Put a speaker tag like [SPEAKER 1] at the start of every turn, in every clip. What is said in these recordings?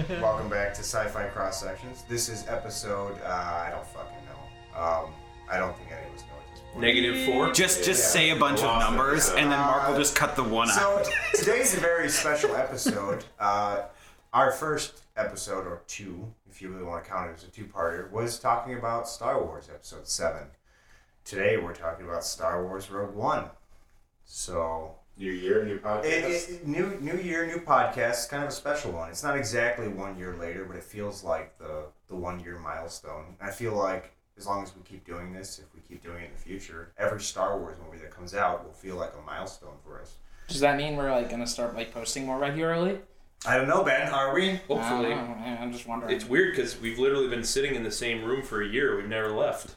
[SPEAKER 1] Hello, and welcome back to Sci-Fi Cross Sections. This is episode uh, I don't fucking know. Um, I don't think any of us know at this point.
[SPEAKER 2] Negative four.
[SPEAKER 3] Just just
[SPEAKER 1] Yeah.
[SPEAKER 3] say a bunch of numbers, and then Mark will just cut the one out.
[SPEAKER 1] So today's a very special episode. Uh, our first episode, or two, if you really want to count it as a two-parter, was talking about Star Wars Episode Seven. Today we're talking about Star Wars Rogue One. So
[SPEAKER 4] New year, new podcast.
[SPEAKER 1] It, it, new new year, new podcast. Kind of a special one. It's not exactly one year later, but it feels like the the one year milestone. I feel like as long as we keep doing this, if we keep doing it in the future, every Star Wars movie that comes out will feel like a milestone for us.
[SPEAKER 5] Does that mean we're like gonna start like posting more regularly?
[SPEAKER 1] I don't know, Ben. Are we?
[SPEAKER 2] Hopefully.
[SPEAKER 5] I don't know. I'm just wondering.
[SPEAKER 2] It's weird because we've literally been sitting in the same room for a year. We've never left,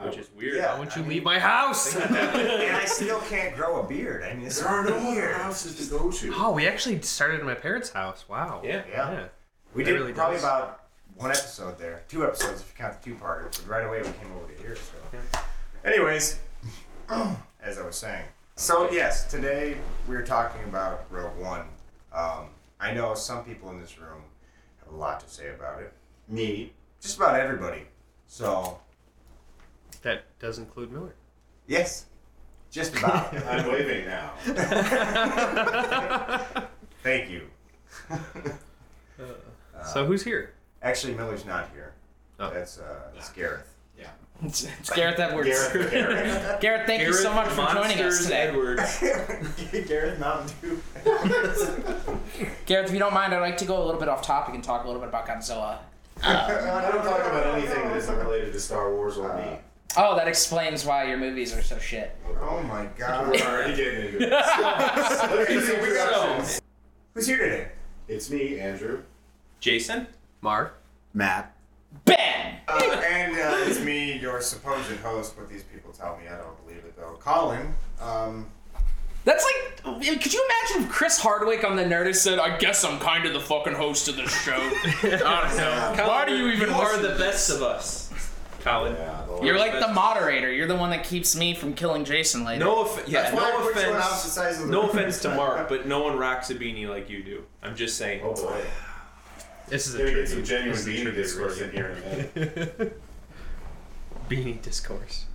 [SPEAKER 2] which is weird.
[SPEAKER 1] Yeah.
[SPEAKER 6] Why don't you
[SPEAKER 1] I mean-
[SPEAKER 6] leave my house?
[SPEAKER 1] and I still can't grow a beard. I mean, it's
[SPEAKER 4] there are no other
[SPEAKER 1] weird.
[SPEAKER 4] houses to go to.
[SPEAKER 6] Oh, we actually started at my parents' house. Wow.
[SPEAKER 2] Yeah.
[SPEAKER 1] Yeah. We
[SPEAKER 6] It
[SPEAKER 1] did
[SPEAKER 6] really
[SPEAKER 1] probably
[SPEAKER 6] does.
[SPEAKER 1] about one episode there, two episodes if you count the two parters. But right away we came over to here. So, anyways, as I was saying, so yes, today we're talking about Rogue One. Um, I know some people in this room have a lot to say about it. Me, just about everybody. So
[SPEAKER 6] That does include Miller.
[SPEAKER 1] yes, just about.
[SPEAKER 4] I'm waving now.
[SPEAKER 1] Thank you.
[SPEAKER 6] Uh, so who's here?
[SPEAKER 1] Uh, actually, Miller's not here.
[SPEAKER 6] Oh.
[SPEAKER 1] That's uh, that's Gareth. Yeah.
[SPEAKER 5] It's, it's Garrett Edwards.
[SPEAKER 4] Gareth, Gareth.
[SPEAKER 5] Garrett, thank you so much for joining us
[SPEAKER 2] Monsters
[SPEAKER 5] today.
[SPEAKER 2] Edwards.
[SPEAKER 1] Gareth Mountain Dew.
[SPEAKER 5] Gareth, if you don't mind, I'd like to go a little bit off topic and talk a little bit about Godzilla.
[SPEAKER 4] I don't talk about anything that isn't related to Star Wars or me.
[SPEAKER 5] Uh, Oh, that explains why your movies are so shit.
[SPEAKER 1] Oh my god.
[SPEAKER 4] We're already getting into it. Let's do some introductions.
[SPEAKER 1] Who's here today?
[SPEAKER 4] It's me, Andrew.
[SPEAKER 2] Jason.
[SPEAKER 6] Mark.
[SPEAKER 3] Matt.
[SPEAKER 5] Ben!
[SPEAKER 1] Uh, and uh, it's me, your supposed host, but these people tell me I don't believe it though. Colin. Um,
[SPEAKER 5] That's like, could you imagine if Chris Hardwick on the Nerdist said, I guess I'm kind of the fucking host of this show? I don't know. Why do you even
[SPEAKER 2] You are the best of us, Colin.
[SPEAKER 4] Yeah, the
[SPEAKER 5] You're
[SPEAKER 4] last-
[SPEAKER 5] like the moderator. You're the one that keeps me from killing Jason later.
[SPEAKER 2] No, off- yeah,
[SPEAKER 1] That's why
[SPEAKER 2] no
[SPEAKER 1] put you on
[SPEAKER 2] offense.
[SPEAKER 1] of
[SPEAKER 2] No offense to Mark, but no one rocks a beanie like you do. I'm just saying.
[SPEAKER 4] Oh boy.
[SPEAKER 6] This is a
[SPEAKER 4] Gonna get some genuine
[SPEAKER 6] this is a
[SPEAKER 4] beanie discourse in here in a minute.
[SPEAKER 6] Beanie discourse.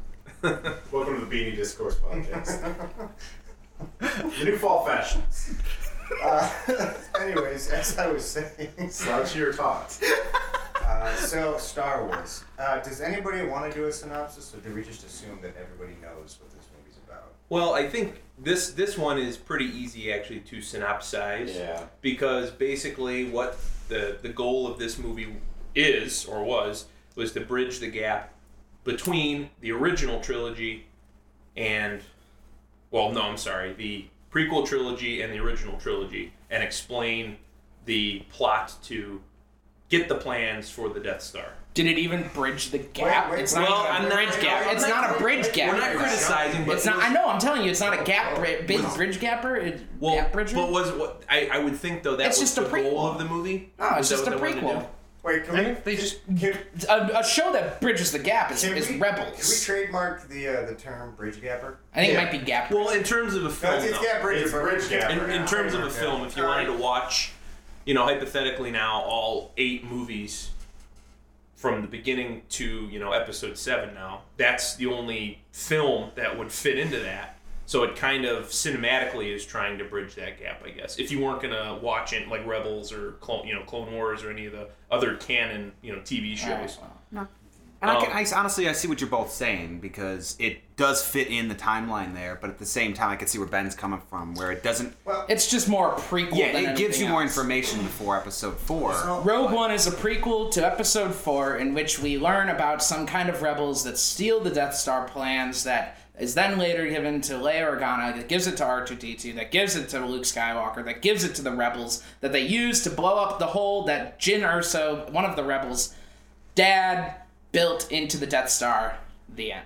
[SPEAKER 4] Welcome to the Beanie Discourse Podcast. the new fall fashions.
[SPEAKER 1] Uh, anyways, as I was saying,
[SPEAKER 4] Slouchy or taut.
[SPEAKER 1] uh, so Star Wars. Uh, does anybody want to do a synopsis, or do we just assume that everybody knows what this movie's about?
[SPEAKER 2] Well, I think this this one is pretty easy actually to synopsize.
[SPEAKER 4] Yeah.
[SPEAKER 2] because basically what the the goal of this movie is or was was to bridge the gap between the original trilogy and well no I'm sorry the prequel trilogy and the original trilogy and explain the plot to get the plans for the Death Star.
[SPEAKER 5] Did it even bridge the gap?
[SPEAKER 1] Wait, wait,
[SPEAKER 5] it's
[SPEAKER 1] wait,
[SPEAKER 5] not
[SPEAKER 2] well,
[SPEAKER 5] even
[SPEAKER 2] I'm
[SPEAKER 5] a
[SPEAKER 2] not-
[SPEAKER 5] bridge gap.
[SPEAKER 2] I'm
[SPEAKER 5] It's
[SPEAKER 2] not-
[SPEAKER 5] not a bridge gap.
[SPEAKER 2] We're not criticizing, but
[SPEAKER 5] It's not. I know. I'm telling you, it's not a gap. Bri- big bridge gapper. It,
[SPEAKER 2] Well,
[SPEAKER 5] gap bridger.
[SPEAKER 2] but was what I, I would think though that
[SPEAKER 5] It's
[SPEAKER 2] was
[SPEAKER 5] just a
[SPEAKER 2] the goal
[SPEAKER 5] prequel.
[SPEAKER 2] of the movie.
[SPEAKER 5] No, it's
[SPEAKER 2] Was
[SPEAKER 5] just a
[SPEAKER 2] what they wanted to
[SPEAKER 5] prequel.
[SPEAKER 1] Wait, can
[SPEAKER 6] I
[SPEAKER 1] we?
[SPEAKER 6] they just
[SPEAKER 1] Can,
[SPEAKER 5] a, a show that bridges the gap is,
[SPEAKER 1] can
[SPEAKER 5] is
[SPEAKER 1] we,
[SPEAKER 5] Rebels.
[SPEAKER 1] Can we trademark the uh, the term bridge gapper?
[SPEAKER 5] I think
[SPEAKER 2] Yeah.
[SPEAKER 5] it might be gap.
[SPEAKER 2] Well, in terms of a
[SPEAKER 1] No,
[SPEAKER 2] film,
[SPEAKER 1] it's, it's
[SPEAKER 2] though.
[SPEAKER 1] gap bridge.
[SPEAKER 4] It's
[SPEAKER 1] but
[SPEAKER 4] bridge gapper.
[SPEAKER 2] in, in terms of a film, if you wanted to watch, you know, hypothetically now all eight movies from the beginning to you know episode seven now, that's the only film that would fit into that. So it kind of cinematically is trying to bridge that gap, I guess. If you weren't gonna watch it like Rebels or Clone, you know Clone Wars or any of the other canon you know TV
[SPEAKER 5] All right,
[SPEAKER 2] shows.
[SPEAKER 5] well.
[SPEAKER 3] And I, can,
[SPEAKER 2] Um,
[SPEAKER 3] I honestly, I see what you're both saying because it does fit in the timeline there, but at the same time, I can see where Ben's coming from, where it doesn't.
[SPEAKER 5] It's just more a prequel.
[SPEAKER 3] Yeah,
[SPEAKER 5] than
[SPEAKER 3] it gives you
[SPEAKER 5] anything
[SPEAKER 3] more information before episode four.
[SPEAKER 1] So-
[SPEAKER 5] Rogue One is a prequel to Episode 4, in which we learn about some kind of rebels that steal the Death Star plans that is then later given to Leia Organa, that gives it to R2D2, that gives it to Luke Skywalker, that gives it to the rebels, that they use to blow up the hole that Jyn Erso, one of the rebels, dad built into the Death Star. The end.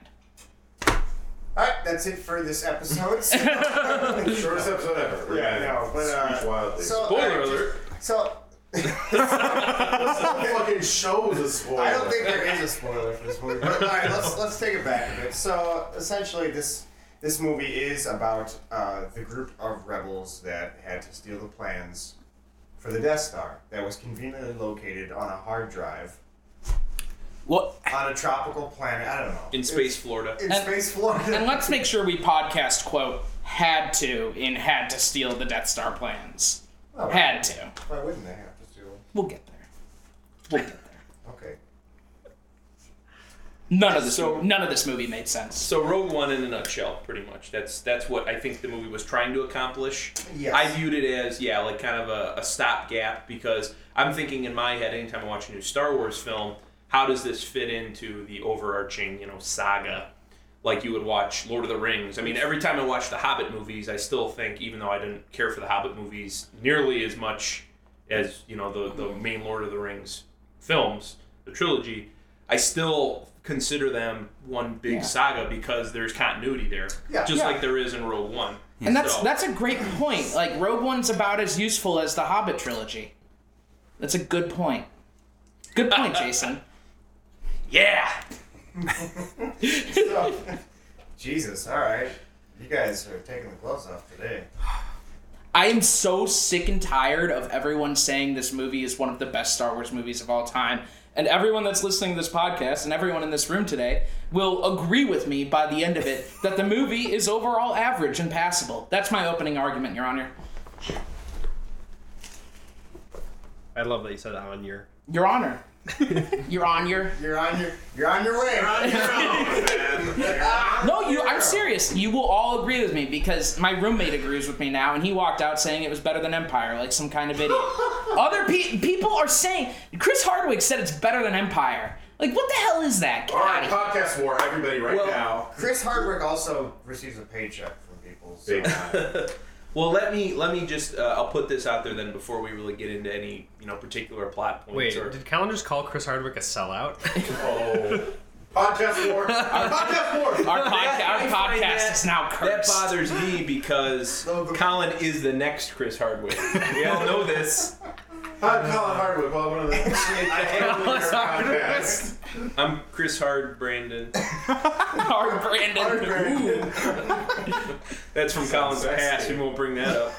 [SPEAKER 1] All right, that's it for this episode. So,
[SPEAKER 4] Shortest episode ever. We're
[SPEAKER 1] yeah, no, but uh, so,
[SPEAKER 2] Spoiler
[SPEAKER 1] all right,
[SPEAKER 2] alert.
[SPEAKER 1] So
[SPEAKER 4] this whole fucking show is a spoiler.
[SPEAKER 1] I don't think there is a spoiler for this movie. But all right, let's let's take it back a bit. So essentially, this this movie is about uh, the group of rebels that had to steal the plans for the Death Star that was conveniently located on a hard drive
[SPEAKER 5] Well,
[SPEAKER 1] on a tropical planet. I don't know.
[SPEAKER 2] In space, Florida.
[SPEAKER 1] In
[SPEAKER 5] And-
[SPEAKER 1] space, Florida.
[SPEAKER 5] and let's make sure we podcast quote had to in had to steal the Death Star plans.
[SPEAKER 1] Oh,
[SPEAKER 5] Had to.
[SPEAKER 1] Why wouldn't they have to do?
[SPEAKER 5] We'll get there. We'll get there.
[SPEAKER 1] Okay.
[SPEAKER 5] None of this.
[SPEAKER 2] So-
[SPEAKER 5] none of this movie made sense.
[SPEAKER 2] So Rogue One in a nutshell, pretty much. That's that's what I think the movie was trying to accomplish.
[SPEAKER 1] Yes.
[SPEAKER 2] I viewed it as yeah, like kind of a, a stopgap because I'm thinking in my head anytime I watch a new Star Wars film, how does this fit into the overarching you know saga? Like you would watch Lord of the Rings. I mean, every time I watch the Hobbit movies, I still think, even though I didn't care for the Hobbit movies nearly as much as you know the the main Lord of the Rings films, the trilogy, I still consider them one big
[SPEAKER 5] Yeah.
[SPEAKER 2] saga because there's continuity there,
[SPEAKER 1] Yeah.
[SPEAKER 2] just
[SPEAKER 5] Yeah.
[SPEAKER 2] like there is in Rogue One.
[SPEAKER 5] And that's
[SPEAKER 2] So-
[SPEAKER 5] that's a great point. Like Rogue One's about as useful as the Hobbit trilogy. That's a good point. Good point, Jason.
[SPEAKER 2] yeah.
[SPEAKER 1] So, Jesus. All right. You guys are taking the gloves off today.
[SPEAKER 5] I am so sick and tired of everyone saying this movie is one of the best Star Wars movies of all time. And everyone that's listening to this podcast and everyone in this room today will agree with me by the end of it that the movie is overall average and passable. That's my opening argument, Your Honor.
[SPEAKER 6] I love that you said on your.
[SPEAKER 5] Your Honor. Your
[SPEAKER 1] You're on your. You're on your way. You're on your own.
[SPEAKER 5] No, you. I'm serious. You will all agree with me because my roommate agrees with me now, and he walked out saying it was better than Empire, like some kind of idiot. Other pe- people are saying Chris Hardwick said it's better than Empire. Like, what the hell is that? Get
[SPEAKER 4] All
[SPEAKER 5] out
[SPEAKER 4] right,
[SPEAKER 5] of here.
[SPEAKER 4] podcast war, everybody, right
[SPEAKER 2] Well-
[SPEAKER 4] now.
[SPEAKER 1] Chris Hardwick also receives a paycheck from people. So.
[SPEAKER 4] Big time.
[SPEAKER 2] Well, let me let me just uh, I'll put this out there then before we really get into any you know particular plot points.
[SPEAKER 6] Wait,
[SPEAKER 2] or,
[SPEAKER 6] did Colin just call Chris Hardwick a sellout?
[SPEAKER 4] oh. Podcast war. podcast war.
[SPEAKER 5] Our, podca-
[SPEAKER 2] I
[SPEAKER 5] our podcast
[SPEAKER 2] that-
[SPEAKER 5] is now cursed.
[SPEAKER 2] that bothers me because Colin is the next Chris Hardwick. We all know this.
[SPEAKER 4] I'm Colin Hardwick. Welcome to the I am with our podcast.
[SPEAKER 2] I'm Chris Hard Brandon.
[SPEAKER 5] Hard Brandon.
[SPEAKER 1] Brandon.
[SPEAKER 2] That's from Colin's
[SPEAKER 1] sexy.
[SPEAKER 2] past. We won't bring that up.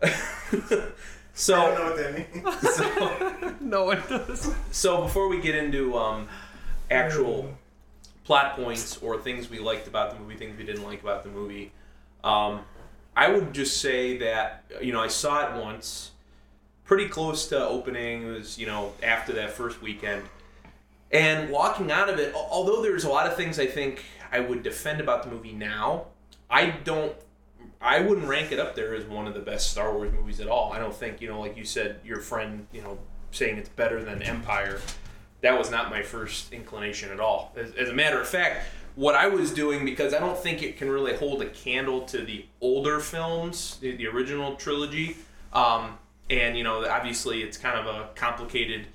[SPEAKER 2] so
[SPEAKER 1] I don't know what that means.
[SPEAKER 6] no one does.
[SPEAKER 2] So before we get into um, actual plot points or things we liked about the movie, things we didn't like about the movie, um, I would just say that you know I saw it once, pretty close to opening. It was you know after that first weekend, and walking out of it. Although there's a lot of things I think I would defend about the movie now, I don't. I wouldn't rank it up there as one of the best Star Wars movies at all. I don't think, you know, like you said, your friend, you know, saying it's better than Empire, that was not my first inclination at all. As, as a matter of fact, what I was doing, because I don't think it can really hold a candle to the older films, the, the original trilogy, um, and, you know, obviously it's kind of a complicated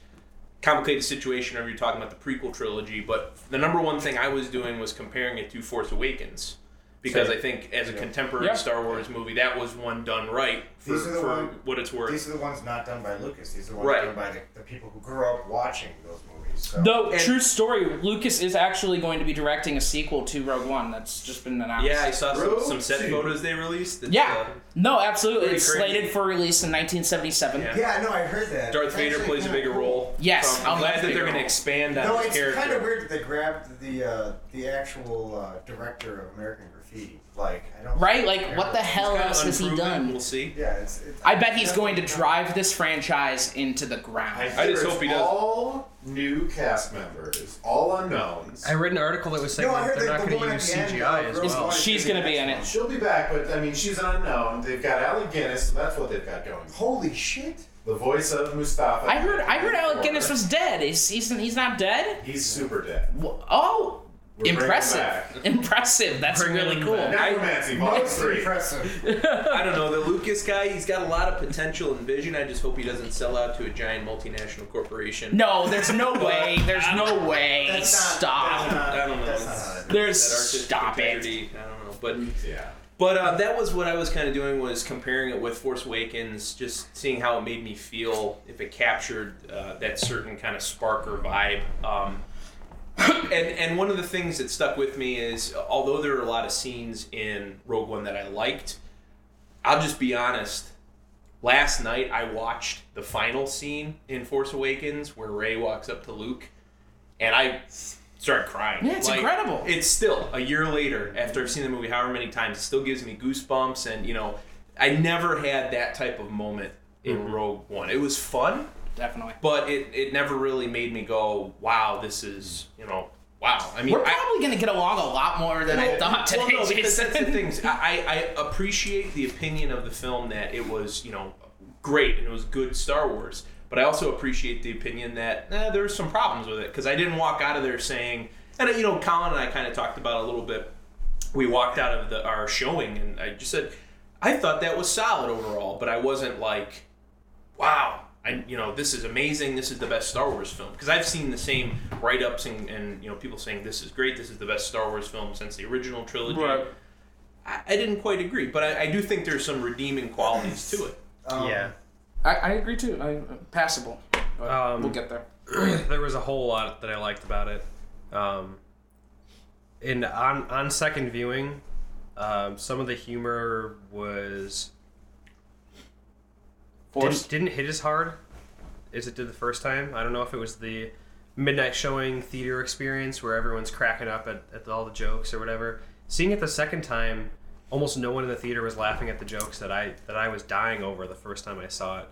[SPEAKER 2] complicated situation whenever you're talking about the prequel trilogy, but the number one thing I was doing was comparing it to Force Awakens. Because
[SPEAKER 1] Same.
[SPEAKER 2] I think as a contemporary
[SPEAKER 5] Yeah.
[SPEAKER 2] Star Wars movie, that was one done right for,
[SPEAKER 1] These are the
[SPEAKER 2] for
[SPEAKER 1] one-
[SPEAKER 2] what it's worth.
[SPEAKER 1] These are the ones not done by Lucas. These are the ones
[SPEAKER 2] Right.
[SPEAKER 1] done by the, the people who grew up watching those movies. So.
[SPEAKER 5] Though,
[SPEAKER 2] And-
[SPEAKER 5] true story, Lucas is actually going to be directing a sequel to Rogue One. That's just been announced.
[SPEAKER 2] yeah, I saw some, some set
[SPEAKER 4] Two.
[SPEAKER 2] photos they released. It's,
[SPEAKER 5] Yeah.
[SPEAKER 2] uh,
[SPEAKER 5] No, absolutely.
[SPEAKER 2] Pretty
[SPEAKER 5] It's
[SPEAKER 2] crazy.
[SPEAKER 5] slated for release in 1977.
[SPEAKER 2] Yeah.
[SPEAKER 1] Yeah, no, I heard that.
[SPEAKER 2] Darth
[SPEAKER 1] It's
[SPEAKER 2] Vader plays a bigger
[SPEAKER 1] cool.
[SPEAKER 2] role.
[SPEAKER 5] Yes,
[SPEAKER 2] So I'm
[SPEAKER 5] a
[SPEAKER 2] glad that they're going to expand on
[SPEAKER 1] No,
[SPEAKER 2] his
[SPEAKER 1] it's
[SPEAKER 2] character.
[SPEAKER 1] kind of weird that they grabbed the uh, the actual uh, director of American Graffiti. Like, I don't.
[SPEAKER 5] Right? Like, what the hell
[SPEAKER 2] Kinda
[SPEAKER 5] else has he done?
[SPEAKER 2] We'll see.
[SPEAKER 1] Yeah, it's. it's
[SPEAKER 5] I bet he's going to drive this franchise into the ground.
[SPEAKER 2] I just hope he does.
[SPEAKER 4] All new cast members, all unknowns.
[SPEAKER 6] I read an article that was saying
[SPEAKER 1] No,
[SPEAKER 6] that they're
[SPEAKER 1] that
[SPEAKER 6] not
[SPEAKER 1] the
[SPEAKER 6] going to use
[SPEAKER 1] at the end,
[SPEAKER 6] CGI
[SPEAKER 1] uh,
[SPEAKER 6] as
[SPEAKER 1] Rose
[SPEAKER 6] well.
[SPEAKER 1] Byrne,
[SPEAKER 5] She's gonna be in it.
[SPEAKER 4] She'll be back, but I mean, she's an unknown. They've got Alec Guinness, so that's what they've got going.
[SPEAKER 1] Holy shit!
[SPEAKER 4] The voice of Mustafa.
[SPEAKER 5] I heard I heard Alec Guinness was dead. He's he's, he's not dead?
[SPEAKER 4] He's super dead.
[SPEAKER 5] Oh,
[SPEAKER 4] We're
[SPEAKER 5] impressive. Impressive. That's
[SPEAKER 6] Bringing
[SPEAKER 5] really cool.
[SPEAKER 6] back.
[SPEAKER 4] Necromancy, Volume
[SPEAKER 1] Most
[SPEAKER 4] 3.
[SPEAKER 1] impressive.
[SPEAKER 2] I don't know. The Lucas guy, he's got a lot of potential and vision. I just hope he doesn't sell out to a giant multinational corporation.
[SPEAKER 5] No, there's no way. There's no way.
[SPEAKER 1] That's not-
[SPEAKER 5] Stop.
[SPEAKER 1] that's not-
[SPEAKER 2] I don't know.
[SPEAKER 1] That's not how that-
[SPEAKER 5] There's
[SPEAKER 2] that artistic
[SPEAKER 5] stop it.
[SPEAKER 2] integrity. I don't know, but
[SPEAKER 4] Yeah.
[SPEAKER 2] but uh, that was what I was kind of doing was comparing it with Force Awakens, just seeing how it made me feel if it captured uh, that certain kind of spark or vibe. Um, and and one of the things that stuck with me is although there are a lot of scenes in Rogue One that I liked, I'll just be honest. Last night I watched the final scene in Force Awakens where Rey walks up to Luke, and I started crying.
[SPEAKER 5] Yeah, it's incredible.
[SPEAKER 2] It's still a year later after I've seen the movie however many times. It still gives me goosebumps, and you know, I never had that type of moment in
[SPEAKER 5] Mm-hmm.
[SPEAKER 2] Rogue One. It was fun,
[SPEAKER 5] Definitely.
[SPEAKER 2] but it, it never really made me go, "Wow, this is you know, wow." I mean,
[SPEAKER 5] We're probably gonna get along a lot more than I thought today,
[SPEAKER 2] well, no, because that's the thing. I, I appreciate the opinion of the film that it was, you know, great and it was good Star Wars. But I also appreciate the opinion that eh, there's some problems with it because I didn't walk out of there saying, and you know, Colin and I kind of talked about a little bit. We walked out of the, our showing and I just said, I thought that was solid overall, but I wasn't like, wow, I you know this is amazing. This is the best Star Wars film because I've seen the same write ups and, and you know people saying this is great. This is the best Star Wars film since the original trilogy.
[SPEAKER 6] Right.
[SPEAKER 2] I, I didn't quite agree, but I, I do think there's some redeeming qualities to it.
[SPEAKER 1] Um,
[SPEAKER 6] yeah.
[SPEAKER 5] I, I agree too. I, passable.
[SPEAKER 6] Um,
[SPEAKER 5] we'll get there.
[SPEAKER 6] there was a whole lot that I liked about it. Um, and on on second viewing, um, some of the humor was
[SPEAKER 5] Forced.
[SPEAKER 6] didn't, didn't hit as hard as it did the first time. I don't know if it was the midnight showing theater experience where everyone's cracking up at, at all the jokes or whatever. Seeing it the second time, almost no one in the theater was laughing at the jokes that I that I was dying over the first time I saw it.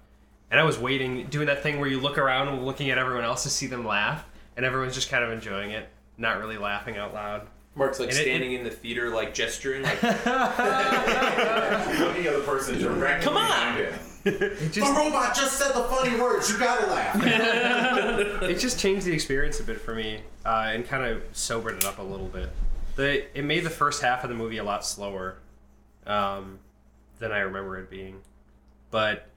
[SPEAKER 6] And I was waiting, doing that thing where you look around and looking at everyone else to see them laugh, and everyone's just kind of enjoying it, not really laughing out loud.
[SPEAKER 2] Mark's like
[SPEAKER 6] And it-
[SPEAKER 2] standing in the theater, like gesturing, like
[SPEAKER 4] The only other person directly
[SPEAKER 2] Come on!
[SPEAKER 4] Behind him.
[SPEAKER 6] It just,
[SPEAKER 4] The robot just said the funny words. You gotta laugh.
[SPEAKER 6] it just changed the experience a bit for me uh, and kind of sobered it up a little bit. The, it made the first half of the movie a lot slower um, than I remember it being, but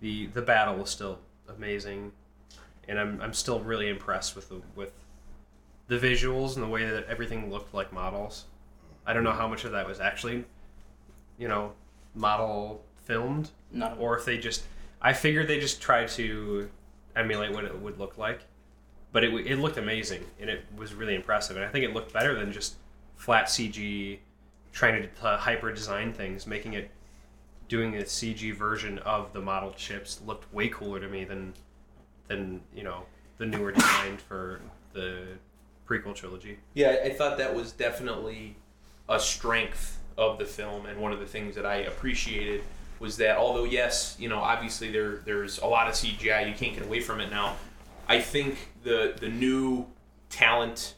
[SPEAKER 6] the the battle was still amazing, and I'm, I'm still really impressed with the with the visuals and the way that everything looked like models. I don't know how much of that was actually, you know, model filmed
[SPEAKER 5] None of it.
[SPEAKER 6] or if they just I figured they just tried to emulate what it would look like. But it, it looked amazing and it was really impressive. And I think it looked better than just flat CG trying to uh, hyper design things, making it doing a CG version of the model chips looked way cooler to me than than, you know, the newer design for the prequel trilogy.
[SPEAKER 2] Yeah, I thought that was definitely a strength of the film, and one of the things that I appreciated was that although yes, you know, obviously there there's a lot of CGI, you can't get away from it now. I think the the new talent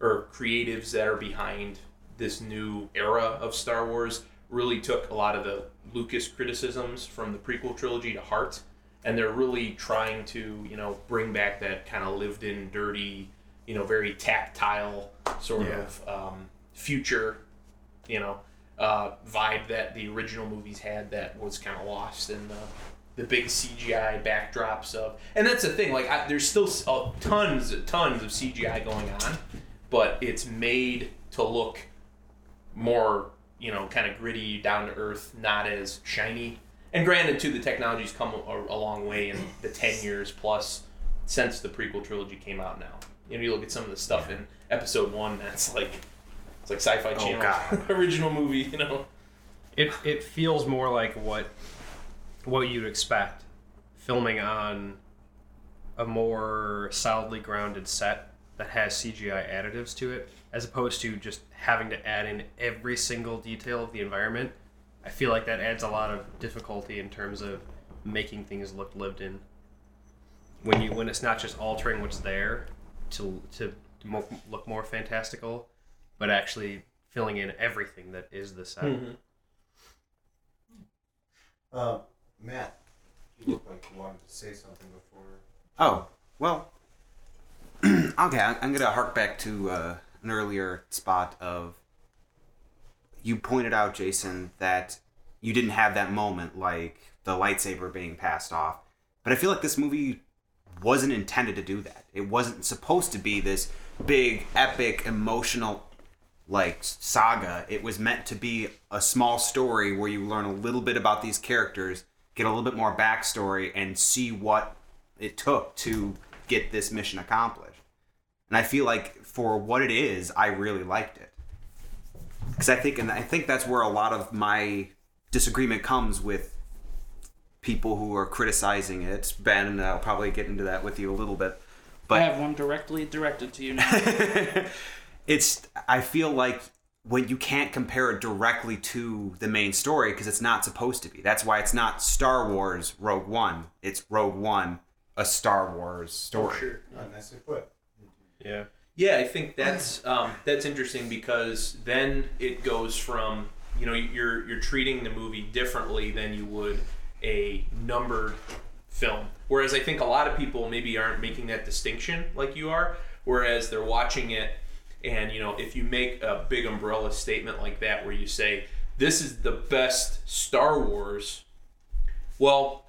[SPEAKER 2] or creatives that are behind this new era of Star Wars really took a lot of the Lucas criticisms from the prequel trilogy to heart, and they're really trying to you know bring back that kind of lived in, dirty, you know, very tactile sort
[SPEAKER 1] Yeah.
[SPEAKER 2] of um, future, you know, uh, vibe that the original movies had that was kind of lost in the the big CGI backdrops of, and that's the thing. Like, I, there's still uh, tons, tons of CGI going on, but it's made to look more, you know, kind of gritty, down to earth, not as shiny. And granted, too, the technology's come a, a long way in the ten years plus since the prequel trilogy came out. Now, you know, you look at some of the stuff in Episode One, that's like it's like Sci-Fi oh, Channel
[SPEAKER 1] God.
[SPEAKER 2] original movie, you know.
[SPEAKER 6] it it feels more like what what you'd expect filming on a more solidly grounded set that has CGI additives to it as opposed to just having to add in every single detail of the environment. I feel like that adds a lot of difficulty in terms of making things look lived in. When you when it's not just altering what's there to to mo- look more fantastical, but actually filling in everything that is the set.
[SPEAKER 1] Uh, Matt, you look like you wanted to say something before.
[SPEAKER 3] Oh, well. okay, I'm, I'm going to hark back to uh, an earlier spot of. You pointed out, Jason, that you didn't have that moment like the lightsaber being passed off. But I feel like this movie wasn't intended to do that. It wasn't supposed to be this big, epic, emotional like saga. It was meant to be a small story where you learn a little bit about these characters, get a little bit more backstory, and see what it took to get this mission accomplished. And I feel like for what it is, I really liked it. because I think, and I think that's where a lot of my disagreement comes with people who are criticizing it. Ben, and I'll probably get into that with you a little bit. But I
[SPEAKER 5] have one directly directed to you now.
[SPEAKER 3] it's I feel like when you can't compare it directly to the main story because it's not supposed to be. That's why it's not Star Wars Rogue One. It's Rogue One, a Star Wars story.
[SPEAKER 1] Sure. Not nicely put.
[SPEAKER 6] Yeah.
[SPEAKER 2] Yeah, I think that's um, that's interesting because then it goes from you know you're you're treating the movie differently than you would a numbered film. Whereas I think a lot of people maybe aren't making that distinction like you are. Whereas they're watching it, and you know if you make a big umbrella statement like that where you say this is the best Star Wars, well,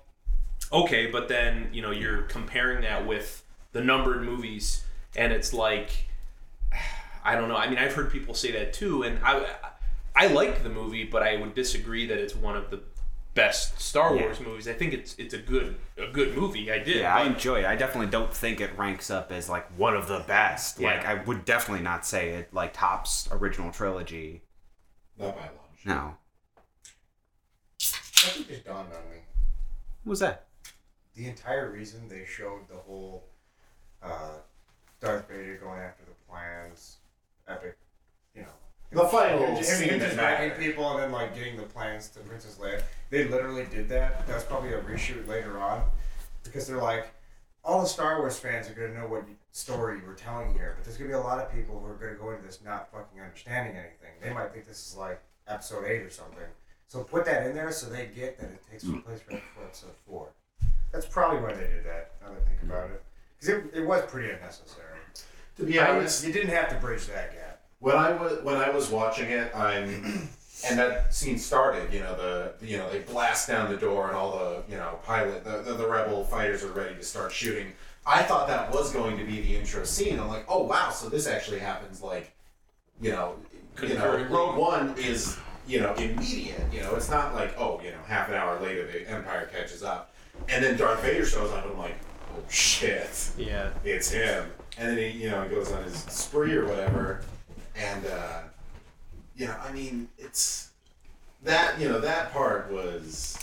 [SPEAKER 2] okay, but then you know you're comparing that with the numbered movies, and it's like I don't know. I mean, I've heard people say that too, and I I like the movie, but I would disagree that it's one of the best Star
[SPEAKER 3] Yeah.
[SPEAKER 2] Wars movies. I think it's it's a good a good movie. I did.
[SPEAKER 3] Yeah, I enjoy it. I definitely don't think it ranks up as like one of the best.
[SPEAKER 2] Yeah.
[SPEAKER 3] Like I would definitely not say it like tops original trilogy.
[SPEAKER 4] Not by lunch.
[SPEAKER 3] No.
[SPEAKER 1] Something just dawned on me.
[SPEAKER 3] What was that?
[SPEAKER 1] The entire reason they showed the whole uh, Darth Vader going after the plans, epic, you know.
[SPEAKER 4] The final
[SPEAKER 1] him,
[SPEAKER 4] scene
[SPEAKER 1] him just backing people and then like getting the plans to Princess Leia. They literally did that. That's probably a reshoot later on because they're like, all the Star Wars fans are gonna know what story you were telling here, but there's gonna be a lot of people who are gonna go into this not fucking understanding anything. They might think this is like episode eight or something. So put that in there so they get that it takes hmm. place right before episode four. That's probably why they did that. Now that I think about it, because it, it was pretty unnecessary.
[SPEAKER 4] To be
[SPEAKER 1] I-
[SPEAKER 4] honest,
[SPEAKER 1] you didn't have to bridge that gap.
[SPEAKER 4] When I was when I was watching it, I'm and that scene started. You know the, you know they blast down the door and all the you know pilot the, the the rebel fighters are ready to start shooting. I thought that was going to be the intro scene. I'm like, oh wow, so this actually happens like you know you know Rogue One is you know immediate. You know it's not like oh you know half an hour later the Empire catches up, and then Darth Vader shows up and I'm like oh shit
[SPEAKER 6] Yeah.
[SPEAKER 4] it's him. And then he, you know, he goes on his spree or whatever. And, uh, you know, I mean, it's that, you know, that part was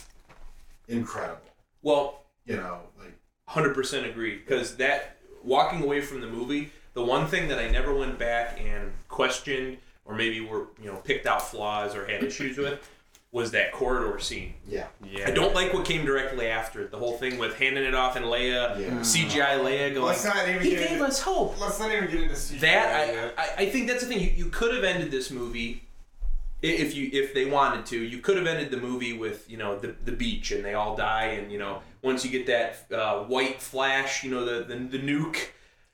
[SPEAKER 4] incredible.
[SPEAKER 2] well,
[SPEAKER 4] You know, like,
[SPEAKER 2] Hundred percent agree. Because that walking away from the movie, the one thing that I never went back and questioned, or maybe were you know picked out flaws or had issues with, was that corridor scene.
[SPEAKER 4] yeah.
[SPEAKER 6] Yeah.
[SPEAKER 2] I don't like what came directly after it. The whole thing with handing it off and Leia,
[SPEAKER 4] Yeah.
[SPEAKER 2] CGI Leia going.
[SPEAKER 1] Let's not even
[SPEAKER 2] He
[SPEAKER 1] get
[SPEAKER 2] gave
[SPEAKER 1] into,
[SPEAKER 2] us hope.
[SPEAKER 1] Let's not even get into CGI
[SPEAKER 2] That. I, I, I think that's the thing. You, you could have ended this movie if you if they wanted to. You could have ended the movie with you know the the beach and they all die and you know once you get that uh, white flash, you know the the, the nuke.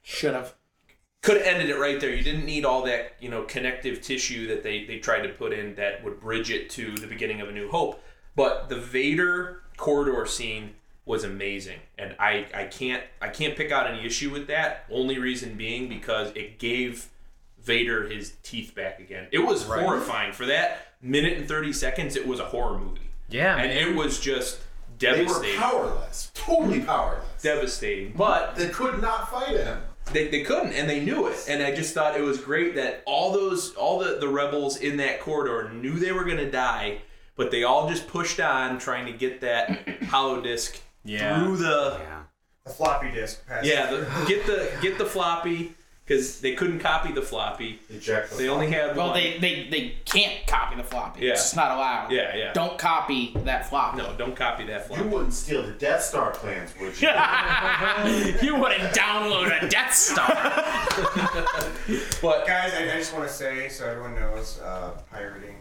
[SPEAKER 5] Should have.
[SPEAKER 2] Could have ended it right there. You didn't need all that you know connective tissue that they they tried to put in that would bridge it to the beginning of A New Hope. But the Vader corridor scene was amazing, and I I can't I can't pick out any issue with that. Only reason being because it gave Vader his teeth back again. It was
[SPEAKER 6] Right.
[SPEAKER 2] horrifying for that minute and thirty seconds. It was a horror movie,
[SPEAKER 6] Yeah.
[SPEAKER 2] and
[SPEAKER 6] man.
[SPEAKER 2] it was just
[SPEAKER 4] They were
[SPEAKER 2] devastating,
[SPEAKER 4] powerless. Totally powerless.
[SPEAKER 2] devastating. But
[SPEAKER 4] They could not fight him.
[SPEAKER 2] They, they couldn't and they knew it and i just thought it was great that all those all the, the rebels in that corridor knew they were going to die but they all just pushed on trying to get that hollow disc
[SPEAKER 6] Yeah.
[SPEAKER 2] through the
[SPEAKER 3] Yeah.
[SPEAKER 1] the floppy disk.
[SPEAKER 2] yeah the, get the get the floppy because they couldn't copy the floppy
[SPEAKER 4] Eject the
[SPEAKER 2] they only had
[SPEAKER 5] Well,
[SPEAKER 2] one.
[SPEAKER 5] they, they they can't copy the floppy.
[SPEAKER 2] Yeah.
[SPEAKER 5] It's just not allowed.
[SPEAKER 2] Yeah, yeah.
[SPEAKER 5] Don't copy that floppy.
[SPEAKER 2] no don't copy that floppy.
[SPEAKER 4] You wouldn't steal the Death Star plans, would you?
[SPEAKER 5] you wouldn't download a Death Star.
[SPEAKER 2] but
[SPEAKER 1] Guys, I, I just want to say so everyone knows, uh, pirating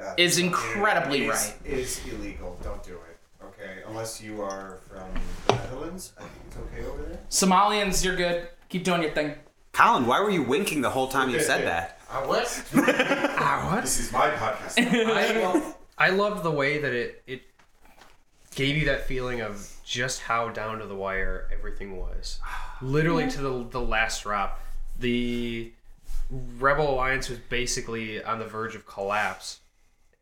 [SPEAKER 1] uh,
[SPEAKER 5] Is incredibly
[SPEAKER 1] internet
[SPEAKER 5] right.
[SPEAKER 1] Is, is illegal. Don't do it. Okay, unless you are from the Netherlands, I think it's okay over there.
[SPEAKER 5] Somalians, you're good. Keep doing your thing.
[SPEAKER 3] Colin, why were you winking the whole time you said that?
[SPEAKER 1] Uh, what? I what?
[SPEAKER 4] This is my podcast.
[SPEAKER 6] I, I loved the way that it it gave you that feeling of just how down to the wire everything was. Literally to the the last drop. The Rebel Alliance was basically on the verge of collapse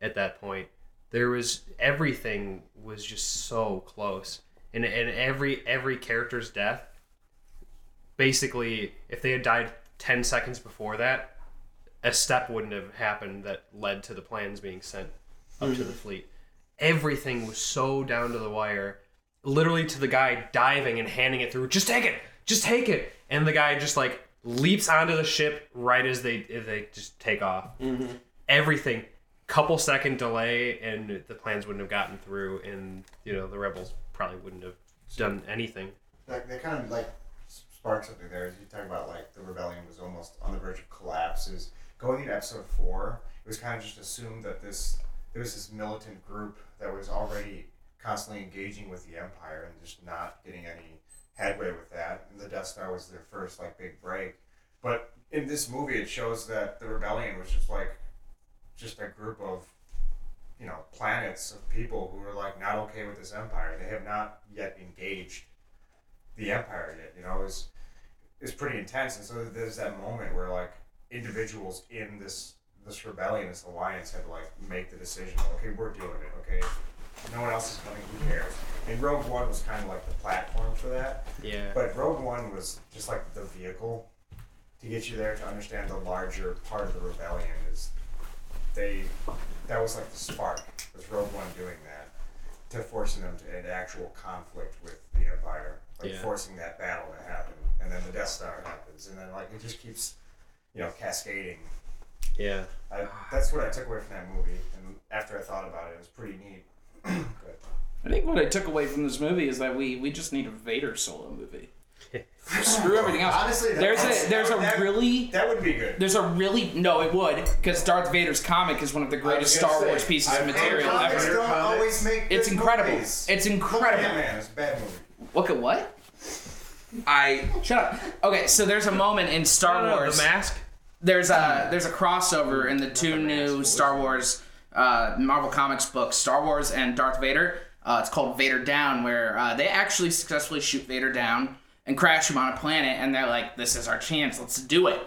[SPEAKER 6] at that point. There was everything was just so close. And and every every character's death basically if they had died 10 seconds before that a step wouldn't have happened that led to the plans being sent up to the mm-hmm. fleet. Everything was so down to the wire, literally to the guy diving and handing it through. Just take it, just take it, and the guy just like leaps onto the ship right as they as they just take off. Mm-hmm. Everything, couple second delay, and the plans wouldn't have gotten through, and you know the rebels probably wouldn't have done anything.
[SPEAKER 1] That, that kind of like sparked something there. You talk about like the rebellion was almost on the verge of collapse. Is going into episode four, it was kind of just assumed that this there was this militant group that was already constantly engaging with the empire and just not getting any headway with that. And the Death Star was their first like big break. But in this movie, it shows that the rebellion was just like just a group of you know planets of people who are like not okay with this empire. They have not yet engaged the empire yet. You know, it was pretty intense, and so there's that moment where like individuals in this this rebellion, this alliance, had to like make the decision. Okay, we're doing it. Okay, no one else is coming. Who cares? And Rogue One was kind of like the platform for that.
[SPEAKER 6] Yeah.
[SPEAKER 1] But Rogue One was just like the vehicle to get you there to understand the larger part of the rebellion is they that was like the spark was Rogue One doing that to forcing them to an actual conflict with the Empire, like
[SPEAKER 6] Yeah.
[SPEAKER 1] forcing that battle to happen, and then the Death Star happens, and then like it just keeps, you know, cascading.
[SPEAKER 6] Yeah.
[SPEAKER 1] I, that's what I took away from that movie, and after I thought about it, it was pretty neat. Good.
[SPEAKER 5] I think what I took away from this movie is that we we just need a Vader solo movie. Screw everything else.
[SPEAKER 1] Honestly, that-
[SPEAKER 5] there's a there's a
[SPEAKER 1] that-
[SPEAKER 5] really
[SPEAKER 1] That would be good.
[SPEAKER 5] there's a really no it would because Darth Vader's comic is one of the greatest Star
[SPEAKER 4] say,
[SPEAKER 5] Wars pieces of
[SPEAKER 4] I've
[SPEAKER 5] material
[SPEAKER 4] heard
[SPEAKER 1] Comics
[SPEAKER 5] ever.
[SPEAKER 1] don't always make
[SPEAKER 5] It's
[SPEAKER 1] good
[SPEAKER 5] incredible.
[SPEAKER 1] movies.
[SPEAKER 5] It's
[SPEAKER 1] Look,
[SPEAKER 5] incredible.
[SPEAKER 1] Man, it's a bad movie.
[SPEAKER 5] Look at what?
[SPEAKER 3] I
[SPEAKER 5] Shut up. Okay, so there's a moment in Star
[SPEAKER 6] No, no,
[SPEAKER 5] Wars.
[SPEAKER 6] the mask.
[SPEAKER 5] there's a there's a crossover in the two new Star Wars uh, Marvel Comics books, Star Wars and Darth Vader. Uh, it's called Vader Down, where uh, they actually successfully shoot Vader down and crash him on a planet, and they're like, "This is our chance. Let's do it."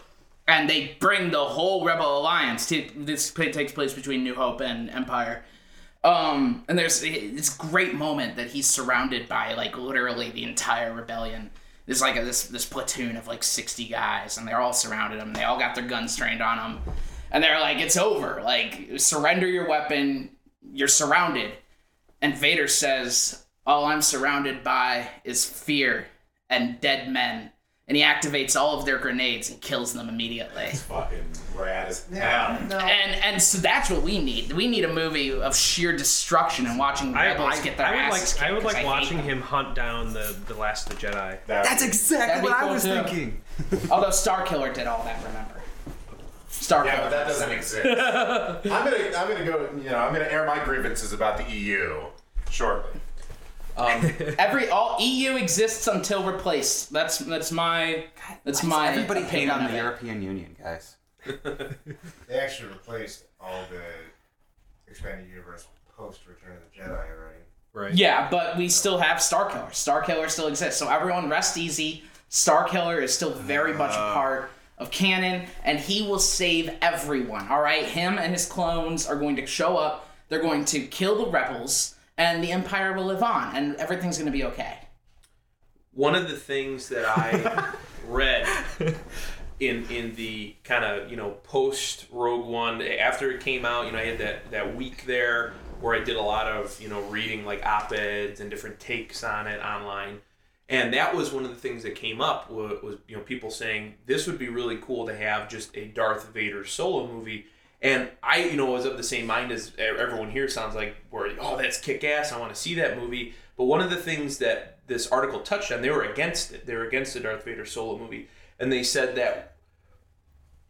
[SPEAKER 5] And they bring the whole Rebel Alliance. To, this takes place between New Hope and Empire. Um, and there's this great moment that he's surrounded by like literally the entire rebellion. There's like a, this this platoon of like 60 guys, and they're all surrounded him. They all got their guns trained on him, and they're like, "It's over! Like, surrender your weapon. You're surrounded." And Vader says, "All I'm surrounded by is fear and dead men." And he activates all of their grenades and kills them immediately.
[SPEAKER 4] Fucking rad as
[SPEAKER 1] Yeah,
[SPEAKER 4] hell.
[SPEAKER 1] no.
[SPEAKER 5] And and so that's what we need. We need a movie of sheer destruction and watching
[SPEAKER 6] I,
[SPEAKER 5] rebels
[SPEAKER 6] I,
[SPEAKER 5] get their
[SPEAKER 6] I would
[SPEAKER 5] asses
[SPEAKER 6] like I
[SPEAKER 5] kicked
[SPEAKER 6] would
[SPEAKER 5] 'cause
[SPEAKER 6] like
[SPEAKER 5] hate
[SPEAKER 6] watching him hunt down the the last of the Jedi.
[SPEAKER 4] That
[SPEAKER 3] that's
[SPEAKER 4] would-
[SPEAKER 3] exactly
[SPEAKER 5] That'd be
[SPEAKER 3] what I was
[SPEAKER 5] too.
[SPEAKER 3] thinking.
[SPEAKER 5] Although Star Killer did all that, remember? Star
[SPEAKER 4] Yeah,
[SPEAKER 5] Killer.
[SPEAKER 4] but that doesn't exist. I'm gonna, I'm gonna go. You know, I'm gonna air my grievances about the EU shortly.
[SPEAKER 5] Um, Every all EU exists until replaced. That's that's my that's my
[SPEAKER 3] Everybody hate
[SPEAKER 5] opinion
[SPEAKER 3] on the
[SPEAKER 5] it.
[SPEAKER 3] European Union, guys.
[SPEAKER 1] They actually replaced all the expanded universe post Return of the Jedi already.
[SPEAKER 6] Right.
[SPEAKER 5] Yeah, but we still have Star Killer. Star Killer still exists. So everyone rest easy. Star Killer is still very much a uh. part of canon, and he will save everyone. All right, him and his clones are going to show up. They're going to kill the rebels, and the Empire will live on, and everything's going to be okay.
[SPEAKER 2] one of the things that I read in in the kind of you know post Rogue One after it came out, you know, I had that that week there where I did a lot of you know reading like op eds and different takes on it online, and that was one of the things that came up was, was you know people saying this would be really cool to have just a Darth Vader solo movie. And I, you know, was of the same mind as everyone here sounds like, where, oh, that's kick ass. I want to see that movie. But one of the things that this article touched on, they were against it. They were against the Darth Vader solo movie. And they said that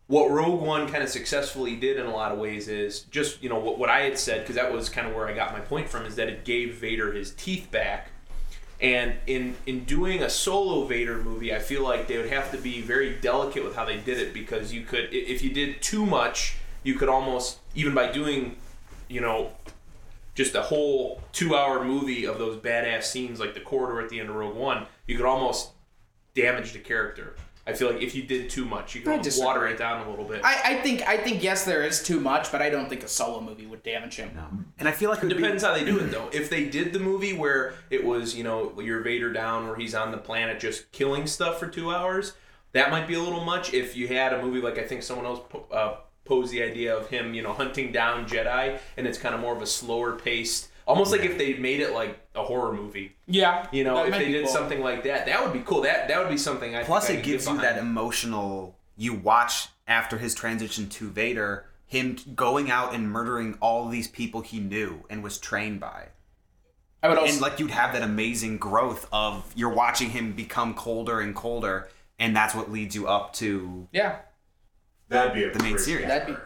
[SPEAKER 2] what Rogue One kind of successfully did in a lot of ways is just, you know, what, what I had said, because that was kind of where I got my point from, is that it gave Vader his teeth back. And in in doing a solo Vader movie, I feel like they would have to be very delicate with how they did it because you could, if you did too much, you could almost even by doing, you know, just a whole two-hour movie of those badass scenes like the corridor at the end of Rogue One, you could almost damage the character. I feel like if you did too much, you could
[SPEAKER 5] I
[SPEAKER 2] water it down a little bit.
[SPEAKER 5] I, I think I think yes, there is too much, but I don't think a solo movie would damage him. No.
[SPEAKER 3] And I feel like it would be-
[SPEAKER 2] Depends how they do it though. If they did the movie where it was, you know, your Vader down where he's on the planet just killing stuff for two hours, that might be a little much. If you had a movie like I think someone else po- uh, pose the idea of him, you know, hunting down Jedi, and it's kind of more of a slower paced, almost like if they made it like a horror movie.
[SPEAKER 5] Yeah.
[SPEAKER 2] You know, if they did
[SPEAKER 5] cool.
[SPEAKER 2] something like that, that would be cool. That that would be something I
[SPEAKER 3] Plus,
[SPEAKER 2] think I
[SPEAKER 3] it
[SPEAKER 2] could
[SPEAKER 3] gives
[SPEAKER 2] get
[SPEAKER 3] you that emotional. You watch after his transition to Vader, him going out and murdering all these people he knew and was trained by.
[SPEAKER 5] I would also
[SPEAKER 3] and like you'd have that amazing growth of you're watching him become colder and colder, and that's what leads you up to
[SPEAKER 5] yeah.
[SPEAKER 4] That'd be a
[SPEAKER 3] The main series.
[SPEAKER 5] That'd be.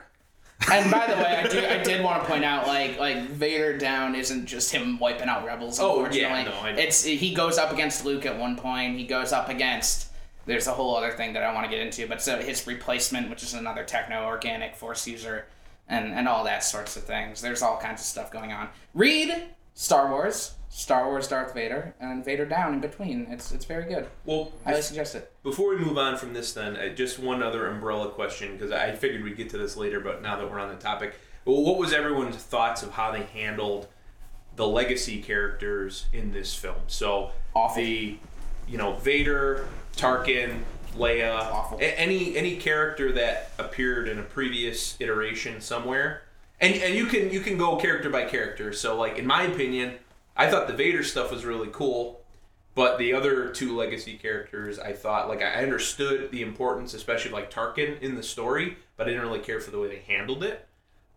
[SPEAKER 5] And by the way, I do I did want to point out like like Vader down isn't just him wiping out rebels.
[SPEAKER 2] Oh,
[SPEAKER 5] Unfortunately,
[SPEAKER 2] yeah, no, I know.
[SPEAKER 5] it's he goes up against Luke at one point. He goes up against. There's a whole other thing that I want to get into, but so his replacement, which is another techno organic force user, and and all that sorts of things. There's all kinds of stuff going on. Read Star Wars, Star Wars Darth Vader, and Vader down in between. It's it's very good.
[SPEAKER 2] Well,
[SPEAKER 5] Highly suggest it.
[SPEAKER 2] Before we move on from this, then, uh, just one other umbrella question because I figured we'd get to this later, but now that we're on the topic, well, what was everyone's thoughts of how they handled the legacy characters in this film? So,
[SPEAKER 5] Awful.
[SPEAKER 2] the, you know, Vader, Tarkin, Leia,
[SPEAKER 5] Awful.
[SPEAKER 2] a- any any character that appeared in a previous iteration somewhere, and and you can you can go character by character. So, like in my opinion, I thought the Vader stuff was really cool. But the other two legacy characters, I thought, like, I understood the importance, especially like Tarkin in the story, but I didn't really care for the way they handled it.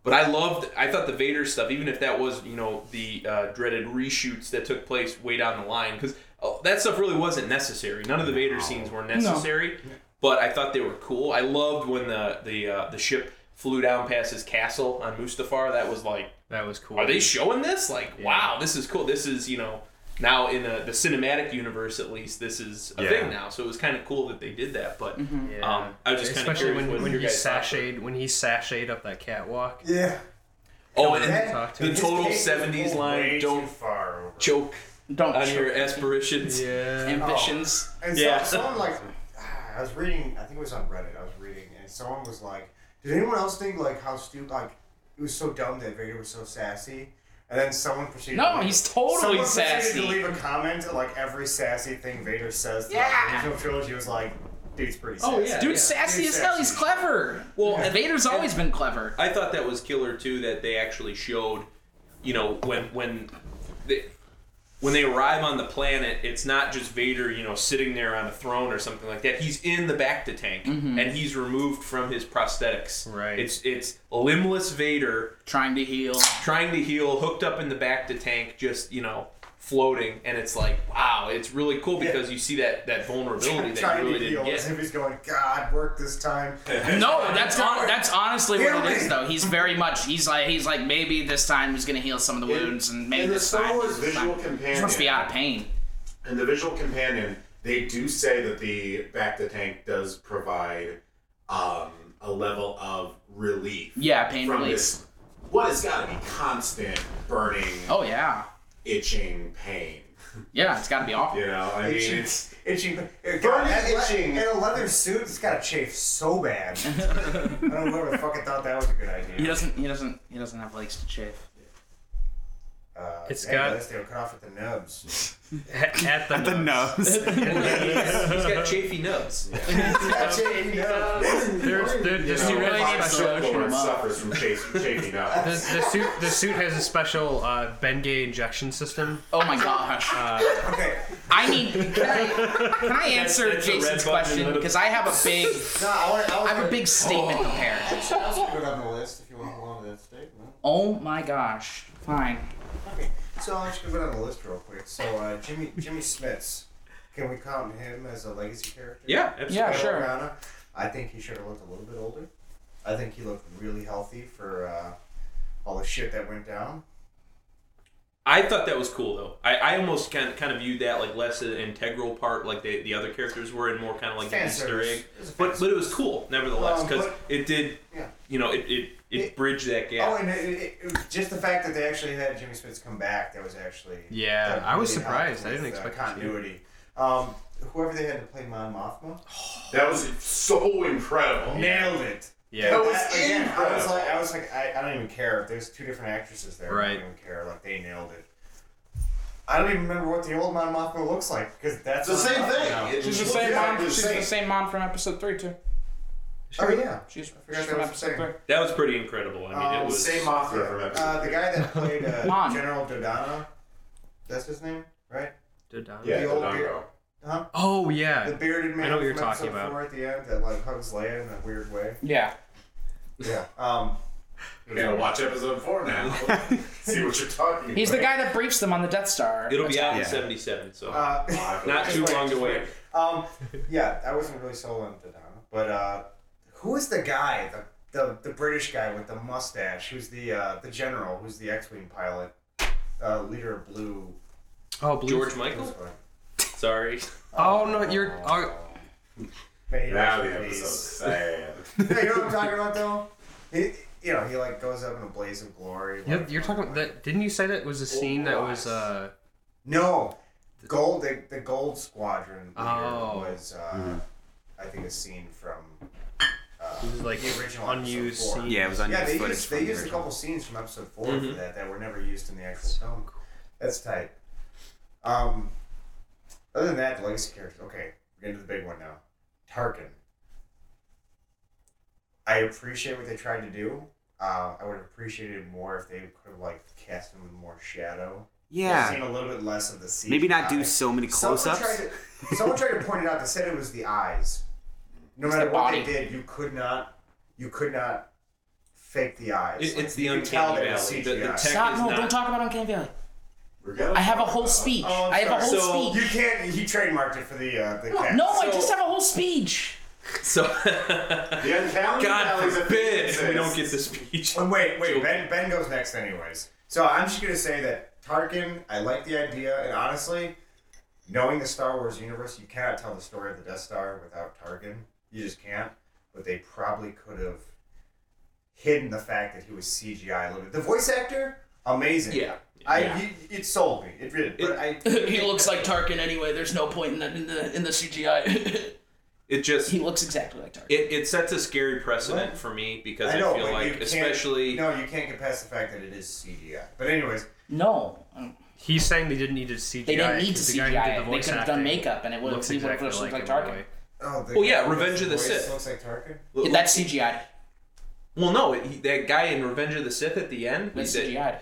[SPEAKER 2] But I loved, I thought the Vader stuff, even if that was, you know, the uh, dreaded reshoots that took place way down the line, because oh, that stuff really wasn't necessary. None of the Vader scenes were necessary, no. but I thought they were cool. I loved when the the uh, the ship flew down past his castle on Mustafar. That was like,
[SPEAKER 6] That was cool.
[SPEAKER 2] are they showing this? Like, wow, this is cool. This is, you know, now in the, the cinematic universe, at least, this is a
[SPEAKER 3] Yeah.
[SPEAKER 2] thing now. So it was kind of cool that they did that. But
[SPEAKER 6] Yeah.
[SPEAKER 2] um, I was just kind of
[SPEAKER 6] Especially
[SPEAKER 2] curious
[SPEAKER 6] when,
[SPEAKER 2] what
[SPEAKER 6] when he
[SPEAKER 2] guys thoughts were.
[SPEAKER 6] sashayed when he sashayed up that catwalk.
[SPEAKER 1] Yeah.
[SPEAKER 2] Oh, and
[SPEAKER 1] That-
[SPEAKER 6] talk to
[SPEAKER 2] the
[SPEAKER 6] him.
[SPEAKER 2] total
[SPEAKER 1] His case was
[SPEAKER 2] 70s line, don't
[SPEAKER 1] far
[SPEAKER 2] choke
[SPEAKER 5] Don't
[SPEAKER 2] on
[SPEAKER 5] choke
[SPEAKER 2] your aspirations.
[SPEAKER 6] Yeah.
[SPEAKER 5] ambitions.
[SPEAKER 1] And
[SPEAKER 2] Yeah.
[SPEAKER 1] so, someone like, I was reading, I think it was on Reddit. I was reading, and someone was like, "Did anyone else think like how stupid, like it was so dumb that Vader was so sassy?" And then someone proceeded.
[SPEAKER 5] No,
[SPEAKER 1] to leave-
[SPEAKER 5] he's totally
[SPEAKER 1] someone proceeded
[SPEAKER 5] sassy.
[SPEAKER 1] to leave a comment like every sassy thing Vader says. throughout
[SPEAKER 5] Yeah.
[SPEAKER 1] The original trilogy was like, "Dude's pretty sassy."
[SPEAKER 2] Oh, yeah.
[SPEAKER 5] Dude's sassy
[SPEAKER 1] Dude's
[SPEAKER 5] as hell. He's clever.
[SPEAKER 2] Well,
[SPEAKER 5] and
[SPEAKER 2] and-
[SPEAKER 5] Vader's always been clever.
[SPEAKER 2] I thought that was killer too. That they actually showed, you know, when when they, when they arrive on the planet, it's not just Vader, you know, sitting there on a throne or something like that. He's in the Bacta tank, mm-hmm. and he's removed from his prosthetics.
[SPEAKER 6] Right.
[SPEAKER 2] It's it's limbless Vader
[SPEAKER 5] Trying to heal.
[SPEAKER 2] trying to heal, hooked up in the Bacta tank, just you know, floating, and it's like, wow, it's really cool because you see that that vulnerability that
[SPEAKER 1] Trying
[SPEAKER 2] you really
[SPEAKER 1] to heal
[SPEAKER 2] didn't
[SPEAKER 1] as
[SPEAKER 2] get.
[SPEAKER 1] if he's going, God, work this time.
[SPEAKER 5] No, that's on, that's honestly
[SPEAKER 1] Heal
[SPEAKER 5] what it
[SPEAKER 1] me.
[SPEAKER 5] is though. He's very much he's like he's like maybe this time he's gonna heal some of the
[SPEAKER 4] In-
[SPEAKER 5] wounds and maybe
[SPEAKER 4] in the
[SPEAKER 5] this
[SPEAKER 4] Star
[SPEAKER 5] time
[SPEAKER 4] Wars
[SPEAKER 5] this
[SPEAKER 4] visual
[SPEAKER 5] time-
[SPEAKER 4] companion-
[SPEAKER 5] he must be out of pain.
[SPEAKER 4] And the visual companion, they do say that the Bacta tank does provide um, a level of relief.
[SPEAKER 5] Yeah, pain
[SPEAKER 4] from
[SPEAKER 5] relief.
[SPEAKER 4] this what has got to be constant burning,
[SPEAKER 5] Oh yeah,
[SPEAKER 4] itching pain.
[SPEAKER 5] yeah. It's got to be awful.
[SPEAKER 4] You know, I mean,
[SPEAKER 1] Itching.
[SPEAKER 4] it's
[SPEAKER 1] Itching.
[SPEAKER 4] Burning,
[SPEAKER 1] God, that
[SPEAKER 4] itching.
[SPEAKER 1] In a leather suit, it's got to chafe so bad. I don't know whoever fucking thought that was a good idea.
[SPEAKER 5] He doesn't he doesn't he doesn't have legs to chafe.
[SPEAKER 1] Uh,
[SPEAKER 6] It's
[SPEAKER 1] hey,
[SPEAKER 6] got-
[SPEAKER 1] Let's cut off at the nubs.
[SPEAKER 6] At the, at nubs.
[SPEAKER 3] the
[SPEAKER 6] nose.
[SPEAKER 3] nose.
[SPEAKER 2] He's got chafy nubs.
[SPEAKER 1] Got chafy nubs.
[SPEAKER 6] There's the, the
[SPEAKER 4] you
[SPEAKER 6] suit
[SPEAKER 4] know,
[SPEAKER 5] really
[SPEAKER 6] has
[SPEAKER 5] needs
[SPEAKER 6] special.
[SPEAKER 5] lotion
[SPEAKER 4] Lord
[SPEAKER 5] him up.
[SPEAKER 4] suffers from chafing, chafing up.
[SPEAKER 6] The, the suit the suit has a special uh, Bengay injection system.
[SPEAKER 5] Oh my gosh.
[SPEAKER 1] Okay.
[SPEAKER 5] I need. Can I, can I answer
[SPEAKER 2] that's a red
[SPEAKER 5] Jason's question? Because I have a big
[SPEAKER 1] No, I, want, I, was
[SPEAKER 5] I have a big statement prepared.
[SPEAKER 1] Actually, I was gonna go the list if you want to hold that statement.
[SPEAKER 5] Oh my gosh. Fine.
[SPEAKER 1] Okay, so I'm just gonna go down the list real quick. So uh, Jimmy Jimmy Smits, can we count him as a legacy character?
[SPEAKER 2] Yeah, absolutely.
[SPEAKER 5] Yeah, sure.
[SPEAKER 1] Organa. I think he should have looked a little bit older. I think he looked really healthy for uh, all the shit that went down.
[SPEAKER 2] I thought that was cool though. I, I almost kind of, kind of viewed that like less an integral part, like the, the other characters were, and more kind of like an
[SPEAKER 1] Fan
[SPEAKER 2] Easter egg.
[SPEAKER 1] It was a fan
[SPEAKER 2] But but it was cool nevertheless
[SPEAKER 1] Um,
[SPEAKER 2] because
[SPEAKER 1] but-
[SPEAKER 2] it did,
[SPEAKER 1] Yeah.
[SPEAKER 2] you know, it it, it,
[SPEAKER 1] It-
[SPEAKER 2] bridged that gap.
[SPEAKER 1] Oh, and it, it, it was just the fact that they actually had Jimmy Smits come back. That was actually
[SPEAKER 6] Yeah,
[SPEAKER 1] that
[SPEAKER 6] I was surprised.
[SPEAKER 1] helped
[SPEAKER 6] I didn't
[SPEAKER 1] with, uh,
[SPEAKER 6] expect
[SPEAKER 1] continuity. Um, whoever they had to play Mon Mothma
[SPEAKER 4] That was so incredible.
[SPEAKER 1] nailed it.
[SPEAKER 6] Yeah.
[SPEAKER 4] That was
[SPEAKER 1] That- again, I was like, I was like, I, I don't even care if there's two different actresses there. I
[SPEAKER 6] Right.
[SPEAKER 1] don't even care. Like they nailed it. I don't even remember what the old Mon Mothma looks like because that's
[SPEAKER 4] the same thing.
[SPEAKER 1] now.
[SPEAKER 4] It
[SPEAKER 5] She's the same
[SPEAKER 4] looks
[SPEAKER 5] mom. She's the same mom from episode three too.
[SPEAKER 1] Oh yeah,
[SPEAKER 5] She's, she's from episode
[SPEAKER 1] the
[SPEAKER 5] three.
[SPEAKER 2] That was pretty incredible. I mean,
[SPEAKER 1] Um,
[SPEAKER 2] it was the
[SPEAKER 4] Same Mothra from episode.
[SPEAKER 1] Uh, the guy that played uh, General Dodonna. That's his name, right?
[SPEAKER 6] Dodongo.
[SPEAKER 4] yeah,
[SPEAKER 1] the
[SPEAKER 4] the
[SPEAKER 1] old
[SPEAKER 4] Dongo.
[SPEAKER 1] Huh?
[SPEAKER 6] Oh yeah, The
[SPEAKER 1] bearded man.
[SPEAKER 6] I know what you're
[SPEAKER 1] from
[SPEAKER 6] talking
[SPEAKER 1] episode
[SPEAKER 6] about.
[SPEAKER 1] At the end that like hugs Leia in a weird way.
[SPEAKER 5] Yeah.
[SPEAKER 1] Yeah. Um.
[SPEAKER 4] We're gonna watch episode four now. See what you're talking
[SPEAKER 5] He's the guy that briefs them on the Death Star.
[SPEAKER 2] It'll be out in
[SPEAKER 3] Yeah.
[SPEAKER 2] '77, so
[SPEAKER 1] Uh,
[SPEAKER 2] not too long to wait.
[SPEAKER 1] Um, yeah, I wasn't really sold on Dodonna, but uh, who is the guy, the, the the British guy with the mustache? Who's the uh, the general? Who's the X-wing pilot? Uh, leader of Blue.
[SPEAKER 6] Oh, Blue.
[SPEAKER 2] George Michael. Sorry.
[SPEAKER 6] Oh no, you're. Oh,
[SPEAKER 1] May he
[SPEAKER 4] Now
[SPEAKER 1] rest
[SPEAKER 4] the
[SPEAKER 1] in
[SPEAKER 4] episode's sad.
[SPEAKER 1] Hey, you know what I'm talking about, though? He, you know, he like goes up in a blaze of glory.
[SPEAKER 6] you're,
[SPEAKER 1] like-
[SPEAKER 6] you're talking about that. Didn't you say that was a scene that was uh?
[SPEAKER 1] No, gold. The, the Gold Squadron
[SPEAKER 6] Oh.
[SPEAKER 1] was, uh, I think, a scene from. Uh,
[SPEAKER 6] It was like
[SPEAKER 1] the original
[SPEAKER 6] unused scene.
[SPEAKER 3] Yeah, it was unused
[SPEAKER 1] Yeah, they
[SPEAKER 3] footage
[SPEAKER 1] used, they
[SPEAKER 3] the
[SPEAKER 1] used a couple scenes from episode 4
[SPEAKER 2] Mhm.
[SPEAKER 1] for that that were never used in the actual film. That's tight. Um, other than that, the legacy characters. Okay, we're getting to the big one now. Tarkin. I appreciate what they tried to do. Uh, I would have appreciated it more if they could have like cast him with more shadow.
[SPEAKER 3] Yeah.
[SPEAKER 1] seen a little bit less of the CGI.
[SPEAKER 3] Maybe not do so many close-ups.
[SPEAKER 1] tried to, someone tried to point it out. They said it was the eyes. No
[SPEAKER 5] It's
[SPEAKER 1] matter
[SPEAKER 5] the
[SPEAKER 1] what
[SPEAKER 5] body.
[SPEAKER 1] they did, you could not, you could not fake the eyes.
[SPEAKER 2] It,
[SPEAKER 1] Like,
[SPEAKER 2] it's the
[SPEAKER 1] you could tell
[SPEAKER 2] uncanny
[SPEAKER 1] that it was
[SPEAKER 2] valley. The, the tech
[SPEAKER 5] Stop!
[SPEAKER 2] is
[SPEAKER 5] No,
[SPEAKER 2] not.
[SPEAKER 5] don't talk about Uncanny Valley.
[SPEAKER 4] We're gonna
[SPEAKER 5] I have a whole
[SPEAKER 4] about-
[SPEAKER 5] speech.
[SPEAKER 1] Oh, I'm
[SPEAKER 5] have a whole.
[SPEAKER 2] So,
[SPEAKER 5] speech.
[SPEAKER 1] You can't. He trademarked it for the uh, the cat.
[SPEAKER 5] no, I just have a whole speech.
[SPEAKER 2] So,
[SPEAKER 4] The uncanny
[SPEAKER 2] God forbid we don't get the speech.
[SPEAKER 1] Oh, wait, wait.
[SPEAKER 2] Joking.
[SPEAKER 1] Ben Ben goes next, anyways. So I'm just gonna say that Tarkin. I like the idea, and honestly, knowing the Star Wars universe, you cannot tell the story of the Death Star without Tarkin. You just can't. But they probably could have hidden the fact that he was CGI a little bit. The voice actor, amazing.
[SPEAKER 2] Yeah.
[SPEAKER 1] I
[SPEAKER 2] Yeah.
[SPEAKER 1] he, it sold me. It really. But I.
[SPEAKER 5] he looks like Tarkin anyway. There's no point in the in the, in the CGI.
[SPEAKER 2] It just
[SPEAKER 5] he looks exactly like Tarkin.
[SPEAKER 2] it, it sets a scary precedent for me because I,
[SPEAKER 1] I
[SPEAKER 2] feel like, especially
[SPEAKER 1] no, you can't get past the fact that it is CGI. But anyways,
[SPEAKER 5] no,
[SPEAKER 6] He's saying they didn't need to CGI.
[SPEAKER 5] they didn't need to
[SPEAKER 6] 'cause the
[SPEAKER 5] CGI
[SPEAKER 6] who did
[SPEAKER 5] it.
[SPEAKER 6] the
[SPEAKER 5] They could have done makeup, and it would
[SPEAKER 6] Looks
[SPEAKER 5] he would have
[SPEAKER 6] exactly
[SPEAKER 5] looked
[SPEAKER 6] like
[SPEAKER 5] like
[SPEAKER 6] him in a
[SPEAKER 5] Tarkin.
[SPEAKER 1] oh,
[SPEAKER 2] Well, yeah, Revenge of the
[SPEAKER 1] voice
[SPEAKER 2] Sith.
[SPEAKER 1] looks like Tarkin.
[SPEAKER 5] Yeah, that's CGI.
[SPEAKER 2] well, no, he, that guy in Revenge of the Sith at the end,
[SPEAKER 5] That's CGI.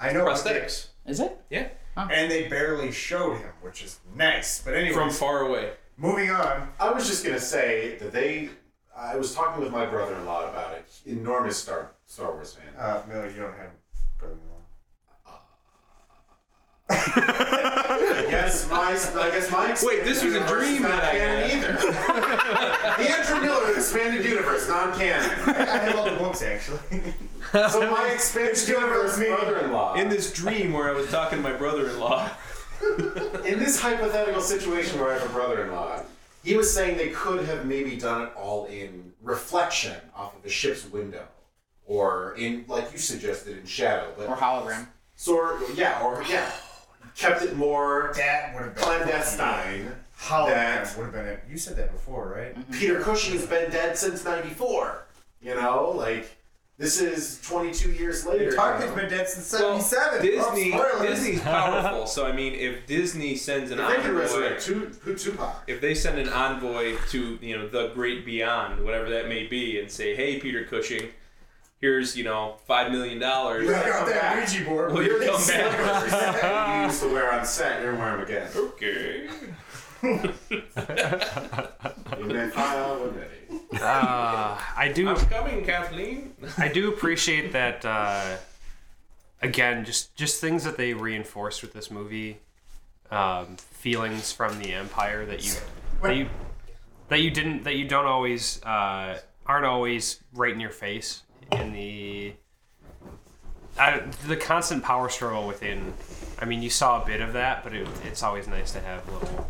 [SPEAKER 1] I know but
[SPEAKER 2] prosthetics.
[SPEAKER 5] Is it?
[SPEAKER 2] Yeah,
[SPEAKER 1] and they barely showed him, which is nice. But anyway,
[SPEAKER 2] from far away.
[SPEAKER 1] moving on.
[SPEAKER 4] I was just gonna say that they. I was talking with my brother-in-law about it. Enormous Star Star Wars fan.
[SPEAKER 1] Uh, Miller, you don't have brother-in-law.
[SPEAKER 4] Yes, my. I guess my.
[SPEAKER 2] Wait, this was a dream
[SPEAKER 4] not
[SPEAKER 2] that I
[SPEAKER 4] canon either. the Andrew Miller expanded universe, non-canon.
[SPEAKER 1] I have all the books actually.
[SPEAKER 4] So my expanded universe brother-in-law.
[SPEAKER 2] In this dream where I was talking to my brother-in-law.
[SPEAKER 4] in this hypothetical situation where I have a brother-in-law, he was saying they could have maybe done it all in reflection off of the ship's window, or in like you suggested in shadow, but
[SPEAKER 5] Or hologram.
[SPEAKER 4] sort yeah, or yeah, kept it more
[SPEAKER 1] that would have been
[SPEAKER 4] clandestine.
[SPEAKER 1] Hologram
[SPEAKER 4] That-
[SPEAKER 1] would have been it. You said that before, right?
[SPEAKER 5] Mm-hmm.
[SPEAKER 4] Peter Cushing's been dead since '94. You know, like this is 22 years later.
[SPEAKER 1] Tarkin's
[SPEAKER 4] you know?
[SPEAKER 1] been dead since
[SPEAKER 2] Well,
[SPEAKER 1] '77.
[SPEAKER 2] Disney,
[SPEAKER 1] oh.
[SPEAKER 2] Disney's powerful. So I mean, if Disney sends an
[SPEAKER 4] If
[SPEAKER 2] envoy,
[SPEAKER 4] resurrect Tu- Tu- Tupac.
[SPEAKER 2] if they send an envoy to you know the great beyond, whatever that may be, and say, "Hey, Peter Cushing, here's you know five million dollars."
[SPEAKER 1] You got
[SPEAKER 4] come
[SPEAKER 1] that
[SPEAKER 4] back.
[SPEAKER 1] Ouija board.
[SPEAKER 2] Well,
[SPEAKER 4] You're
[SPEAKER 2] come back.
[SPEAKER 4] you used to wear on set. You're wearing them again.
[SPEAKER 2] Okay.
[SPEAKER 4] And then file when.
[SPEAKER 6] Uh, I do.
[SPEAKER 2] I'm coming, Kathleen.
[SPEAKER 6] I do appreciate that. Uh, again, just just things that they reinforced with this movie, um, feelings from the Empire that you that you that you didn't that you don't always uh, aren't always right in your face in the I, the constant power struggle within. I mean, you saw a bit of that, but it, it's always nice to have little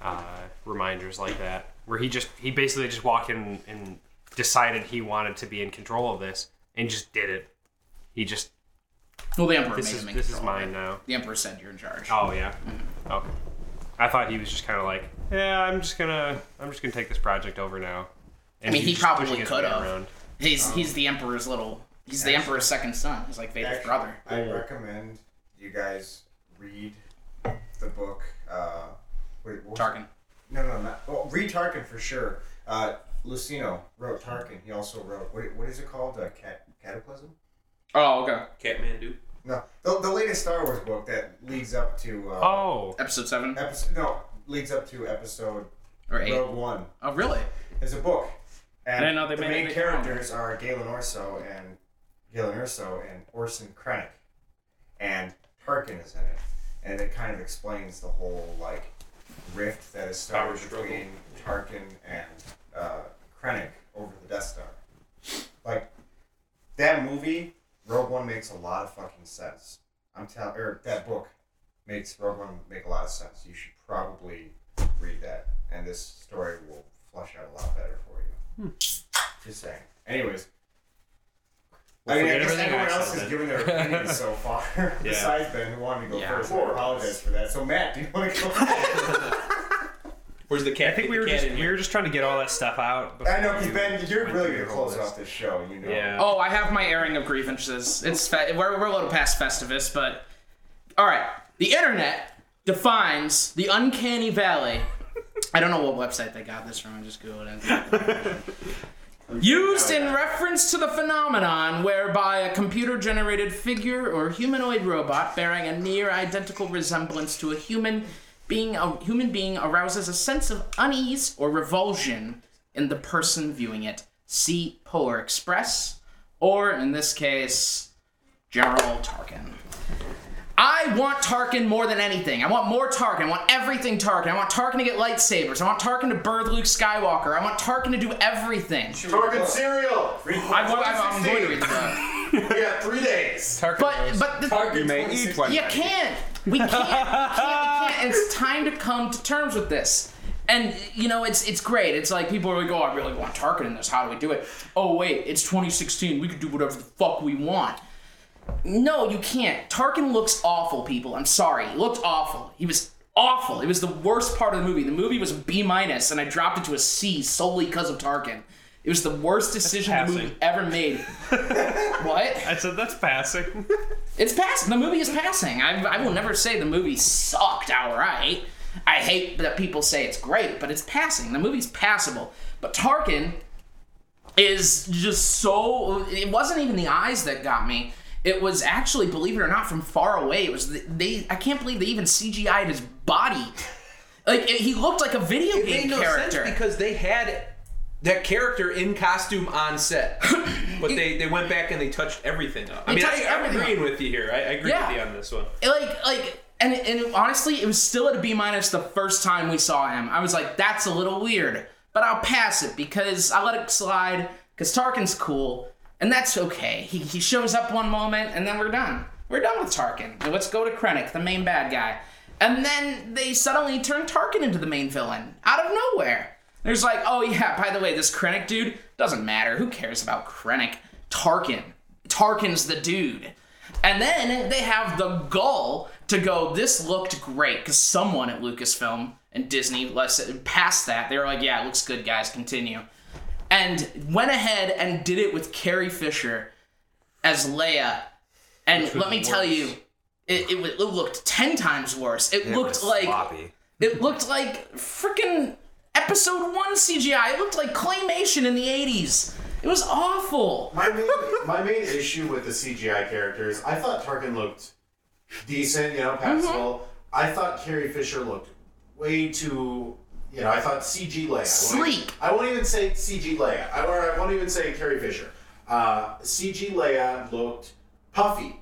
[SPEAKER 6] uh, reminders like that, where he just he basically just walked in and decided he wanted to be in control of this and just did it. He just
[SPEAKER 5] Well, the Emperor
[SPEAKER 6] this
[SPEAKER 5] made
[SPEAKER 6] is
[SPEAKER 5] him in
[SPEAKER 6] this
[SPEAKER 5] control of
[SPEAKER 6] mine
[SPEAKER 5] it.
[SPEAKER 6] now.
[SPEAKER 5] The Emperor said you're in charge.
[SPEAKER 6] Oh yeah. Okay. I thought he was just kind of like, yeah, I'm just gonna I'm just gonna take this project over now. And
[SPEAKER 5] I mean, he probably could have.
[SPEAKER 6] Around.
[SPEAKER 5] He's he's the Emperor's little. He's the Emperor's second son. He's like Vader's
[SPEAKER 1] Actually,
[SPEAKER 5] brother.
[SPEAKER 1] I recommend you guys read the book. Uh, wait, what was it?
[SPEAKER 5] Tarkin.
[SPEAKER 1] No, no, not. Well, read Tarkin for sure. Uh, Luceno wrote Tarkin. He also wrote what, what is it called? Uh, Cat, Cataclysm.
[SPEAKER 5] Oh, okay.
[SPEAKER 2] Catmandu.
[SPEAKER 1] No, the, the latest Star Wars book that leads up to uh,
[SPEAKER 6] Oh,
[SPEAKER 5] Episode seven
[SPEAKER 1] episode no leads up to episode
[SPEAKER 5] or eight.
[SPEAKER 1] Rogue One.
[SPEAKER 5] Oh, really?
[SPEAKER 1] There's a book, and
[SPEAKER 5] I know they
[SPEAKER 1] the
[SPEAKER 5] made
[SPEAKER 1] main characters are Galen Orso and Galen Erso and Orson Krennic, and Tarkin is in it, and it kind of explains the whole like rift that is started
[SPEAKER 2] Power struggle.
[SPEAKER 1] between Tarkin and uh, Krennic over the Death Star. Like that movie, Rogue One makes a lot of fucking sense. I'm telling, or that book makes Rogue One make a lot of sense. You should probably read that, and this story will flush out a lot better for you. Just saying. Anyways. I mean, I guess everyone else
[SPEAKER 6] said
[SPEAKER 1] has
[SPEAKER 6] then.
[SPEAKER 1] given their opinions so far, besides Ben, who wanted to go
[SPEAKER 5] Yeah.
[SPEAKER 1] first. I apologize for that. So, Matt, do you want to go?
[SPEAKER 2] Where's the cat?
[SPEAKER 6] I think we were just
[SPEAKER 2] in
[SPEAKER 6] we were just trying to get all that stuff out.
[SPEAKER 1] I know, because
[SPEAKER 6] you
[SPEAKER 1] Ben, you're really
[SPEAKER 6] through gonna
[SPEAKER 1] close off this show, you know.
[SPEAKER 6] Yeah.
[SPEAKER 5] Oh, I have my airing of grievances. It's fe- we're, we're a little past Festivus, but all right. The internet defines the uncanny valley. I don't know what website they got this from. I just googled it. Used in reference to the phenomenon whereby a computer-generated figure or humanoid robot bearing a near identical resemblance to a human being a human being arouses a sense of unease or revulsion in the person viewing it. See Polar Express, or in this case, General Tarkin. I want Tarkin more than anything. I want more Tarkin. I want everything Tarkin. I want Tarkin to get lightsabers. I want Tarkin to birth Luke Skywalker. I want Tarkin to do everything.
[SPEAKER 4] Target cereal.
[SPEAKER 5] I want, I'm, I'm going to read the book.
[SPEAKER 4] We got three days.
[SPEAKER 5] Tarkin But but the,
[SPEAKER 3] You may eat one.
[SPEAKER 5] you can't. We can't. We can't. We can't. It's time to come to terms with this. And you know, it's it's great. It's like people are like, "Oh, I really want Tarkin in this. How do we do it?" Oh wait, it's 2016. We can do whatever the fuck we want. No, you can't. Tarkin looks awful, people. I'm sorry. He looked awful. He was awful. It was the worst part of the movie. The movie was a B minus, and I dropped it to a C solely because of Tarkin. It was the worst decision the movie ever made. what?
[SPEAKER 6] I said that's passing.
[SPEAKER 5] It's passing. The movie is passing. I, I will never say the movie sucked outright. I hate that people say it's great, but it's passing. The movie's passable. But Tarkin is just so. It wasn't even the eyes that got me. It was actually, believe it or not, from far away. It was the, they. I can't believe they even CGI'd his body. Like it, he looked like a video
[SPEAKER 2] It
[SPEAKER 5] game
[SPEAKER 2] made no
[SPEAKER 5] character.
[SPEAKER 2] sense because they had that character in costume on set, but they, they went back and they touched everything up. I mean, I, I'm
[SPEAKER 5] everything
[SPEAKER 2] agreeing with you here. I, I agree
[SPEAKER 5] Yeah.
[SPEAKER 2] with you on this one.
[SPEAKER 5] like like and and honestly it was still at a b minus the first time we saw him i was like that's a little weird but i'll pass it because i let it slide because tarkin's cool and that's okay. He, he shows up one moment and then we're done. We're done with tarkin. Let's go to krennic the main bad guy. And then they suddenly turn tarkin into the main villain out of nowhere. There's like oh yeah by the way this krennic dude doesn't matter. Who cares about krennic? Tarkin. Tarkin's the dude. And then they have the gall to go, this looked great, because someone at Lucasfilm and Disney less past that, they were like, yeah, it looks good, guys, continue. And went ahead and did it with Carrie Fisher as Leia. And let me tell you, it, it, it looked ten times worse. It,
[SPEAKER 3] It
[SPEAKER 5] looked like
[SPEAKER 3] sloppy.
[SPEAKER 5] it looked like freaking episode one CGI. It looked like claymation in the '80s. It was awful.
[SPEAKER 4] My main, my main issue with the CGI characters, I thought Tarkin looked decent, you know, passable. Mm-hmm. I thought Carrie Fisher looked way too, you know, I thought CG Leia. I won't-
[SPEAKER 5] Sleek.
[SPEAKER 4] I won't even say CG Leia. I, or I won't even say Carrie Fisher. Uh, CG Leia looked puffy.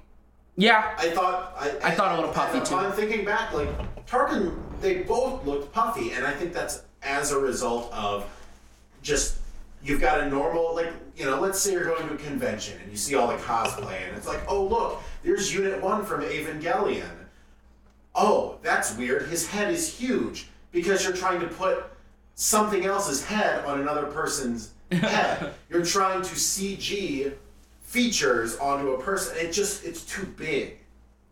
[SPEAKER 5] Yeah,
[SPEAKER 4] I thought I,
[SPEAKER 5] I thought a little puffy, too.
[SPEAKER 4] I'm thinking back, like Tarkin, they both looked puffy, and I think that's as a result of just you've got a normal like you know let's say you're going to a convention and you see all the cosplay and it's like oh look there's Unit One from Evangelion. Oh, that's weird. His head is huge because you're trying to put something else's head on another person's head. You're trying to CG features onto a person. It just it's too big.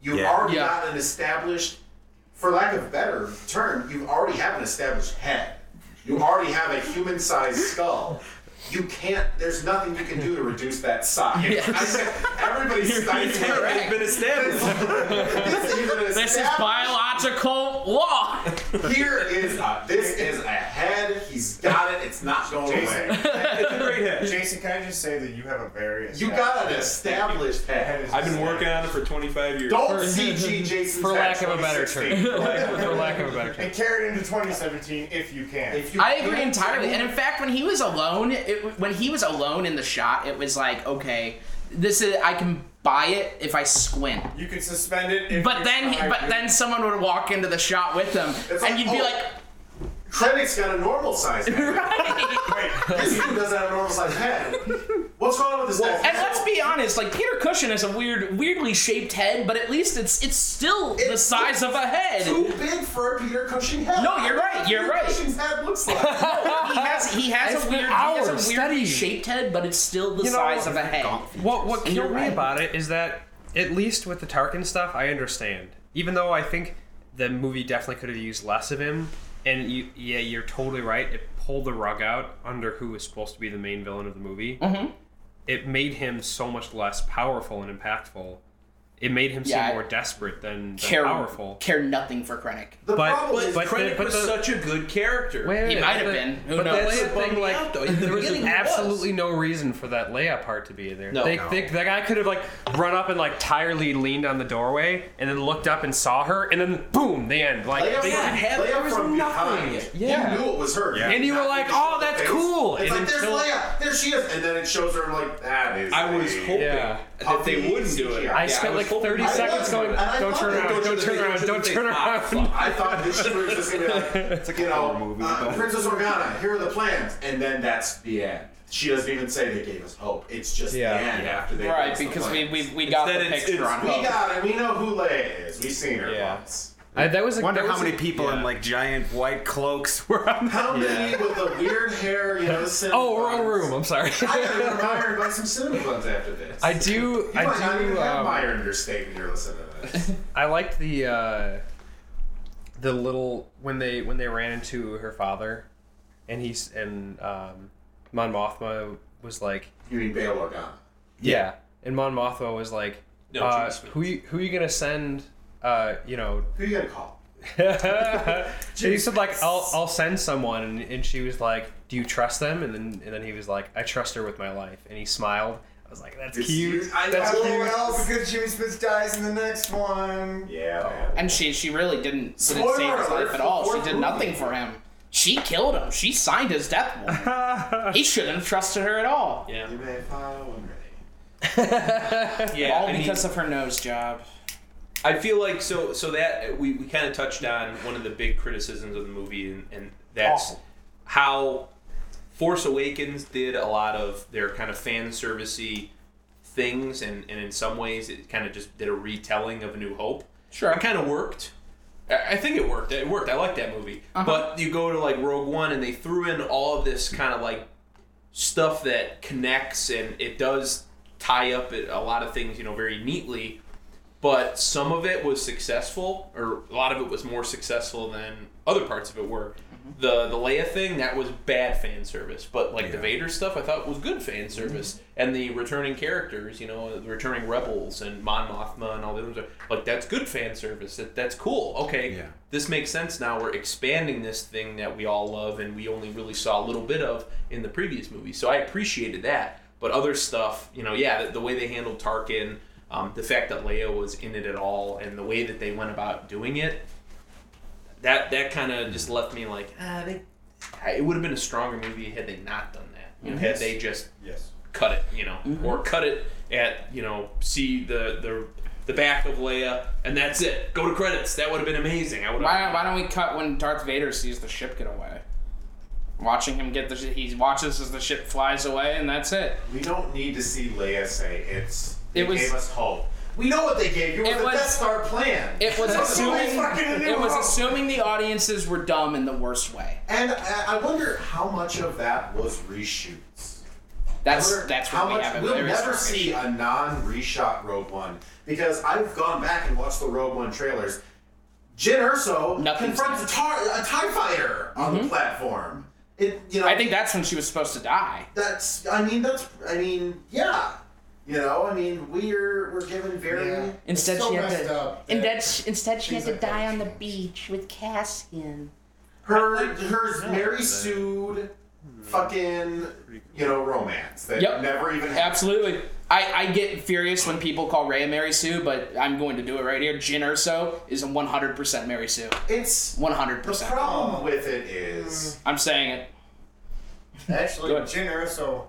[SPEAKER 4] You've
[SPEAKER 3] Yeah.
[SPEAKER 4] already
[SPEAKER 5] Yeah.
[SPEAKER 4] got an established, for lack of a better term, you already have an established head. You already have a human-sized skull. You can't. There's nothing you can do to reduce that size.
[SPEAKER 5] Yes.
[SPEAKER 4] I said, everybody's.
[SPEAKER 2] It's been established.
[SPEAKER 4] This is even
[SPEAKER 5] this is biological law.
[SPEAKER 4] Here is a, this is a. He's got it. It's It's not going
[SPEAKER 1] Jason,
[SPEAKER 4] away.
[SPEAKER 2] It's a great hit.
[SPEAKER 1] Jason, can I just say that you have a very
[SPEAKER 4] You got an established head.
[SPEAKER 2] I've been working on it for 25 years.
[SPEAKER 4] Don't CG Jason's
[SPEAKER 6] For lack of a better term. For lack of a better term.
[SPEAKER 1] And carry it into 2017 if you can.
[SPEAKER 4] If you
[SPEAKER 5] I agree
[SPEAKER 4] can't-
[SPEAKER 5] entirely. And in fact, when he was alone, it, when he was alone in the shot, it was like, okay, this is I can buy it if I squint.
[SPEAKER 1] you can suspend it. If
[SPEAKER 5] But then, but then someone would walk into the shot with them,
[SPEAKER 4] It's
[SPEAKER 5] and
[SPEAKER 4] like,
[SPEAKER 5] you'd be
[SPEAKER 4] oh.
[SPEAKER 5] like,
[SPEAKER 4] Krennic's got a normal size head.
[SPEAKER 1] Wait,
[SPEAKER 4] This dude doesn't have a normal size head. What's going on with this
[SPEAKER 5] and
[SPEAKER 4] head?
[SPEAKER 5] let's be honest, like Peter Cushing has a weird, weirdly shaped head, but at least it's it's still the size of a head.
[SPEAKER 4] Too big for a Peter Cushing head.
[SPEAKER 5] No, you're right,
[SPEAKER 4] I don't know what
[SPEAKER 5] you're
[SPEAKER 4] Peter
[SPEAKER 5] right.
[SPEAKER 4] Cushing's head looks like.
[SPEAKER 5] he has he has
[SPEAKER 6] It's
[SPEAKER 5] a
[SPEAKER 6] been
[SPEAKER 5] weird he has a weirdly
[SPEAKER 6] studying.
[SPEAKER 5] shaped head, but it's still the
[SPEAKER 6] You know,
[SPEAKER 5] size of a head.
[SPEAKER 6] What what
[SPEAKER 5] And
[SPEAKER 6] killed me
[SPEAKER 5] right.
[SPEAKER 6] about it is that at least with the Tarkin stuff, I understand. Even though I think the movie definitely could have used less of him, and you yeah, you're totally right. It pulled the rug out under who was supposed to be the main villain of the movie. Mm-hmm. It made him so much less powerful and impactful. It made him
[SPEAKER 5] Yeah,
[SPEAKER 6] seem more desperate than, than
[SPEAKER 5] Care
[SPEAKER 6] powerful.
[SPEAKER 5] care nothing for Krennic.
[SPEAKER 4] The
[SPEAKER 6] But-
[SPEAKER 4] problem
[SPEAKER 2] But,
[SPEAKER 4] is,
[SPEAKER 6] but-
[SPEAKER 2] Krennic
[SPEAKER 6] but
[SPEAKER 2] was
[SPEAKER 6] the-
[SPEAKER 2] such a good character.
[SPEAKER 6] Wait,
[SPEAKER 5] He might have been. Who
[SPEAKER 6] but
[SPEAKER 5] knows?
[SPEAKER 6] the Leia
[SPEAKER 2] That bummed
[SPEAKER 6] thing, like,
[SPEAKER 2] though. The
[SPEAKER 6] there was
[SPEAKER 2] beginning, it was.
[SPEAKER 6] absolutely no reason for that Leia part to be there.
[SPEAKER 2] No.
[SPEAKER 6] they,
[SPEAKER 2] No.
[SPEAKER 6] they, that guy could have like run up and like tirely leaned on the doorway and then looked up and saw her and then boom, the end. Like
[SPEAKER 4] Leia
[SPEAKER 6] they
[SPEAKER 4] from,
[SPEAKER 6] didn't have
[SPEAKER 4] Leia
[SPEAKER 6] there was
[SPEAKER 4] from
[SPEAKER 6] nothing.
[SPEAKER 4] behind,
[SPEAKER 6] Yeah.
[SPEAKER 4] you knew it was her.
[SPEAKER 6] And you were like, "Oh, that's
[SPEAKER 4] face.
[SPEAKER 6] cool."
[SPEAKER 4] It's
[SPEAKER 6] And
[SPEAKER 4] like, there's Leia, there she is, and then it shows her. Like, that is.
[SPEAKER 2] I was
[SPEAKER 4] a-
[SPEAKER 2] hoping
[SPEAKER 6] Yeah.
[SPEAKER 2] That they wouldn't do it.
[SPEAKER 6] I
[SPEAKER 2] Yeah,
[SPEAKER 6] spent
[SPEAKER 2] was
[SPEAKER 6] like
[SPEAKER 2] hoping-
[SPEAKER 6] 30
[SPEAKER 4] I
[SPEAKER 6] seconds going,
[SPEAKER 4] and I
[SPEAKER 6] "Don't turn around,
[SPEAKER 4] don't
[SPEAKER 6] don't turn around, don't turn around."
[SPEAKER 4] I thought this was just gonna be like,
[SPEAKER 3] It's like a
[SPEAKER 4] you know,
[SPEAKER 3] horror movie.
[SPEAKER 4] uh, Princess Organa, here are the plans, and then that's the end. She doesn't even say they gave us hope. It's just
[SPEAKER 6] Yeah.
[SPEAKER 4] the end
[SPEAKER 6] Yeah.
[SPEAKER 4] after they.
[SPEAKER 5] Right,
[SPEAKER 4] give the
[SPEAKER 5] because we,
[SPEAKER 4] plans.
[SPEAKER 5] we, we got
[SPEAKER 2] Instead
[SPEAKER 5] the picture
[SPEAKER 2] it's-
[SPEAKER 5] on
[SPEAKER 4] we
[SPEAKER 5] Hope.
[SPEAKER 4] got it. We know who Leia is. We've seen her
[SPEAKER 6] Yeah.
[SPEAKER 4] once.
[SPEAKER 6] I, that was a,
[SPEAKER 3] Wonder
[SPEAKER 6] that
[SPEAKER 3] how
[SPEAKER 6] was a-
[SPEAKER 3] many people in like giant white cloaks were on
[SPEAKER 4] How many with the weird hair? You know, the cinnamon
[SPEAKER 6] Oh, wrong room. I'm sorry.
[SPEAKER 4] I gotta go to Meijer and buy some cinnamon buns after this.
[SPEAKER 6] I do.
[SPEAKER 4] You
[SPEAKER 6] I
[SPEAKER 4] might not even
[SPEAKER 6] do.
[SPEAKER 4] have
[SPEAKER 6] Um,
[SPEAKER 4] Meijer your state when you're listening to this.
[SPEAKER 6] I liked the uh, the little when they when they ran into her father, and he's and um, Mon Mothma was like,
[SPEAKER 4] you mean Bail Organa?
[SPEAKER 6] yeah, and Mon Mothma was like,
[SPEAKER 2] No,
[SPEAKER 6] uh, who you, who you gonna send? Uh, you know,
[SPEAKER 4] Who you gonna call?
[SPEAKER 6] and he said like I'll I'll send someone, and, and she was like, do you trust them? And then and then he was like, I trust her with my life, and he smiled. I was like, that's
[SPEAKER 4] It's
[SPEAKER 6] cute.
[SPEAKER 4] you- I
[SPEAKER 6] That's
[SPEAKER 4] know,
[SPEAKER 6] cute.
[SPEAKER 4] well,
[SPEAKER 1] because Jimmy Smits dies in the next one.
[SPEAKER 4] Yeah, man.
[SPEAKER 5] And she she really didn't, didn't
[SPEAKER 4] Spoiler
[SPEAKER 5] save his life at all. She
[SPEAKER 4] fourth
[SPEAKER 5] did
[SPEAKER 4] movie.
[SPEAKER 5] nothing for him. She killed him. She signed his death warrant. he shouldn't have trusted her at all.
[SPEAKER 2] Yeah.
[SPEAKER 4] You may follow when ready.
[SPEAKER 2] Yeah.
[SPEAKER 5] all
[SPEAKER 2] I mean,
[SPEAKER 5] because of her nose job.
[SPEAKER 2] I feel like so so that we, we kind of touched on one of the big criticisms of the movie and, and that's how Force Awakens did a lot of their kind of fan servicey things and, and in some ways it kind of just did a retelling of A New Hope.
[SPEAKER 5] Sure.
[SPEAKER 2] It kind of worked. I I think it worked. It worked. I like that movie. Uh-huh. But you go to like Rogue One and they threw in all of this kind of like stuff that connects and it does tie up a lot of things, you know, very neatly. But some of it was successful, or a lot of it was more successful than other parts of it were. Mm-hmm. The the Leia thing that was bad fan service, but like the Vader stuff, I thought was good fan mm-hmm. service, and the returning characters, you know, the returning rebels and Mon Mothma and all the others, like that's good fan service. That, that's cool. Okay,
[SPEAKER 3] Yeah.
[SPEAKER 2] this makes sense now. We're expanding this thing that we all love and we only really saw a little bit of in the previous movie. So I appreciated that. But other stuff, you know, yeah, the, the way they handled Tarkin, um, the fact that Leia was in it at all, and the way that they went about doing it, that that kind of just left me like, ah, they. It would have been a stronger movie had they not done that. You know, had they just
[SPEAKER 1] Yes.
[SPEAKER 2] cut it, you know, or cut it at you know, see the the the back of Leia, and that's it. Go to credits. That would have been amazing. I would
[SPEAKER 5] Why,
[SPEAKER 2] have.
[SPEAKER 5] why don't we cut when Darth Vader sees the ship get away? Watching him get the he watches as the ship flies away, and that's it.
[SPEAKER 4] We don't need to see Leia say it's. They
[SPEAKER 5] It was-
[SPEAKER 4] gave us hope. We know what they gave you. It was the Death Star plan.
[SPEAKER 5] It was assuming
[SPEAKER 4] always fucking a new
[SPEAKER 5] it was assuming the audiences were dumb in the worst way.
[SPEAKER 4] And I I wonder how much of that was reshoots.
[SPEAKER 5] That's
[SPEAKER 4] wonder
[SPEAKER 5] that's
[SPEAKER 4] how
[SPEAKER 5] what we
[SPEAKER 4] much
[SPEAKER 5] have.
[SPEAKER 4] we'll
[SPEAKER 5] very
[SPEAKER 4] never see a non-reshot Rogue One because I've gone back and watched the Rogue One trailers. Jyn Erso
[SPEAKER 5] Nothing's
[SPEAKER 4] confronts a, tar- a Tie Fighter on the mm-hmm. platform. It, you know,
[SPEAKER 5] I think that's when she was supposed to die.
[SPEAKER 4] that's. I mean, that's. I mean, yeah. You know, I mean, we're we're given very.
[SPEAKER 1] Yeah.
[SPEAKER 5] Instead,
[SPEAKER 1] so
[SPEAKER 5] she had
[SPEAKER 1] messed
[SPEAKER 5] to.
[SPEAKER 1] up
[SPEAKER 5] and
[SPEAKER 1] that
[SPEAKER 5] that's instead she had to
[SPEAKER 1] like
[SPEAKER 5] die
[SPEAKER 1] oh,
[SPEAKER 5] on the beach with Cassian.
[SPEAKER 4] Her her Mary Sued hmm. fucking you know romance that
[SPEAKER 5] Yep.
[SPEAKER 4] never even happened.
[SPEAKER 5] Absolutely. I, I get furious when people call Rey Mary Sue, but I'm going to do it right here. Jyn Erso is a 100% Mary Sue.
[SPEAKER 4] It's
[SPEAKER 5] 100%.
[SPEAKER 4] The problem with it is
[SPEAKER 5] I'm saying it.
[SPEAKER 1] Actually,
[SPEAKER 5] Go ahead.
[SPEAKER 1] Jyn Erso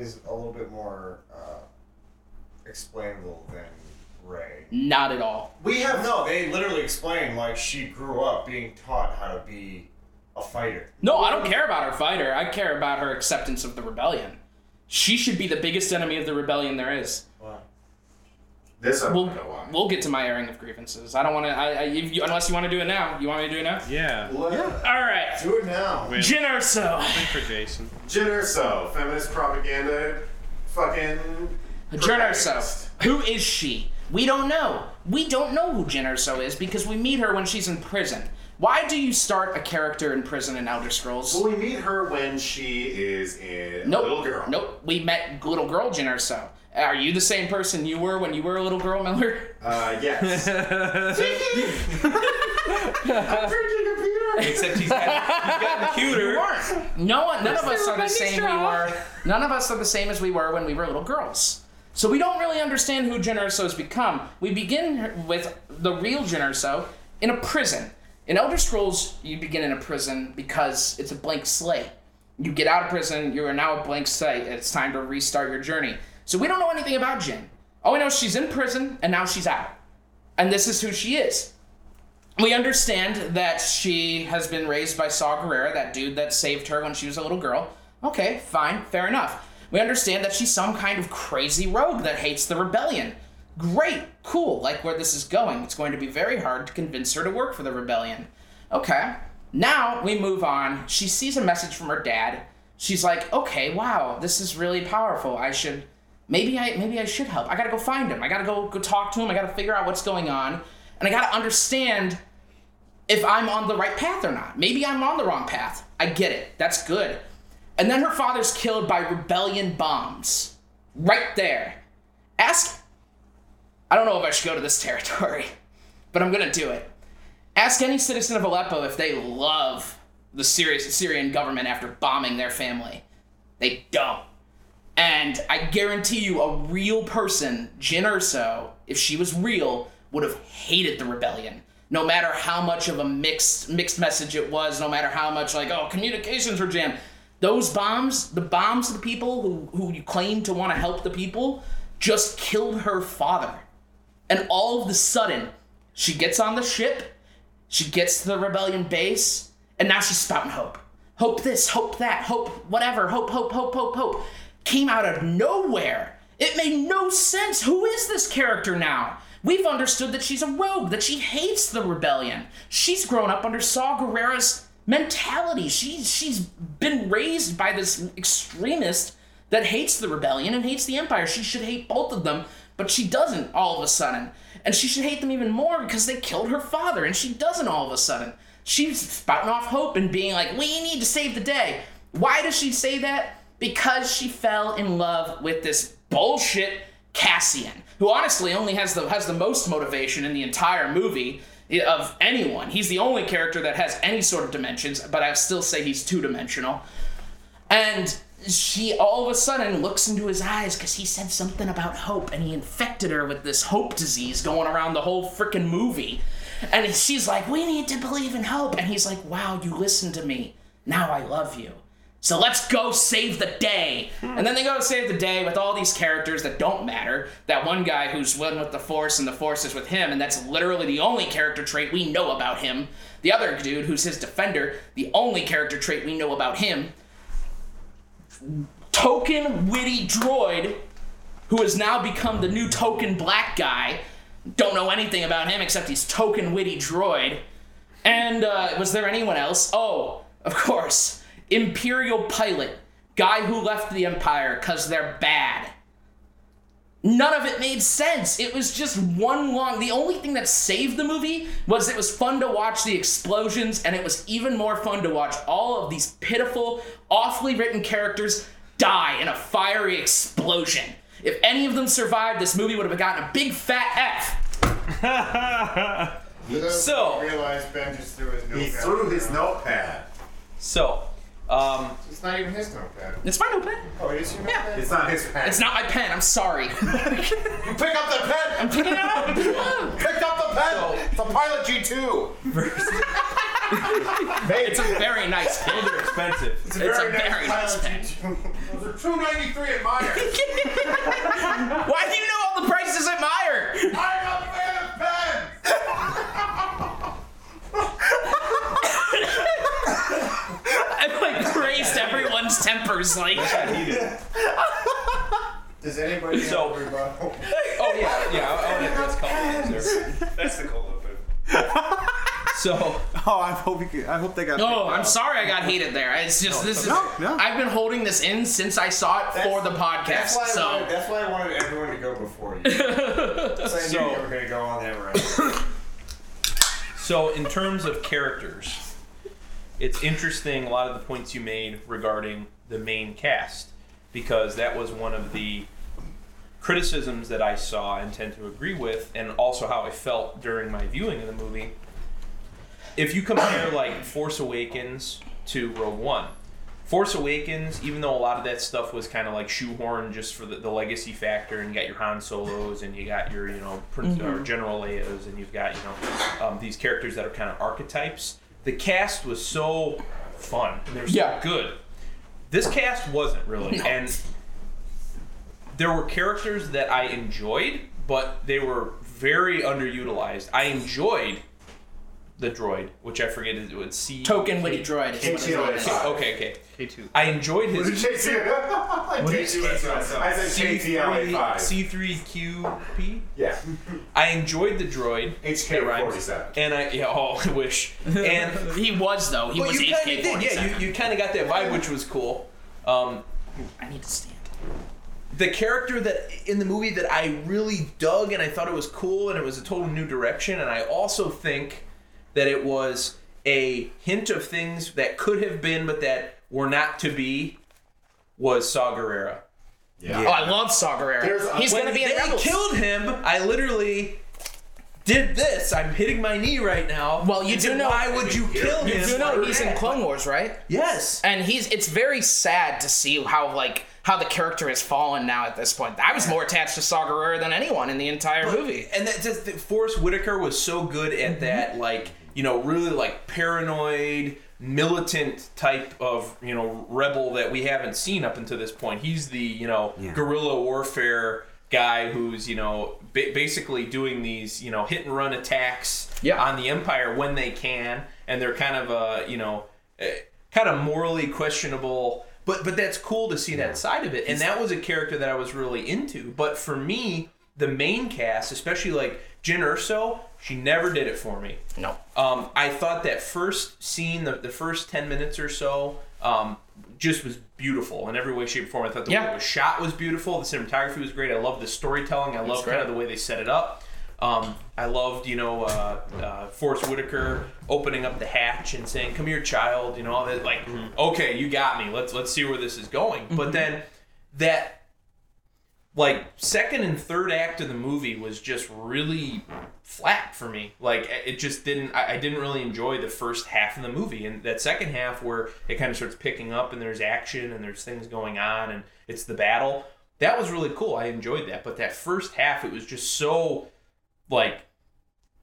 [SPEAKER 1] is a little bit more uh, explainable than Rey.
[SPEAKER 5] Not at all.
[SPEAKER 4] we have
[SPEAKER 1] No, they literally explain like she grew up being taught how to be a fighter.
[SPEAKER 5] No, I don't care about her fighter. I care about her acceptance of the rebellion. She should be the biggest enemy of the rebellion there is.
[SPEAKER 4] This. I
[SPEAKER 5] We'll,
[SPEAKER 4] don't know why.
[SPEAKER 5] we'll get to my airing of grievances. I don't want to, I, I, if you, unless you want to do it now. You want me to do it now?
[SPEAKER 6] Yeah. Yeah.
[SPEAKER 5] All right.
[SPEAKER 1] Do it now.
[SPEAKER 6] Win.
[SPEAKER 5] Jyn Erso.
[SPEAKER 6] Win for Jason.
[SPEAKER 4] Jyn Erso, feminist propaganda, fucking.
[SPEAKER 5] Jyn Erso.
[SPEAKER 4] protagonist.
[SPEAKER 5] Who is she? We don't know. We don't know who Jyn Erso is because we meet her when she's in prison. Why do you start a character in prison in Elder Scrolls?
[SPEAKER 4] Well, we meet her when she is a
[SPEAKER 5] Nope.
[SPEAKER 4] little girl.
[SPEAKER 5] Nope. We met little girl Jyn Erso. Are you the same person you were when you were a little girl, Miller?
[SPEAKER 4] Uh, yes.
[SPEAKER 2] Except he's got, he's gotten cuter.
[SPEAKER 5] No one, none of us are the same we were. None of us are the same as we were when we were little girls. So we don't really understand who Jyn Erso has become. We begin with the real Jyn Erso in a prison. In Elder Scrolls, you begin in a prison because it's a blank slate. You get out of prison, you are now a blank slate. It's time to restart your journey. So we don't know anything about Jyn. All we know is she's in prison and now she's out. And this is who she is. We understand that she has been raised by Saw Gerrera, that dude that saved her when she was a little girl. Okay, fine, fair enough. We understand that she's some kind of crazy rogue that hates the rebellion. Great, cool, like where this is going. It's going to be very hard to convince her to work for the rebellion. Okay, now we move on. She sees a message from her dad. She's like, okay, wow, this is really powerful. I should, maybe I, maybe I should help. I gotta go find him. I gotta go, go talk to him. I gotta figure out what's going on, and I gotta understand if I'm on the right path or not. Maybe I'm on the wrong path. I get it. That's good. And then her father's killed by rebellion bombs. Right there. Ask. I don't know if I should go to this territory, but I'm gonna do it. Ask any citizen of Aleppo if they love the Syri- Syrian government after bombing their family. They don't. And I guarantee you, a real person, Jyn Erso, if she was real, would have hated the rebellion. No matter how much of a mixed mixed message it was, no matter how much like, oh, communications were jammed. Those bombs, the bombs of the people who, who you claim to want to help the people, just killed her father. And all of the sudden, she gets on the ship, she gets to the rebellion base, and now she's spouting hope. Hope this, hope that, hope whatever, hope, hope, hope, hope, hope. Came out of nowhere. It made no sense. Who is this character now? We've understood that she's a rogue, that she hates the rebellion. She's grown up under Saw Gerrera's mentality. She's she's been raised by this extremist that hates the rebellion and hates the empire. She should hate both of them, but she doesn't all of a sudden. And she should hate them even more because they killed her father, and she doesn't all of a sudden. She's spouting off hope and being like, we need to save the day. Why does she say that? Because she fell in love with this bullshit Cassian, who honestly only has the has the most motivation in the entire movie of anyone. He's the only character that has any sort of dimensions, but I still say he's two dimensional. And she all of a sudden looks into his eyes because he said something about hope and he infected her with this hope disease going around the whole freaking movie. And she's like, We need to believe in hope. And he's like, Wow, you listened to me. Now I love you. So let's go save the day. And then they go to save the day with all these characters that don't matter. That one guy who's one with the Force and the Force is with him, and that's literally the only character trait we know about him. The other dude who's his defender, the only character trait we know about him. Token witty droid who has now become the new token black guy. Don't know anything about him except he's token witty droid. And uh, was there anyone else? Oh, of course, Imperial pilot, guy who left the Empire because they're bad. None of it made sense. It was just one long. The only thing that saved the movie was it was fun to watch the explosions, and it was even more fun to watch all of these pitiful, awfully written characters die in a fiery explosion. If any of them survived, this movie would have gotten a big fat F.
[SPEAKER 2] So-
[SPEAKER 1] realized Ben just threw his notepad.
[SPEAKER 4] He threw his notepad.
[SPEAKER 2] So, Um,
[SPEAKER 1] It's not even his notepad.
[SPEAKER 5] It's my notepad.
[SPEAKER 1] Oh, it is your
[SPEAKER 5] Yeah.
[SPEAKER 1] notepad?
[SPEAKER 4] It's not his pen.
[SPEAKER 5] It's not my pen. I'm sorry.
[SPEAKER 4] You pick up the pen.
[SPEAKER 5] I'm picking it up.
[SPEAKER 4] Pick up the pen. it's a Pilot G2.
[SPEAKER 5] It's a very nice pen.
[SPEAKER 2] they're expensive.
[SPEAKER 5] It's a very nice pen.
[SPEAKER 4] Those are two ninety three at Meijer.
[SPEAKER 5] Why do you know all the prices at Meijer?
[SPEAKER 4] I'm a fan of pens.
[SPEAKER 5] I like raised everyone's tempers. Like,
[SPEAKER 1] Does anybody
[SPEAKER 2] So-
[SPEAKER 1] have a rebuttal?
[SPEAKER 2] Oh yeah, yeah. I, I want to address a couple things there.
[SPEAKER 1] That's the cold open.
[SPEAKER 2] So
[SPEAKER 3] Oh, I hope you. Could, I hope they got.
[SPEAKER 5] oh,
[SPEAKER 3] picked
[SPEAKER 5] I'm
[SPEAKER 3] up.
[SPEAKER 5] sorry I got heated there. It's just this is.
[SPEAKER 3] No, no.
[SPEAKER 5] I've been holding this in since I saw it for the podcast.
[SPEAKER 1] That's why, I
[SPEAKER 5] So
[SPEAKER 1] wanted, that's why I wanted everyone to go before you. so I knew
[SPEAKER 2] So-
[SPEAKER 1] you were going to go on that route.
[SPEAKER 2] So, in terms of characters, it's interesting a lot of the points you made regarding the main cast, because that was one of the criticisms that I saw and tend to agree with, and also how I felt during my viewing of the movie. If you compare, like, Force Awakens to Rogue One, Force Awakens, even though a lot of that stuff was kind of like shoehorned just for the, the legacy factor, and you got your Han Solos, and you got your, you know, Prince or General Leia's, and you've got, you know, um, these characters that are kind of archetypes. The cast was so fun, and they were so
[SPEAKER 5] Yeah.
[SPEAKER 2] good. This cast wasn't really,
[SPEAKER 5] No.
[SPEAKER 2] and there were characters that I enjoyed, but they were very underutilized. I enjoyed the droid, which I forget is it was C
[SPEAKER 5] token witty droid. is what it's
[SPEAKER 4] KTLA.
[SPEAKER 5] called.
[SPEAKER 2] Okay, okay.
[SPEAKER 6] K2.
[SPEAKER 2] I enjoyed
[SPEAKER 4] What
[SPEAKER 2] his
[SPEAKER 4] did JT? I said KTLA five.
[SPEAKER 2] C3QP.
[SPEAKER 4] Yeah.
[SPEAKER 2] I enjoyed the droid. It
[SPEAKER 4] HK
[SPEAKER 2] rhymes.
[SPEAKER 4] forty seven.
[SPEAKER 2] And I yeah, oh, I wish. And
[SPEAKER 5] He was though. He
[SPEAKER 2] well,
[SPEAKER 5] was
[SPEAKER 2] you kind of did, yeah.
[SPEAKER 5] HK-47.
[SPEAKER 2] You, you kind of got that vibe, which was cool. Um,
[SPEAKER 5] I need to stand.
[SPEAKER 2] the character that in the movie that I really dug and I thought it was cool and it was a total new direction and I also think that it was a hint of things that could have been but that were not to be was Saw Gerrera.
[SPEAKER 4] Yeah.
[SPEAKER 5] Oh, I love Saw Gerrera.
[SPEAKER 4] There's-
[SPEAKER 5] He's gonna be in
[SPEAKER 2] they
[SPEAKER 5] Rebels.
[SPEAKER 2] killed him, I literally did this. I'm hitting my knee right now.
[SPEAKER 5] Well, you do know-
[SPEAKER 2] why would you kill
[SPEAKER 5] You
[SPEAKER 2] him?
[SPEAKER 5] do know he's in
[SPEAKER 2] that?
[SPEAKER 5] Clone Wars, right?
[SPEAKER 2] Yes.
[SPEAKER 5] And he's. It's very sad to see how like how the character has fallen now at this point. I was more attached to Saw Gerrera than anyone in the entire movie.
[SPEAKER 2] And that just that Forrest Whitaker was so good at
[SPEAKER 5] Mm-hmm.
[SPEAKER 2] that, like you know, really like paranoid, militant type of you know rebel that we haven't seen up until this point. He's the you know
[SPEAKER 3] Yeah.
[SPEAKER 2] guerrilla warfare guy who's you know ba- basically doing these you know hit and run attacks
[SPEAKER 5] Yeah.
[SPEAKER 2] on the Empire when they can, and they're kind of uh you know eh, kind of morally questionable. But but that's cool to see that side of it, and that was a character that I was really into. But for me, the main cast, especially like Jyn Erso, she never did it for me.
[SPEAKER 5] No.
[SPEAKER 2] Um, I thought that first scene, the, the first 10 minutes or so, um, just was beautiful in every way, shape, or form. I thought the way
[SPEAKER 5] Yeah.
[SPEAKER 2] it was shot was beautiful. The cinematography was great. I love the storytelling. I love kind of the way they set it up. Um, I loved, you know, uh, uh, Forrest Whitaker opening up the hatch and saying, "Come here, child." You know, all that. Like, okay, you got me. Let's let's see where this is going. But then that like second and third act of the movie was just really flat for me. Like it just didn't I, I didn't really enjoy the first half of the movie. And that second half where it kind of starts picking up and there's action and there's things going on and it's the battle that was really cool. I enjoyed that. But that first half it was just so like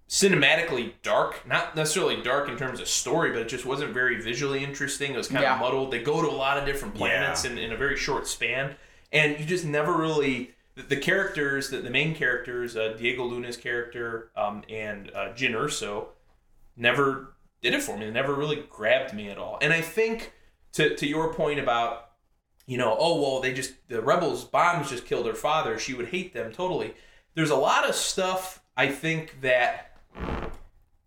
[SPEAKER 2] cinematically dark. Not necessarily dark in terms of story but it just wasn't very visually interesting. It was kind
[SPEAKER 5] Yeah.
[SPEAKER 2] of muddled. They go to a lot of different planets in, in a very short span and you just never really the, characters the, the main characters uh, diego luna's character um, and uh, jyn erso never did it for me. They never really grabbed me at all. And i think to, to your point about you know oh well they just the rebels bombs just killed her father. She would hate them totally. There's a lot of stuff i think that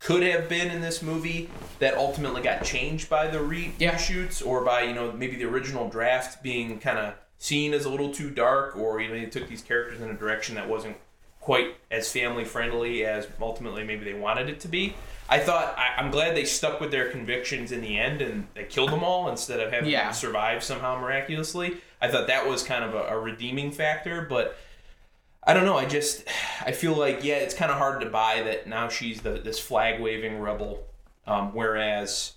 [SPEAKER 2] could have been in this movie that ultimately got changed by the re-
[SPEAKER 5] Yeah.
[SPEAKER 2] reshoots or by you know maybe the original draft being kind of seen as a little too dark or you know they took these characters in a direction that wasn't quite as family friendly as ultimately maybe they wanted it to be. I thought I, I'm glad they stuck with their convictions in the end and they killed them all instead of having
[SPEAKER 5] Yeah.
[SPEAKER 2] them survive somehow miraculously. I thought that was kind of a, a redeeming factor, but I don't know. I just I feel like yeah, it's kind of hard to buy that now she's the this flag waving rebel, um, whereas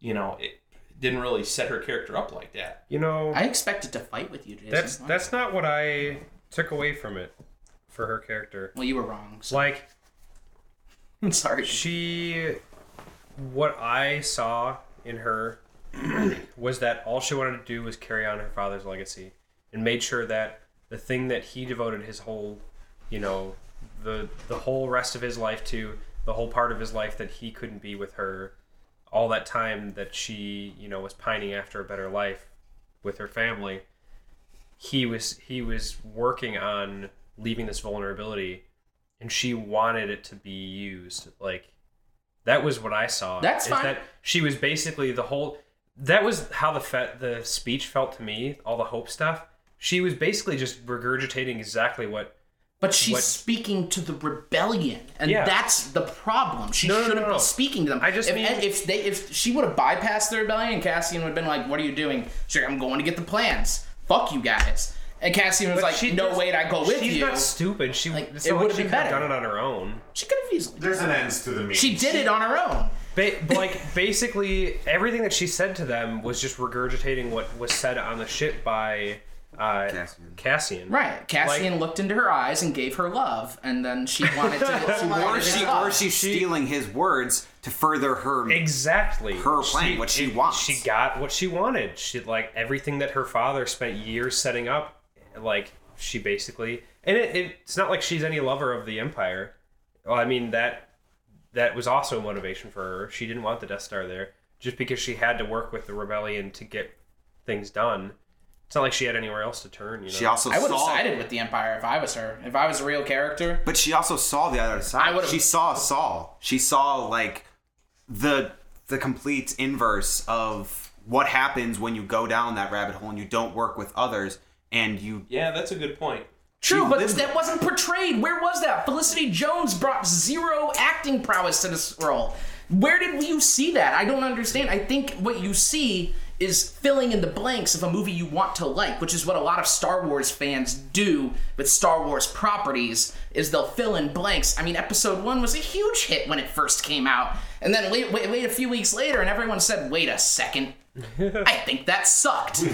[SPEAKER 2] you know it, didn't really set her character up like that.
[SPEAKER 6] You know,
[SPEAKER 5] I expected to fight with you, Jason.
[SPEAKER 6] that's that's not what I took away from it for her character.
[SPEAKER 5] well, you were wrong. So
[SPEAKER 6] Like
[SPEAKER 5] I'm sorry.
[SPEAKER 6] she what I saw in her was that all she wanted to do was carry on her father's legacy and made sure that the thing that he devoted his whole, you know, the the whole rest of his life to, the whole part of his life that he couldn't be with her, all that time that she, you know, was pining after a better life with her family, he was he was working on leaving this vulnerability and she wanted it to be used. Like that was what i saw.
[SPEAKER 5] That's fine.
[SPEAKER 6] that she was basically the whole that was how the fe- the speech felt to me all the hope stuff. She was basically just regurgitating exactly what
[SPEAKER 5] But she's
[SPEAKER 6] What-
[SPEAKER 5] speaking to the rebellion, and
[SPEAKER 6] Yeah.
[SPEAKER 5] that's the problem. She
[SPEAKER 6] No, no, no,
[SPEAKER 5] shouldn't
[SPEAKER 6] no.
[SPEAKER 5] be speaking to them.
[SPEAKER 6] I just
[SPEAKER 5] if,
[SPEAKER 6] mean-
[SPEAKER 5] if they if she would have bypassed the rebellion, Cassian would have been like, "What are you doing?" She's like, "I'm going to get the plans. Fuck you guys." And Cassian was
[SPEAKER 6] But
[SPEAKER 5] like,
[SPEAKER 6] she
[SPEAKER 5] "No,
[SPEAKER 6] just-
[SPEAKER 5] wait, I go with
[SPEAKER 6] she's
[SPEAKER 5] you."
[SPEAKER 6] She's not stupid she
[SPEAKER 5] Like,
[SPEAKER 6] it's
[SPEAKER 5] it
[SPEAKER 6] not
[SPEAKER 5] would've
[SPEAKER 6] she
[SPEAKER 5] been
[SPEAKER 6] could have
[SPEAKER 5] better.
[SPEAKER 6] done it on her own
[SPEAKER 5] she could have easily.
[SPEAKER 4] There's an ends to the means.
[SPEAKER 5] She did it on her own.
[SPEAKER 6] Ba- like basically everything that she said to them was just regurgitating what was said on the ship by uh,
[SPEAKER 3] Cassian.
[SPEAKER 6] Cassian.
[SPEAKER 5] Right. Cassian looked into her eyes and gave her love, and then she wanted to. She
[SPEAKER 3] Or she, or
[SPEAKER 5] love.
[SPEAKER 3] she's stealing his words to further her.
[SPEAKER 6] Exactly.
[SPEAKER 3] Her plan, what she wants.
[SPEAKER 6] She got what she wanted. She like everything that her father spent years setting up. Like she basically, and it, it's not like she's any lover of the Empire. Well, I mean that that was also a motivation for her. She didn't want the Death Star there just because she had to work with the rebellion to get things done. It's not like she had anywhere else to turn. You know.
[SPEAKER 3] She also
[SPEAKER 5] I would have
[SPEAKER 3] saw,
[SPEAKER 5] sided with the Empire if I was her. If I was a real character.
[SPEAKER 3] but she also saw the other
[SPEAKER 5] I
[SPEAKER 3] side.
[SPEAKER 5] would've-
[SPEAKER 3] She saw Saul. She saw like the the complete inverse of what happens when you go down that rabbit hole and you don't work with others and you
[SPEAKER 2] Yeah, that's a good point.
[SPEAKER 5] True,
[SPEAKER 3] She
[SPEAKER 5] but
[SPEAKER 3] lived
[SPEAKER 5] that wasn't portrayed. Where was that? Felicity Jones brought zero acting prowess to this role. Where did you see that? I don't understand. I think what you see is filling in the blanks of a movie you want to like, which is what a lot of Star Wars fans do with Star Wars properties. Is they'll fill in blanks. I mean, Episode One was a huge hit when it first came out, and then wait, wait, wait a few weeks later, and everyone said, "Wait a second, I think that sucked."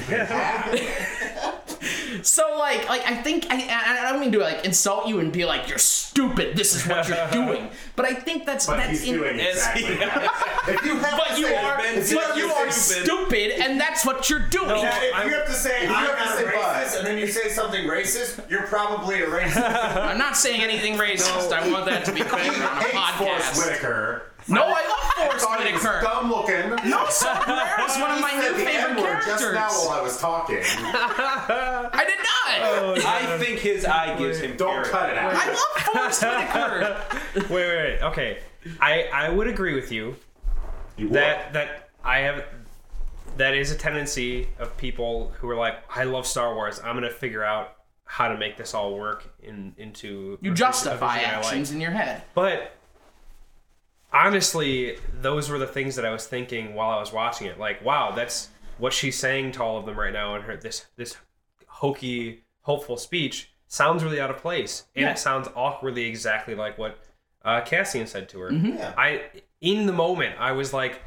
[SPEAKER 5] So like, like I think I, I, I don't mean to like insult you and be like you're stupid. This is what you're doing. But I think that's
[SPEAKER 1] But
[SPEAKER 5] that's
[SPEAKER 1] he's
[SPEAKER 5] in,
[SPEAKER 1] doing
[SPEAKER 2] It's-
[SPEAKER 1] exactly that. If you have
[SPEAKER 5] But
[SPEAKER 1] to
[SPEAKER 5] you
[SPEAKER 1] say,
[SPEAKER 5] are,
[SPEAKER 2] Ben
[SPEAKER 5] but you
[SPEAKER 2] you're stupid.
[SPEAKER 5] stupid, and that's what you're doing.
[SPEAKER 1] Yeah, if
[SPEAKER 2] I'm-
[SPEAKER 1] you have to say
[SPEAKER 4] you
[SPEAKER 1] I'm
[SPEAKER 4] have to
[SPEAKER 1] not
[SPEAKER 4] say
[SPEAKER 1] racist,
[SPEAKER 4] but.
[SPEAKER 1] and then you say something racist, you're probably a racist.
[SPEAKER 5] I'm not saying anything racist. I want that to be clear on a
[SPEAKER 1] Hates Forrest
[SPEAKER 5] podcast.
[SPEAKER 1] Whitaker.
[SPEAKER 5] No, I love Forrest
[SPEAKER 4] Thought he was
[SPEAKER 5] Whitaker.
[SPEAKER 4] dumb looking.
[SPEAKER 5] No, Saw Gerrera is one of my
[SPEAKER 4] Said
[SPEAKER 5] new favorite
[SPEAKER 4] N-word
[SPEAKER 5] characters.
[SPEAKER 4] Just now while I was talking.
[SPEAKER 5] I did not.
[SPEAKER 2] Oh, I think his eye gives him
[SPEAKER 4] Don't
[SPEAKER 2] character.
[SPEAKER 4] cut it out.
[SPEAKER 5] I love Forrest Whitaker.
[SPEAKER 6] wait, wait, wait. Okay, I I would agree with you
[SPEAKER 4] You would.
[SPEAKER 6] that that I have that is a tendency of people who are like, I love Star Wars. I'm gonna figure out how to make this all work in into
[SPEAKER 5] You
[SPEAKER 6] a
[SPEAKER 5] justify
[SPEAKER 6] vision I like.
[SPEAKER 5] actions in your head.
[SPEAKER 6] But honestly, those were the things that I was thinking while I was watching it. Like, wow, that's what she's saying to all of them right now in her this this hokey, hopeful speech sounds really out of place, and
[SPEAKER 5] Yeah.
[SPEAKER 6] it sounds awkwardly exactly like what uh, Cassian said to her.
[SPEAKER 5] Mm-hmm.
[SPEAKER 4] Yeah.
[SPEAKER 6] I in the moment I was like,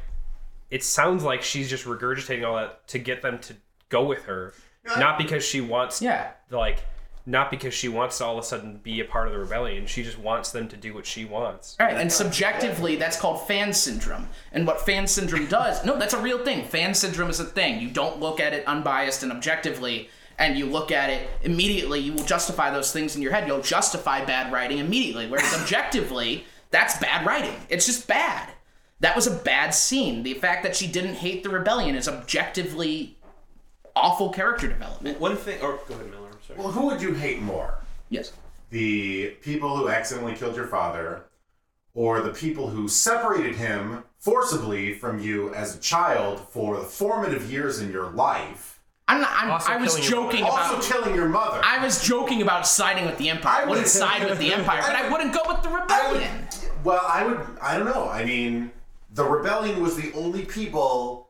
[SPEAKER 6] it sounds like she's just regurgitating all that to get them to go with her, not because she wants
[SPEAKER 5] Yeah.
[SPEAKER 6] like. Not because she wants to all of a sudden be a part of the rebellion. She just wants them to do what she wants.
[SPEAKER 5] All right, and subjectively, that's called fan syndrome. And what fan syndrome does, no, that's a real thing. Fan syndrome is a thing. You don't look at it unbiased and objectively, and you look at it immediately. You will justify those things in your head. You'll justify bad writing immediately. Whereas objectively, that's bad writing. It's just bad. That was a bad scene. The fact that she didn't hate the rebellion is objectively awful character development.
[SPEAKER 2] One thing, or go ahead, Miller. I'm sorry.
[SPEAKER 1] Well, who would you hate more?
[SPEAKER 5] Yes.
[SPEAKER 4] the people who accidentally killed your father, or the people who separated him forcibly from you as a child for the formative years in your life,
[SPEAKER 5] I'm not. I'm,
[SPEAKER 6] Also
[SPEAKER 5] I was
[SPEAKER 6] killing your
[SPEAKER 5] joking
[SPEAKER 6] mother.
[SPEAKER 5] about.
[SPEAKER 4] also killing your mother.
[SPEAKER 5] I was joking about siding with the Empire. I,
[SPEAKER 4] I
[SPEAKER 5] wouldn't side with the Empire, but I wouldn't go with the
[SPEAKER 4] I would-
[SPEAKER 5] rebellion.
[SPEAKER 4] well, I would. I don't know. I mean, the rebellion was the only people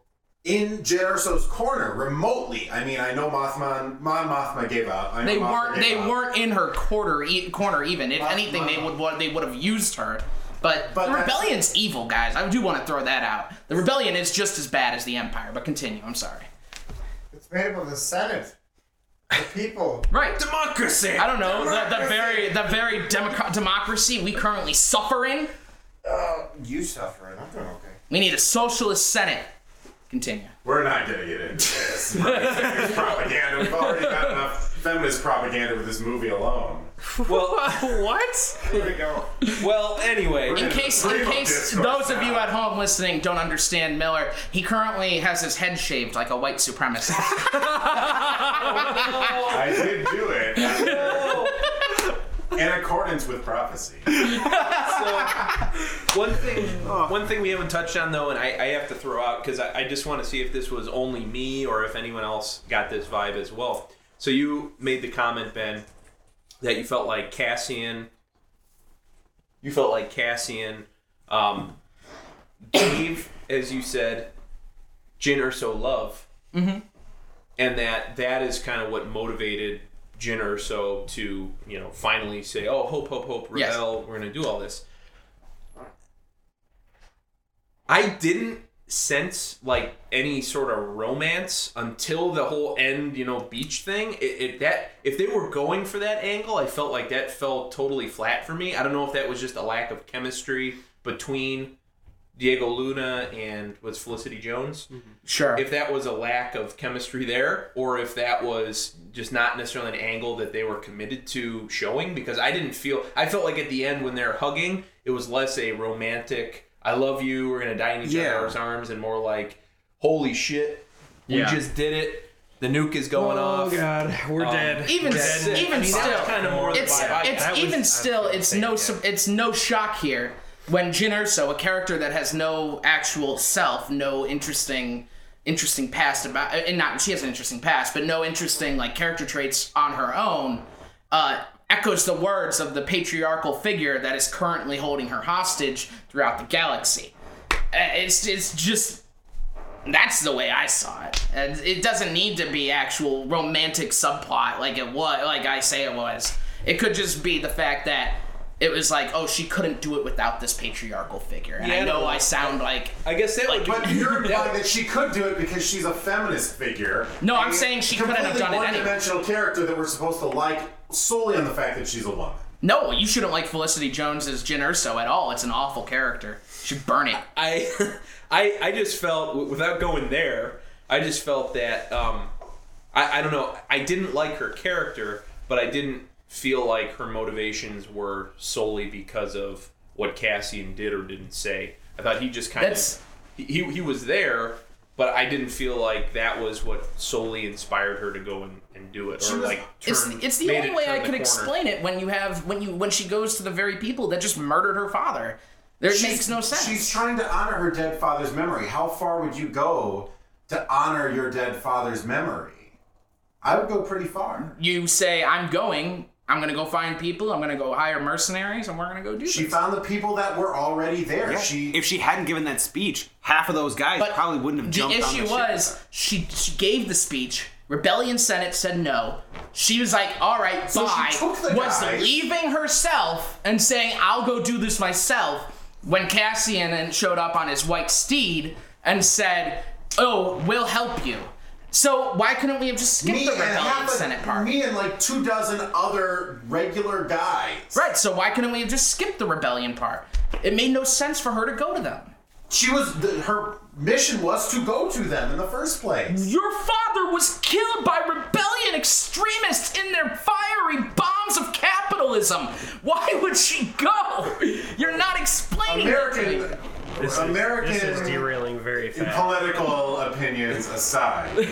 [SPEAKER 4] in Jericho's corner remotely. I mean, I know Mothman. Mon Mothma gave out. I know
[SPEAKER 5] They
[SPEAKER 4] Mothma
[SPEAKER 5] weren't. They
[SPEAKER 4] out.
[SPEAKER 5] weren't in her quarter e- corner even. If
[SPEAKER 4] Moth-
[SPEAKER 5] anything, they would they would have used her. But,
[SPEAKER 4] But
[SPEAKER 5] the rebellion's evil, guys. I do want to throw that out. The rebellion is just as bad as the empire. But continue. I'm sorry.
[SPEAKER 1] It's made up of the Senate, the people.
[SPEAKER 5] Right.
[SPEAKER 2] Democracy.
[SPEAKER 5] I don't know the, the very the very democ- democracy we currently suffer in.
[SPEAKER 1] Uh, you suffering. I'm doing okay.
[SPEAKER 5] We need a socialist senate. Continue.
[SPEAKER 4] We're not gonna get into this. Feminist propaganda. We've already got enough feminist propaganda with this movie alone.
[SPEAKER 2] Well,
[SPEAKER 6] what?
[SPEAKER 1] Here we go.
[SPEAKER 2] well. Anyway,
[SPEAKER 5] In case, in case
[SPEAKER 4] discourse
[SPEAKER 5] those of you at home listening don't understand Miller, he currently has his head shaved like a white supremacist.
[SPEAKER 4] I did do it. In accordance with prophecy.
[SPEAKER 2] one thing, one thing we haven't touched on though, and I, I have to throw out because I, I just want to see if this was only me or if anyone else got this vibe as well. So you made the comment, Ben, that you felt like Cassian. You felt like Cassian um, gave, as you said, Jyn Erso love, mm-hmm. and that that is kind of what motivated Jyn so to you know finally say, "Oh, hope, hope, hope,
[SPEAKER 5] Yes.
[SPEAKER 2] rebel. We're gonna do all this." I didn't sense like any sort of romance until the whole end, you know, beach thing. It, it that if they were going for that angle, I felt like that fell totally flat for me. I don't know if that was just a lack of chemistry between Diego Luna and was Felicity Jones.
[SPEAKER 5] sure.
[SPEAKER 2] If that was a lack of chemistry there, or if that was just not necessarily an angle that they were committed to showing, because I didn't feel. I felt like at the end when they're hugging, it was less a romantic "I love you, we're gonna die in each
[SPEAKER 3] Yeah.
[SPEAKER 2] other's arms," and more like "Holy shit, we
[SPEAKER 6] Yeah.
[SPEAKER 2] just did it. The nuke is going off."
[SPEAKER 6] Oh God, we're
[SPEAKER 2] Um,
[SPEAKER 6] dead.
[SPEAKER 5] even
[SPEAKER 6] We're dead.
[SPEAKER 5] even
[SPEAKER 2] I mean,
[SPEAKER 5] still,
[SPEAKER 2] kind of more the
[SPEAKER 5] it's
[SPEAKER 2] vibe I
[SPEAKER 5] it's
[SPEAKER 2] got.
[SPEAKER 6] That was-
[SPEAKER 5] even still it's no
[SPEAKER 6] yeah.
[SPEAKER 5] su- it's no shock here when Jyn Erso, a character that has no actual self, no interesting interesting past about and not she has an interesting past, but no interesting like character traits on her own, uh, echoes the words of the patriarchal figure that is currently holding her hostage throughout the galaxy. Uh, It's it's just that's the way I saw it. And it doesn't need to be actual romantic subplot like it was, like I say it was. It could just be the fact that it was like, oh, she couldn't do it without this patriarchal figure. And
[SPEAKER 2] Yeah,
[SPEAKER 5] I know
[SPEAKER 2] no,
[SPEAKER 5] I sound like
[SPEAKER 2] I guess that would be.
[SPEAKER 4] But you're implying that she could do it because she's a feminist figure.
[SPEAKER 5] No, I'm saying she couldn't have done it
[SPEAKER 4] completely one-dimensional character that we're supposed to like solely on the fact that she's a woman.
[SPEAKER 5] no, you shouldn't like Felicity Jones as Jyn Erso at all. It's an awful character. You should burn it.
[SPEAKER 2] I, I, I just felt without going there. I just felt that um, I, I don't know. I didn't like her character, but I didn't feel like her motivations were solely because of what Cassian did or didn't say. I thought he just kind
[SPEAKER 5] That's-
[SPEAKER 2] of he, he he was there, but I didn't feel like that was what solely inspired her to go and, and do it or
[SPEAKER 4] was-
[SPEAKER 2] like
[SPEAKER 5] It's,
[SPEAKER 2] turn-
[SPEAKER 5] it's the only
[SPEAKER 2] it
[SPEAKER 5] way I could
[SPEAKER 2] corner.
[SPEAKER 5] explain it when you have when you when she goes to the very people that just murdered her father. There it makes no sense.
[SPEAKER 4] She's trying to honor her dead father's memory. How far would you go to honor your dead father's memory? I would go pretty far.
[SPEAKER 5] you say I'm going. I'm gonna go find people. I'm gonna go hire mercenaries, and we're gonna go do
[SPEAKER 4] She
[SPEAKER 5] this.
[SPEAKER 4] found the people that were already there. She
[SPEAKER 3] if she hadn't given that speech, half of those guys
[SPEAKER 5] But
[SPEAKER 3] probably wouldn't have
[SPEAKER 5] the
[SPEAKER 3] jumped on
[SPEAKER 5] issue
[SPEAKER 3] the ship
[SPEAKER 5] was she she gave the speech. Rebellion Senate said no. She was like, "All right,
[SPEAKER 4] So she
[SPEAKER 5] bye."
[SPEAKER 4] took the
[SPEAKER 5] was
[SPEAKER 4] guys-
[SPEAKER 5] leaving herself and saying, "I'll go do this myself." When Cassian and showed up on his white steed and said, "Oh, we'll help you." So why couldn't we have just skipped
[SPEAKER 4] me
[SPEAKER 5] the Rebellion
[SPEAKER 4] a-
[SPEAKER 5] Senate part?
[SPEAKER 4] me and like two dozen other regular guys.
[SPEAKER 5] Right. So why couldn't we have just skipped the rebellion part? It made no sense for her to go to them.
[SPEAKER 4] She was the, her mission was to go to them in the first place.
[SPEAKER 5] Your father was killed by rebellion extremists in their fiery bombs of capitalism. Why would she go? You're not explaining it to.
[SPEAKER 4] American
[SPEAKER 6] This is,
[SPEAKER 4] American
[SPEAKER 6] this is derailing very fast.
[SPEAKER 4] political opinions aside,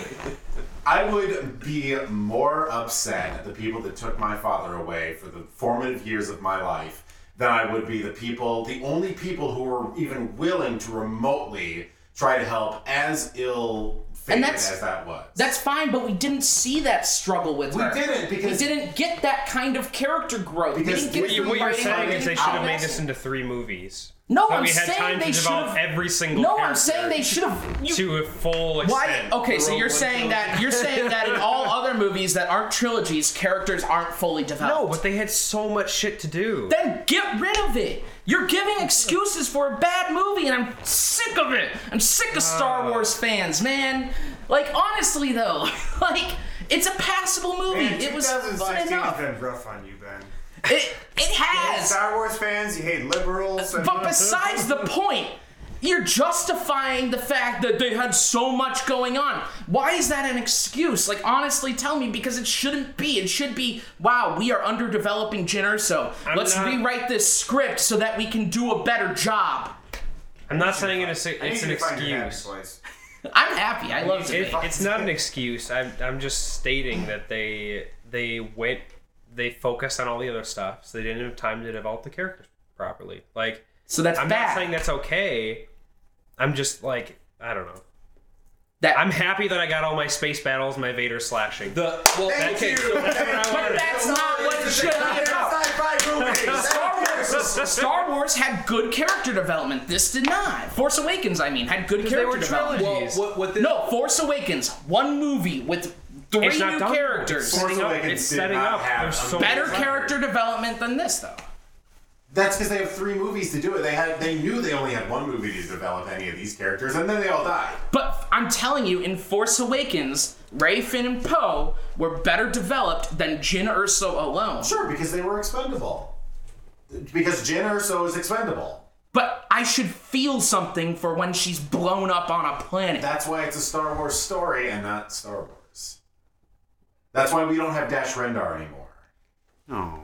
[SPEAKER 4] I would be more upset at the people that took my father away for the formative years of my life than I would be the people, the only people who were even willing to remotely try to help, as ill fated
[SPEAKER 5] that's-
[SPEAKER 4] as that was.
[SPEAKER 5] That's fine, but we didn't see that struggle with
[SPEAKER 4] We
[SPEAKER 5] her.
[SPEAKER 4] didn't, because-
[SPEAKER 5] we didn't get that kind of character growth. We didn't get
[SPEAKER 6] What, you, what you're saying is they should have
[SPEAKER 5] Oh,
[SPEAKER 6] made this into three movies.
[SPEAKER 5] No,
[SPEAKER 6] But
[SPEAKER 5] I'm
[SPEAKER 6] we had
[SPEAKER 5] saying
[SPEAKER 6] time
[SPEAKER 5] they should have.
[SPEAKER 6] every single
[SPEAKER 5] No,
[SPEAKER 6] character
[SPEAKER 5] I'm saying they should have. You,
[SPEAKER 6] to a full
[SPEAKER 5] Why? Okay, so you're saying that you're saying that in all other other movies that aren't trilogies, characters aren't fully developed.
[SPEAKER 6] No, but they had so much shit to do.
[SPEAKER 5] Then get rid of it. You're giving excuses for a bad movie, and I'm sick of it. I'm sick of Star ah. Wars fans, man. Like honestly, though, like it's a passable movie.
[SPEAKER 1] Man,
[SPEAKER 5] it was fun
[SPEAKER 1] 2016
[SPEAKER 5] enough.
[SPEAKER 1] has been rough on you, Ben.
[SPEAKER 5] It it
[SPEAKER 1] You hate
[SPEAKER 5] has.
[SPEAKER 1] Star Wars fans, you hate liberals.
[SPEAKER 5] But besides the point, you're justifying the fact that they had so much going on. Why is that an excuse? Like, honestly, tell me because it shouldn't be. It should be, wow, we are underdeveloping Jyn Erso.
[SPEAKER 6] I'm
[SPEAKER 5] Let's
[SPEAKER 6] not-
[SPEAKER 5] rewrite this script so that we can do a better job.
[SPEAKER 6] I'm not saying it is,
[SPEAKER 1] I need
[SPEAKER 6] it's an
[SPEAKER 1] you to find your happy
[SPEAKER 6] excuse.
[SPEAKER 1] place.
[SPEAKER 5] I'm happy. I love
[SPEAKER 6] It,
[SPEAKER 5] it.
[SPEAKER 6] it's not an excuse. I'm, I'm just stating that they they went they focused on all the other stuff, so they didn't have time to develop the characters properly. Like
[SPEAKER 5] So that's
[SPEAKER 6] I'm
[SPEAKER 5] bad.
[SPEAKER 6] not saying that's okay. I'm just like I don't know.
[SPEAKER 5] that
[SPEAKER 6] I'm happy that I got all my space battles, my Vader slashing.
[SPEAKER 2] The well,
[SPEAKER 1] Thank
[SPEAKER 2] okay,
[SPEAKER 1] you.
[SPEAKER 2] so that's
[SPEAKER 5] But that's not what it should be about.
[SPEAKER 1] Movies.
[SPEAKER 5] Star Wars, Star Wars had good character development. This did not. Force Awakens, I mean, had good
[SPEAKER 6] they
[SPEAKER 5] character
[SPEAKER 6] were
[SPEAKER 5] development.
[SPEAKER 6] trilogies.
[SPEAKER 2] Well, what, what this,
[SPEAKER 5] No, Force Awakens, one movie with three
[SPEAKER 6] It's not
[SPEAKER 5] new
[SPEAKER 6] done.
[SPEAKER 5] characters.
[SPEAKER 6] It's setting up.
[SPEAKER 4] Awakens
[SPEAKER 6] It's
[SPEAKER 4] did
[SPEAKER 6] setting
[SPEAKER 4] not
[SPEAKER 6] up.
[SPEAKER 4] have
[SPEAKER 6] There's so
[SPEAKER 5] Better character development than this, though.
[SPEAKER 4] That's because they have three movies to do it. They had they knew they only had one movie to develop any of these characters, and then they all died.
[SPEAKER 5] But I'm telling you, in Force Awakens, Rey, Finn, and Poe were better developed than Jyn Erso alone.
[SPEAKER 4] Sure, because they were expendable. Because Jyn Erso is expendable.
[SPEAKER 5] But I should feel something for when she's blown up on a planet.
[SPEAKER 4] That's why it's a Star Wars story and not Star Wars. That's why we don't have Dash Rendar anymore.
[SPEAKER 3] Oh.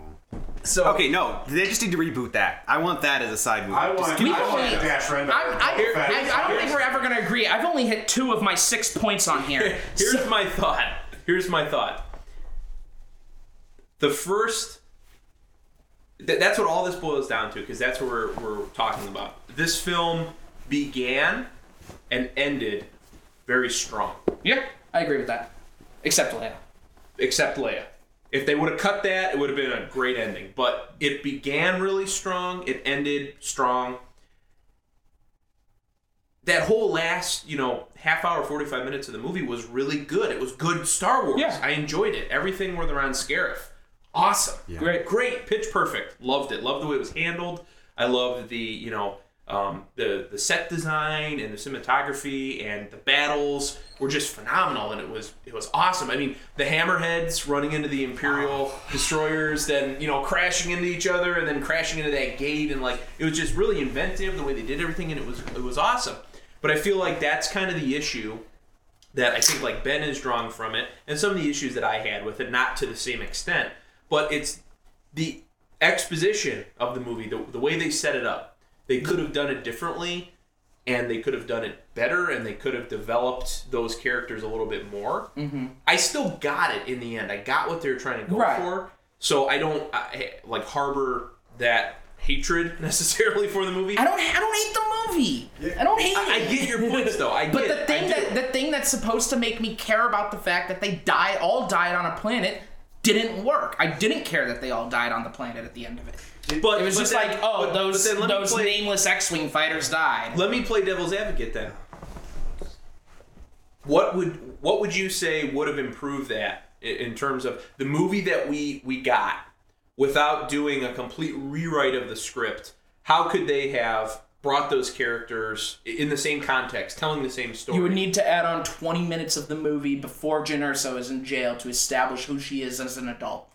[SPEAKER 5] so
[SPEAKER 3] Okay, no, they just need to reboot that. I want that as a side movie.
[SPEAKER 4] I
[SPEAKER 3] Just
[SPEAKER 4] want,
[SPEAKER 3] keep-
[SPEAKER 5] We
[SPEAKER 4] I want
[SPEAKER 5] only-
[SPEAKER 4] Dash Rendar.
[SPEAKER 5] I, I,
[SPEAKER 4] Boba
[SPEAKER 5] I, I don't think we're ever going to agree. I've only hit two of my six points on here.
[SPEAKER 2] Here's my thought. Here's my thought. The first. Th- that's what all this boils down to, because that's what we're, we're talking about. This film began and ended very strong,
[SPEAKER 5] yeah, I agree with that. Except Leia.
[SPEAKER 2] Except Leia. If they would have cut that, it would have been a great ending. But it began really strong, it ended strong. That whole last, you know, half hour, 45 minutes of the movie was really good. It was good Star Wars.
[SPEAKER 5] Yeah.
[SPEAKER 2] I enjoyed it. Everything with around Scarif. Awesome.
[SPEAKER 5] Great.
[SPEAKER 2] Great. Pitch perfect. Loved it. Loved the way it was handled. I loved the, you know, um, the the set design and the cinematography and the battles were just phenomenal and it was it was awesome. I mean, the hammerheads running into the Imperial destroyers, then you know crashing into each other and then crashing into that gate and like it was just really inventive the way they did everything and it was it was awesome. But I feel like that's kind of the issue that I think like Ben is drawing from it, and some of the issues that I had with it, not to the same extent, but it's the exposition of the movie, the, the way they set it up. They could have done it differently, and they could have done it better, and they could have developed those characters a little bit more. Mm-hmm. I still got it in the end. I got what they were trying to go
[SPEAKER 5] Right.
[SPEAKER 2] for, so I don't I, like harbor that hatred necessarily for the movie.
[SPEAKER 5] I don't. I don't hate the movie. I don't hate
[SPEAKER 2] I, I get your points though. I
[SPEAKER 5] But
[SPEAKER 2] get
[SPEAKER 5] the thing
[SPEAKER 2] I
[SPEAKER 5] that
[SPEAKER 2] do.
[SPEAKER 5] the thing that's supposed to make me care about the fact that they die all died on a planet, didn't work. I didn't care that they all died on the planet at the end of it.
[SPEAKER 2] But
[SPEAKER 5] It was
[SPEAKER 2] but
[SPEAKER 5] just
[SPEAKER 2] then-
[SPEAKER 5] like, oh,
[SPEAKER 2] but-
[SPEAKER 5] those
[SPEAKER 2] but then let me
[SPEAKER 5] those
[SPEAKER 2] play-
[SPEAKER 5] nameless X-wing fighters died.
[SPEAKER 2] Let me play devil's advocate then. What would what would you say would have improved that i- in terms of the movie that we we got without doing a complete rewrite of the script? How could they have brought those characters in the same context, telling the same story?
[SPEAKER 5] You would need to add on 20 minutes of the movie before Jyn Erso is in jail to establish who she is as an adult.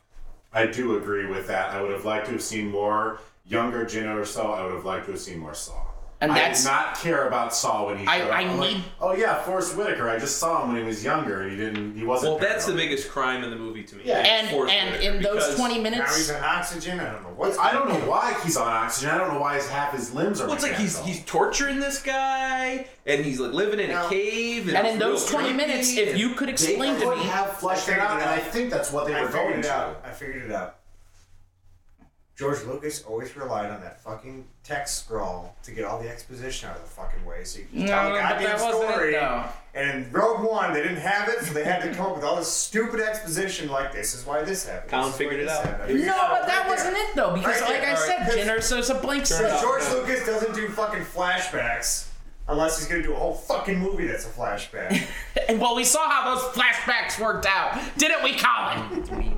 [SPEAKER 4] I do agree with that. I would have liked to have seen more younger Jyn Erso. I would have liked to have seen more Saw.
[SPEAKER 5] And
[SPEAKER 4] I
[SPEAKER 5] that's-
[SPEAKER 4] did not care about Saw when he
[SPEAKER 5] I-
[SPEAKER 4] showed
[SPEAKER 5] I
[SPEAKER 4] up. I'm like,
[SPEAKER 5] need-
[SPEAKER 4] oh yeah, Forest Whitaker. I just saw him when he was younger, and he didn't. He wasn't.
[SPEAKER 2] well, that's the biggest crime in the movie to me.
[SPEAKER 4] Yeah.
[SPEAKER 2] is
[SPEAKER 5] and
[SPEAKER 2] Forrest
[SPEAKER 5] and
[SPEAKER 2] Whitaker,
[SPEAKER 5] in those
[SPEAKER 2] because-
[SPEAKER 5] 20
[SPEAKER 1] Now he's
[SPEAKER 5] minutes,
[SPEAKER 1] on oxygen. I don't know what's.
[SPEAKER 4] I don't know why he's on oxygen. I don't know why his half his limbs are.
[SPEAKER 2] Well, it's like he's
[SPEAKER 4] mechanical.
[SPEAKER 2] he's torturing this guy, and he's like living in a cave. And,
[SPEAKER 5] and in those 20 minutes, if you could
[SPEAKER 4] They
[SPEAKER 5] explain to
[SPEAKER 4] could
[SPEAKER 5] me,
[SPEAKER 4] have fleshed
[SPEAKER 1] I
[SPEAKER 4] it
[SPEAKER 1] figured
[SPEAKER 4] out, and I think that's what they
[SPEAKER 1] I
[SPEAKER 4] were going to.
[SPEAKER 1] out. I figured it out. George Lucas always relied on that fucking text scroll to get all the exposition out of the fucking way, so you can
[SPEAKER 5] No,
[SPEAKER 1] tell a
[SPEAKER 5] but
[SPEAKER 1] goddamn
[SPEAKER 5] that wasn't
[SPEAKER 1] story.
[SPEAKER 5] though.
[SPEAKER 1] and in Rogue One, they didn't have it, so they had to come up with all this stupid exposition like this is why this happened.
[SPEAKER 2] Colin
[SPEAKER 1] this
[SPEAKER 2] figured it
[SPEAKER 1] this
[SPEAKER 2] out.
[SPEAKER 1] happened.
[SPEAKER 5] No,
[SPEAKER 1] it out
[SPEAKER 5] but that
[SPEAKER 1] right
[SPEAKER 5] wasn't
[SPEAKER 1] there.
[SPEAKER 5] it though, because
[SPEAKER 1] Right
[SPEAKER 5] like
[SPEAKER 1] there,
[SPEAKER 5] I
[SPEAKER 1] all
[SPEAKER 5] said,
[SPEAKER 1] right.
[SPEAKER 5] Jyn Erso's a blank
[SPEAKER 1] Because
[SPEAKER 5] slate.
[SPEAKER 1] George Lucas doesn't do fucking flashbacks. Unless he's gonna do a whole fucking movie that's a flashback.
[SPEAKER 5] And well, we saw how those flashbacks worked out, didn't we, Colin?
[SPEAKER 3] It's me,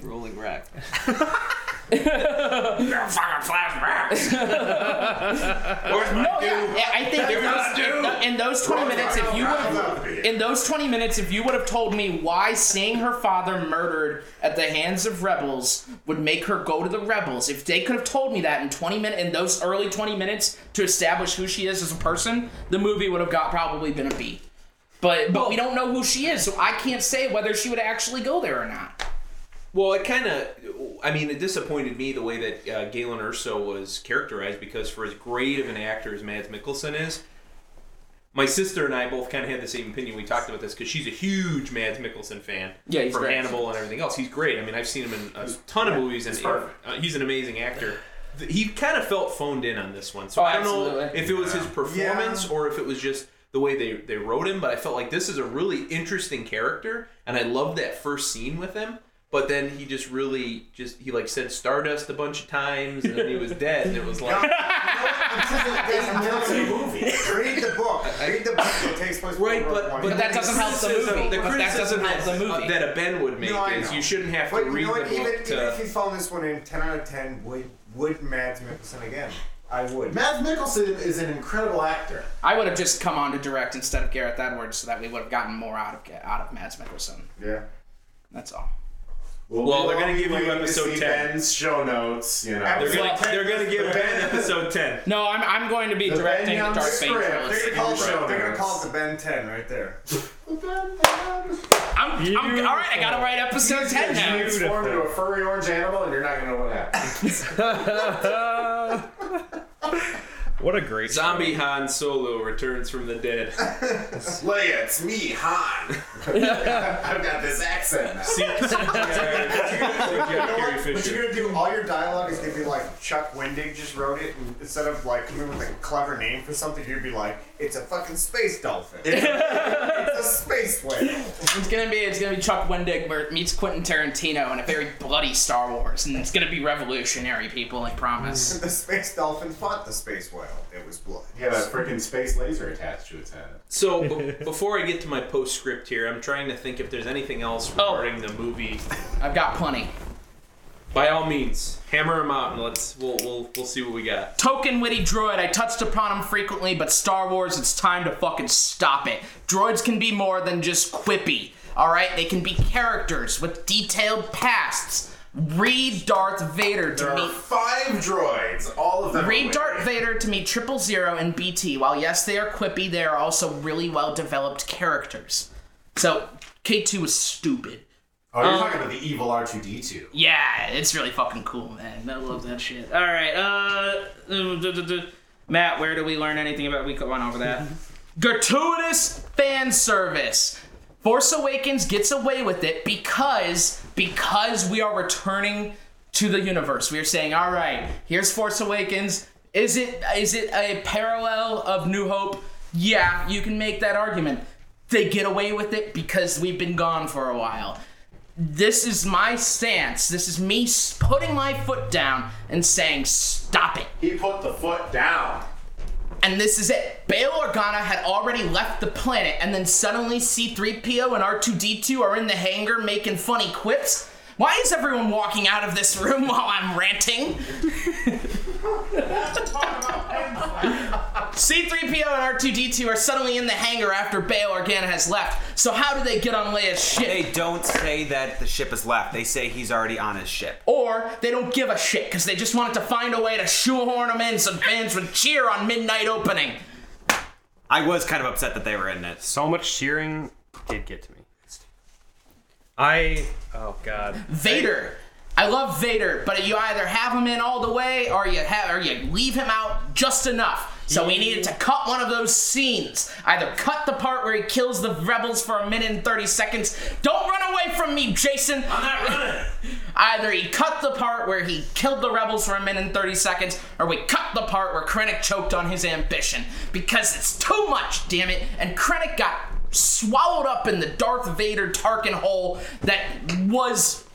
[SPEAKER 3] Rolling Rock.
[SPEAKER 5] They're fucking flashbacks.
[SPEAKER 1] Where's my
[SPEAKER 5] No, yeah, yeah, I think in those, in those 20 minutes, if you would have, in those 20 minutes, if you would have told me why seeing her father murdered at the hands of rebels would make her go to the rebels, if they could have told me that in 20 minutes, in those early 20 minutes to establish who she is as a person, the movie would have got probably been a B. But but we don't know who she is, so I can't say whether she would actually go there or not.
[SPEAKER 2] Well, it kind of, I mean, it disappointed me the way that uh, Galen Erso was characterized because for as great of an actor as Mads Mikkelsen is, my sister and I both kind of had the same opinion. We talked about this because she's a huge Mads Mikkelsen fan.
[SPEAKER 5] Yeah, he's
[SPEAKER 2] from
[SPEAKER 5] great.
[SPEAKER 2] Hannibal and everything else. He's great. I mean, I've seen him in a ton of movies, and
[SPEAKER 4] perfect.
[SPEAKER 2] uh, he's an amazing actor. He kind of felt phoned in on this one, so
[SPEAKER 5] Oh,
[SPEAKER 2] I don't know if it was his performance
[SPEAKER 1] Yeah.
[SPEAKER 2] or if it was just the way they, they wrote him. But I felt like this is a really interesting character, and I loved that first scene with him. But then he just really just he like said Stardust a bunch of times, and then he was dead, and it was like.
[SPEAKER 1] Read the book. Read the book that takes place.
[SPEAKER 2] Right,
[SPEAKER 1] before
[SPEAKER 2] but, but
[SPEAKER 5] But that doesn't help the movie.
[SPEAKER 2] The
[SPEAKER 5] But that doesn't help the
[SPEAKER 2] uh,
[SPEAKER 5] movie.
[SPEAKER 2] that a Ben would make
[SPEAKER 1] No,
[SPEAKER 2] is you shouldn't have
[SPEAKER 1] But
[SPEAKER 2] to
[SPEAKER 1] you
[SPEAKER 2] read
[SPEAKER 1] know
[SPEAKER 2] the
[SPEAKER 1] what?
[SPEAKER 2] book
[SPEAKER 1] Even, even
[SPEAKER 2] to.
[SPEAKER 1] if you found this one in 10 out of 10, would, would Mads Mikkelsen again? I would.
[SPEAKER 4] Mads Mikkelsen is an incredible actor.
[SPEAKER 5] I would have just come on to direct instead of Gareth Edwards, so that we would have gotten more out of out of Mads Mikkelsen.
[SPEAKER 1] Yeah.
[SPEAKER 5] That's all.
[SPEAKER 2] Well, they're gonna give you episode 10.
[SPEAKER 4] Ben's show notes. You know,
[SPEAKER 2] they're gonna they're gonna give Ben episode ten.
[SPEAKER 5] No, I'm, I'm going to be
[SPEAKER 4] The
[SPEAKER 5] directing
[SPEAKER 4] Ben
[SPEAKER 5] the Dark Fate
[SPEAKER 4] script.
[SPEAKER 1] They're gonna call it,
[SPEAKER 4] Show
[SPEAKER 1] they're gonna call it the Ben 10 right there.
[SPEAKER 5] I'm, I'm, all right, I gotta write episode 10 now.
[SPEAKER 4] You transform into a furry orange animal, and you're not gonna know what happened.
[SPEAKER 6] What a great
[SPEAKER 2] Zombie Han Solo returns from the dead.
[SPEAKER 4] Leia, it's me, Han. I've got this accent now.
[SPEAKER 2] See, CGI, Carrie
[SPEAKER 1] What
[SPEAKER 2] Fisher.
[SPEAKER 1] you're gonna do, all your dialogue is gonna be like Chuck Wendig just wrote it, and instead of like coming with a clever name for something, you'd be like, it's a fucking space dolphin. it's a space whale.
[SPEAKER 5] It's gonna be it's gonna be Chuck Wendig where it meets Quentin Tarantino in a very bloody Star Wars, and it's gonna be revolutionary, people. I promise.
[SPEAKER 1] The space dolphin fought the space whale. It was blood.
[SPEAKER 4] Yeah, a freaking space laser attached to its head.
[SPEAKER 2] So b- before I get to my postscript here, I'm trying to think if there's anything else
[SPEAKER 5] Oh.
[SPEAKER 2] regarding the movie.
[SPEAKER 5] I've got plenty.
[SPEAKER 2] By all means, hammer him out and let's we'll we'll, we'll see what we got.
[SPEAKER 5] Token witty droid, I touched upon him frequently, but Star Wars, it's time to fucking stop it. Droids can be more than just quippy, alright? They can be characters with detailed pasts. Read Darth Vader to
[SPEAKER 4] There
[SPEAKER 5] meet.
[SPEAKER 4] five droids, all of them.
[SPEAKER 5] Read
[SPEAKER 4] witty.
[SPEAKER 5] Darth Vader to meet Triple Zero and BT. While yes, they are quippy, they are also really well developed characters. So, K2 is stupid.
[SPEAKER 4] Oh, you're talking about the evil R2D2.
[SPEAKER 5] Yeah, it's really fucking cool, man. I love that shit. All right, uh. Matt, where do we learn anything about? We went over that. Gratuitous fan service. Force Awakens gets away with it because because we are returning to the universe. We are saying, all right, here's Force Awakens. Is it is it a parallel of New Hope? Yeah, you can make that argument. They get away with it because we've been gone for a while this is my stance. This is me putting my foot down and saying, stop it.
[SPEAKER 4] He put the foot down.
[SPEAKER 5] And this is it. Bail Organa had already left the planet, and then suddenly C3PO and R2D2 are in the hangar making funny quips. Why is everyone walking out of this room while I'm ranting? C3PO and R2D2 are suddenly in the hangar after Bail Organa has left. So how do they get on Leia's ship?
[SPEAKER 3] They don't say that the ship is left. They say he's already on his ship.
[SPEAKER 5] Or they don't give a shit because they just wanted to find a way to shoehorn him in so fans would cheer on midnight opening.
[SPEAKER 3] I was kind of upset that they were in it.
[SPEAKER 6] So much cheering did get to me. I oh god.
[SPEAKER 5] Vader. I love Vader, but you either have him in all the way or you have or you leave him out just enough. So we needed to cut one of those scenes. Either cut the part where he kills the rebels for a minute and 30 seconds. Don't run away from me, Jason. I'm not running. Either he cut the part where he killed the rebels for a minute and 30 seconds, or we cut the part where Krennic choked on his ambition. Because it's too much, damn it. And Krennic got swallowed up in the Darth Vader Tarkin hole that was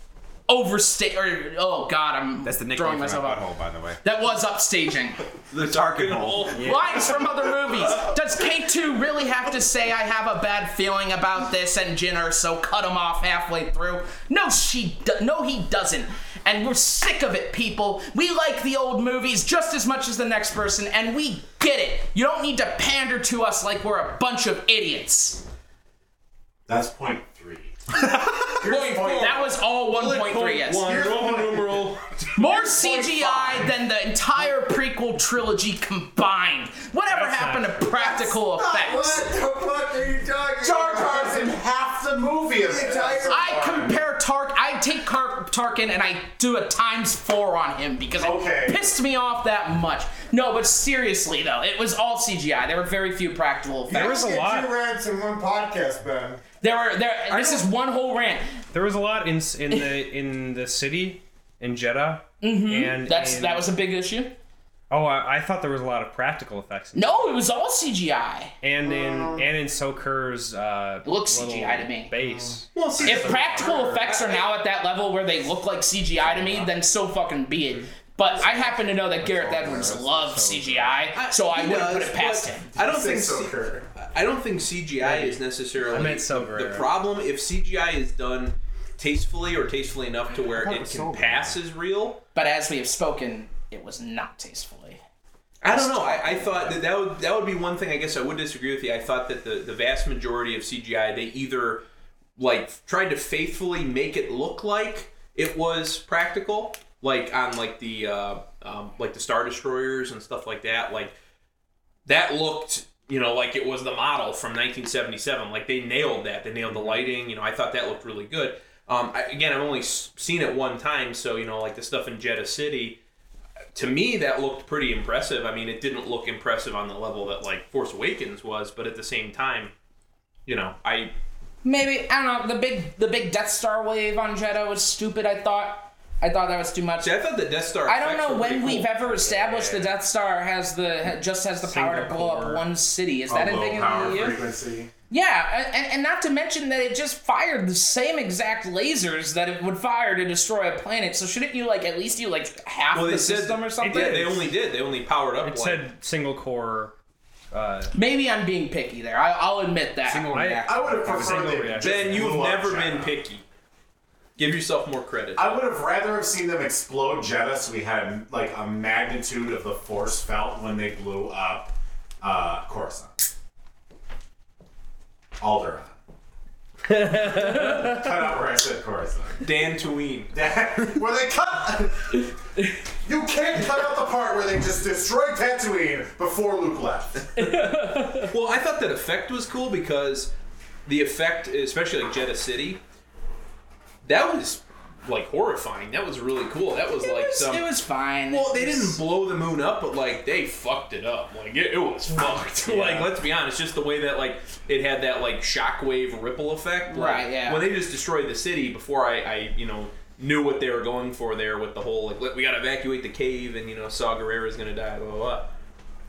[SPEAKER 5] overstate or oh god, I'm
[SPEAKER 3] That's the nickname
[SPEAKER 5] throwing
[SPEAKER 3] for my
[SPEAKER 5] myself up.
[SPEAKER 3] butthole, by the way.
[SPEAKER 5] That was upstaging.
[SPEAKER 2] The
[SPEAKER 3] Tarkin
[SPEAKER 2] hole.
[SPEAKER 5] Lines from other movies. Does K2 really have to say I have a bad feeling about this and Jyn so cut him off halfway through? No, she do- no he doesn't. And we're sick of it, people. We like the old movies just as much as the next person, and we get it. You don't need to pander to us like we're a bunch of idiots.
[SPEAKER 4] That's point three.
[SPEAKER 5] Point four. That was all 1.3, yes.
[SPEAKER 2] One, Roman numeral.
[SPEAKER 5] More CGI than the entire prequel trilogy combined. Whatever
[SPEAKER 6] That's
[SPEAKER 5] happened
[SPEAKER 6] not
[SPEAKER 5] to practical effects?
[SPEAKER 1] What the fuck are you talking
[SPEAKER 4] Jar
[SPEAKER 1] about?
[SPEAKER 4] Jar's in half the movie of this.
[SPEAKER 5] I compare Tark. I take Car- Tarkin and I do a times four on him because it pissed me off that much. No, but seriously though, it was all CGI. There were very few practical effects.
[SPEAKER 6] There was a
[SPEAKER 1] Get
[SPEAKER 6] lot.
[SPEAKER 1] Two rants in one podcast, Ben.
[SPEAKER 5] There were there. This is one whole rant.
[SPEAKER 6] There was a lot in in the in the city in Jedha, and
[SPEAKER 5] That's
[SPEAKER 6] in-
[SPEAKER 5] that was a big issue.
[SPEAKER 6] Oh, I, I thought there was a lot of practical effects.
[SPEAKER 5] No, it was all CGI.
[SPEAKER 6] And in and in Sokur's uh,
[SPEAKER 5] Looks CGI to me.
[SPEAKER 6] Base.
[SPEAKER 2] Well, see,
[SPEAKER 5] If practical effects are now at that level where they look like CGI to me, then so fucking be it. But I happen to know that Gareth Edwards loves CGI, so I
[SPEAKER 2] He
[SPEAKER 5] wouldn't put it past him.
[SPEAKER 2] I don't think
[SPEAKER 1] so,
[SPEAKER 2] C-
[SPEAKER 1] Kurt.
[SPEAKER 2] I don't think CGI is necessarily the,
[SPEAKER 6] Silver
[SPEAKER 2] the
[SPEAKER 6] Arrow.
[SPEAKER 2] problem. If CGI is done tastefully or tastefully enough to where
[SPEAKER 3] it
[SPEAKER 2] it can
[SPEAKER 3] Silver
[SPEAKER 2] pass as real,
[SPEAKER 5] But as we have spoken, it was not tastefully.
[SPEAKER 2] I don't know. I, I thought that that would that would be one thing. I guess I would disagree with you. I thought that the the vast majority of CGI they either like tried to faithfully make it look like it was practical, like on like the uh, um, like the star destroyers and stuff like that. Like that looked you know like it was the model from 1977. Like they nailed that. They nailed the lighting. You know, I thought that looked really good. Um, I, again, I've only seen it one time, so you know, like the stuff in Jedha City to me that looked pretty impressive. I mean, it didn't look impressive on the level that like Force Awakens was, but at the same time, you know, I
[SPEAKER 5] Maybe I don't know. The big the big Death Star wave on Jedha was stupid. I thought. I thought that was too much.
[SPEAKER 2] see. I thought the Death Star.
[SPEAKER 5] I don't know
[SPEAKER 2] were pretty
[SPEAKER 5] when we've
[SPEAKER 2] cool.
[SPEAKER 5] ever established the Death Star has the just has the power to
[SPEAKER 6] Single
[SPEAKER 5] blow up one city. Is that a
[SPEAKER 1] low
[SPEAKER 5] thing in
[SPEAKER 1] power
[SPEAKER 5] the EU?
[SPEAKER 1] frequency.
[SPEAKER 5] Yeah, and, and not to mention that it just fired the same exact lasers that it would fire to destroy a planet. So shouldn't you like at least do like half
[SPEAKER 2] Well,
[SPEAKER 5] the
[SPEAKER 2] they said
[SPEAKER 5] system or something?
[SPEAKER 2] Yeah, they only did. They only powered up.
[SPEAKER 6] It
[SPEAKER 2] like,
[SPEAKER 6] said single core. Uh,
[SPEAKER 5] Maybe I'm being picky there. I, I'll admit that.
[SPEAKER 3] Single
[SPEAKER 6] I-
[SPEAKER 3] reactor.
[SPEAKER 1] I would have preferred
[SPEAKER 6] Single reactor.
[SPEAKER 2] Ben, you've never
[SPEAKER 1] Jedha.
[SPEAKER 2] been picky. Give yourself more credit.
[SPEAKER 4] I would have rather have seen them explode Jedha so we had like a magnitude of the force felt when they blew up uh, Coruscant. Alderaan. cut out where I said Coruscant.
[SPEAKER 2] Dantooine.
[SPEAKER 4] where they cut. you can't cut out the part where they just destroyed Tatooine before Luke left.
[SPEAKER 2] Well, I thought that effect was cool because the effect, especially like Jeddah City, that was like horrifying. That was really cool. That was
[SPEAKER 5] It
[SPEAKER 2] like
[SPEAKER 5] was,
[SPEAKER 2] some.
[SPEAKER 5] it was fine.
[SPEAKER 2] Well, they didn't blow the moon up, but like they fucked it up. Like it, it was fucked. like let's be honest, just the way that like it had that like shockwave ripple effect. Like,
[SPEAKER 5] Right, yeah.
[SPEAKER 2] When they just destroyed the city before I, I you know knew what they were going for there with the whole like we got to evacuate the cave and you know Saw Gerrera's gonna die blah blah blah.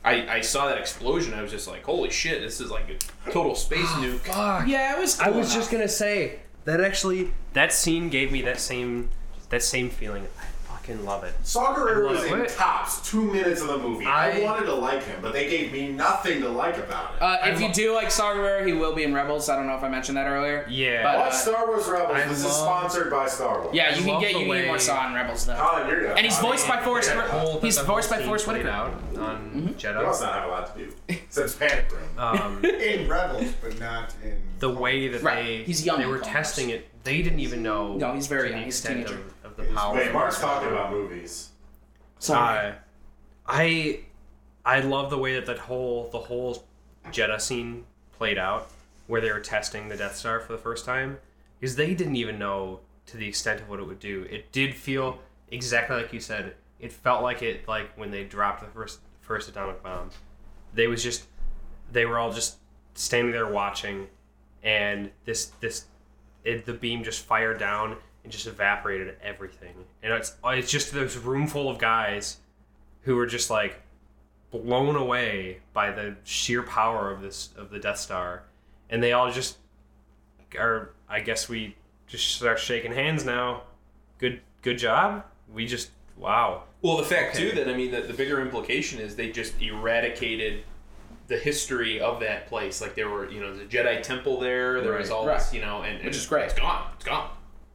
[SPEAKER 2] I, I saw that explosion. I was just like, holy shit! This is like a total space nuke.
[SPEAKER 6] fuck.
[SPEAKER 5] yeah, it was.
[SPEAKER 6] I
[SPEAKER 5] cool
[SPEAKER 6] was just gonna say that actually that scene gave me that same that same feeling. I fucking love it.
[SPEAKER 4] Saw Gerrera
[SPEAKER 6] I
[SPEAKER 4] was in
[SPEAKER 6] it.
[SPEAKER 4] tops two minutes of the movie. I,
[SPEAKER 6] I-
[SPEAKER 4] wanted to like him, but they gave me nothing to like about it.
[SPEAKER 5] Uh, if
[SPEAKER 6] I
[SPEAKER 5] you do like Saw Gerrera, he will be in Rebels. I don't know if I mentioned that earlier.
[SPEAKER 6] Yeah.
[SPEAKER 5] But,
[SPEAKER 4] Watch
[SPEAKER 5] uh,
[SPEAKER 4] Star Wars Rebels.
[SPEAKER 6] I
[SPEAKER 4] this is sponsored by Star Wars.
[SPEAKER 5] Yeah,
[SPEAKER 6] I
[SPEAKER 5] you can get
[SPEAKER 6] the
[SPEAKER 5] you can get more
[SPEAKER 6] way-
[SPEAKER 5] Saw in Rebels though.
[SPEAKER 4] Colin, you're
[SPEAKER 5] And he's voiced by Forrest.
[SPEAKER 6] That whole-
[SPEAKER 5] He's voiced by
[SPEAKER 6] scene
[SPEAKER 5] Forrest
[SPEAKER 6] played
[SPEAKER 5] Whitaker.
[SPEAKER 6] out on
[SPEAKER 4] You must
[SPEAKER 6] Jedha.
[SPEAKER 4] not have a lot to do. Since Panic Room.
[SPEAKER 6] Um,
[SPEAKER 1] In Rebels, but not in.
[SPEAKER 6] the way that
[SPEAKER 5] Right.
[SPEAKER 6] they
[SPEAKER 5] He's young
[SPEAKER 6] they were
[SPEAKER 5] Clone
[SPEAKER 6] testing it, they didn't even know.
[SPEAKER 5] No, he's very young. He's a teenager.
[SPEAKER 6] of, of the power.
[SPEAKER 4] Wait, Mark's talking
[SPEAKER 6] Wars.
[SPEAKER 4] about movies.
[SPEAKER 5] Sorry.
[SPEAKER 6] Uh, I I love the way that that whole the whole Jedha scene played out, where they were testing the Death Star for the first time, because they didn't even know to the extent of what it would do. It did feel exactly like you said. It felt like it like when they dropped the first first atomic bomb. They was just they were all just standing there watching, and this this it, the beam just fired down and just evaporated everything. And it's it's just this room full of guys who were just like blown away by the sheer power of this of the Death Star, and they all just are. I guess we just start shaking hands now. good good job. We just wow.
[SPEAKER 2] Well, the fact too that I mean that the bigger implication is they just eradicated the history of that place. Like there were, you know, the Jedi temple there. There was
[SPEAKER 5] Right.
[SPEAKER 2] all
[SPEAKER 5] Right.
[SPEAKER 2] this, you know, and, and
[SPEAKER 5] Which is great.
[SPEAKER 2] It's gone. It's gone.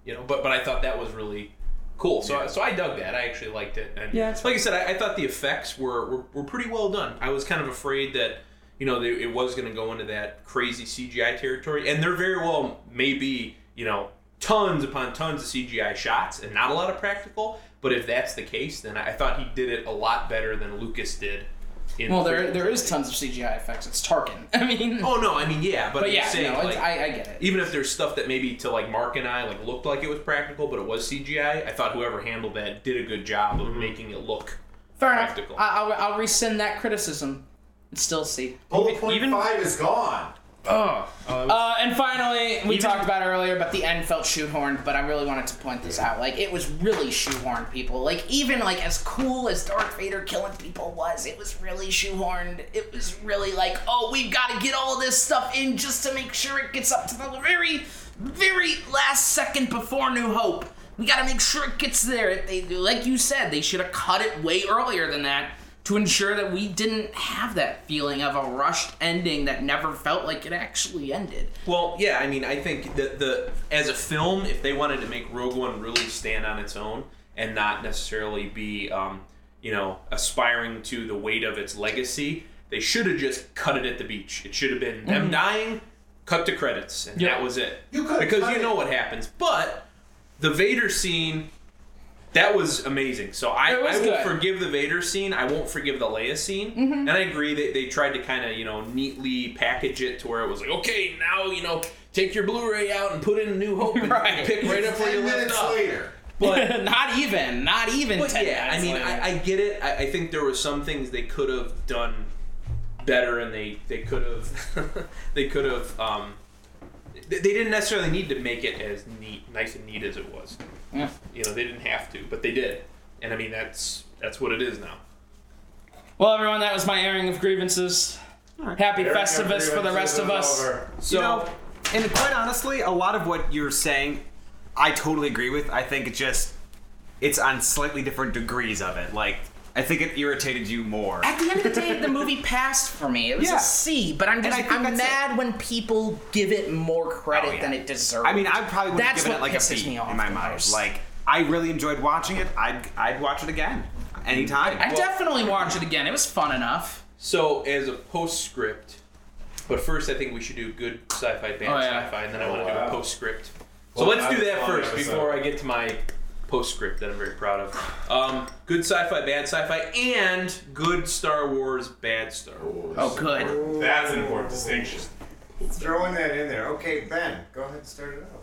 [SPEAKER 2] You know, but but I thought that was really cool. So so I dug that. I actually liked it. And
[SPEAKER 6] Yeah, it's
[SPEAKER 2] like I said, I, I thought the effects were, were were pretty well done. I was kind of afraid that you know they, it was going to go into that crazy CGI territory, and there very well may be you know tons upon tons of CGI shots and not a lot of practical. But if that's the case, then I thought he did it a lot better than Lucas did. In
[SPEAKER 5] Well, there there is tons of CGI effects. It's Tarkin. I mean,
[SPEAKER 2] Oh no, I mean yeah, but,
[SPEAKER 5] but yeah,
[SPEAKER 2] saying,
[SPEAKER 5] no,
[SPEAKER 2] like,
[SPEAKER 5] I, I get it.
[SPEAKER 2] even if there's stuff that maybe to like Mark and I like looked like it was practical, but it was CGI, I thought whoever handled that did a good job of mm-hmm. making it look
[SPEAKER 5] Fair enough.
[SPEAKER 2] practical.
[SPEAKER 5] I, I'll, I'll rescind that criticism. And still see.
[SPEAKER 4] Bullet point
[SPEAKER 6] even-
[SPEAKER 4] five is gone.
[SPEAKER 6] Oh, oh,
[SPEAKER 5] Uh, and finally, we
[SPEAKER 6] Even-
[SPEAKER 5] talked about it earlier, but the end felt shoehorned. But I really wanted to point this out. Like, it was really shoehorned, people. Like, even like as cool as Darth Vader killing people was, it was really shoehorned. It was really like, oh, we've got to get all this stuff in just to make sure it gets up to the very, very last second before New Hope. We got to make sure it gets there. They, like you said, they should have cut it way earlier than that to ensure that we didn't have that feeling of a rushed ending that never felt like it actually ended.
[SPEAKER 2] Well, yeah, I mean, I think that the as a film, if they wanted to make Rogue One really stand on its own and not necessarily be, um, you know, aspiring to the weight of its legacy, they should have just cut it at the beach. It should have been them dying, cut to credits, and
[SPEAKER 5] Yeah.
[SPEAKER 2] that was it.
[SPEAKER 4] You could've
[SPEAKER 2] because
[SPEAKER 4] cut
[SPEAKER 2] you
[SPEAKER 4] it-
[SPEAKER 2] know what happens. But the Vader scene. That was amazing. So I, I will
[SPEAKER 5] good.
[SPEAKER 2] forgive the Vader scene. I won't forgive the Leia scene.
[SPEAKER 5] Mm-hmm.
[SPEAKER 2] And I agree that they tried to kind of, you know, neatly package it to where it was like, okay, now, you know, take your Blu-ray out and put in a New Hope and
[SPEAKER 5] Right.
[SPEAKER 2] pick right up where you left
[SPEAKER 4] minutes
[SPEAKER 2] off.
[SPEAKER 4] later.
[SPEAKER 2] But,
[SPEAKER 5] not even, not even.
[SPEAKER 2] but
[SPEAKER 5] 10
[SPEAKER 2] yeah, I mean,
[SPEAKER 5] later.
[SPEAKER 2] I, I get it. I, I think there were some things they could have done better, and they they could have they could have. Um, they they didn't necessarily need to make it as neat, nice and neat as it was.
[SPEAKER 5] Yeah.
[SPEAKER 2] You know, they didn't have to, but they did. And I mean, that's that's what it is now.
[SPEAKER 5] Well, everyone, that was my airing of grievances. Happy Festivus for the rest of us.
[SPEAKER 2] So.
[SPEAKER 3] you know, and quite honestly, a lot of what you're saying, I totally agree with. I think it just it's on slightly different degrees of it. Like I think it irritated you more.
[SPEAKER 5] At the end of the day, the movie passed for me. It was
[SPEAKER 3] Yeah.
[SPEAKER 5] a C, but I'm just
[SPEAKER 3] I think
[SPEAKER 5] I'm
[SPEAKER 3] that's
[SPEAKER 5] mad when people give it more credit
[SPEAKER 3] Oh, yeah.
[SPEAKER 5] than it deserves.
[SPEAKER 3] I mean, I probably would have
[SPEAKER 5] That's
[SPEAKER 3] given it like a
[SPEAKER 5] pisses me off
[SPEAKER 3] in my
[SPEAKER 5] the
[SPEAKER 3] mind.
[SPEAKER 5] most.
[SPEAKER 3] Like I really enjoyed watching it. I'd I'd watch it again anytime.
[SPEAKER 5] I definitely watch it again. It was fun enough.
[SPEAKER 2] So, as a postscript, but first I think we should do good sci-fi, bad
[SPEAKER 5] Oh, yeah.
[SPEAKER 2] sci-fi, and then I want to oh,
[SPEAKER 4] do
[SPEAKER 2] a postscript. So
[SPEAKER 4] Well,
[SPEAKER 2] let's do that first
[SPEAKER 4] episode.
[SPEAKER 2] before I get to my postscript that I'm very proud of. Um, good sci-fi, bad sci-fi, and good Star Wars, bad Star Wars.
[SPEAKER 5] Oh, good.
[SPEAKER 4] That's an important distinction.
[SPEAKER 1] Throwing that in there. Okay, Ben, go ahead and start it off.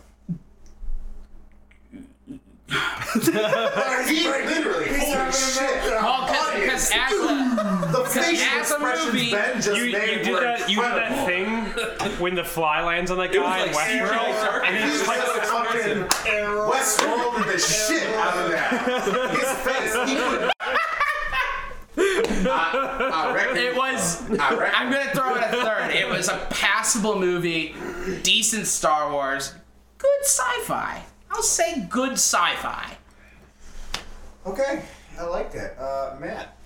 [SPEAKER 4] He literally, holy shit.
[SPEAKER 5] Well, because as a,
[SPEAKER 4] The facial
[SPEAKER 5] as a
[SPEAKER 4] expressions
[SPEAKER 5] movie,
[SPEAKER 4] Ben just
[SPEAKER 6] you, you
[SPEAKER 4] made
[SPEAKER 6] did
[SPEAKER 4] were
[SPEAKER 6] that. You did that
[SPEAKER 4] incredible.
[SPEAKER 6] thing when the fly lands on that
[SPEAKER 2] It was
[SPEAKER 6] guy
[SPEAKER 2] like
[SPEAKER 6] in Westworld, and
[SPEAKER 4] He
[SPEAKER 6] he's
[SPEAKER 4] was
[SPEAKER 6] like,
[SPEAKER 4] like fucking Westworld with the shit out of that. His face, he would. I, I reckon.
[SPEAKER 5] it was.
[SPEAKER 4] I reckon.
[SPEAKER 5] I'm gonna throw it a third. It was a passable movie, decent Star Wars, good sci-fi. I'll say good sci-fi.
[SPEAKER 1] Okay, I like that. Uh, Matt.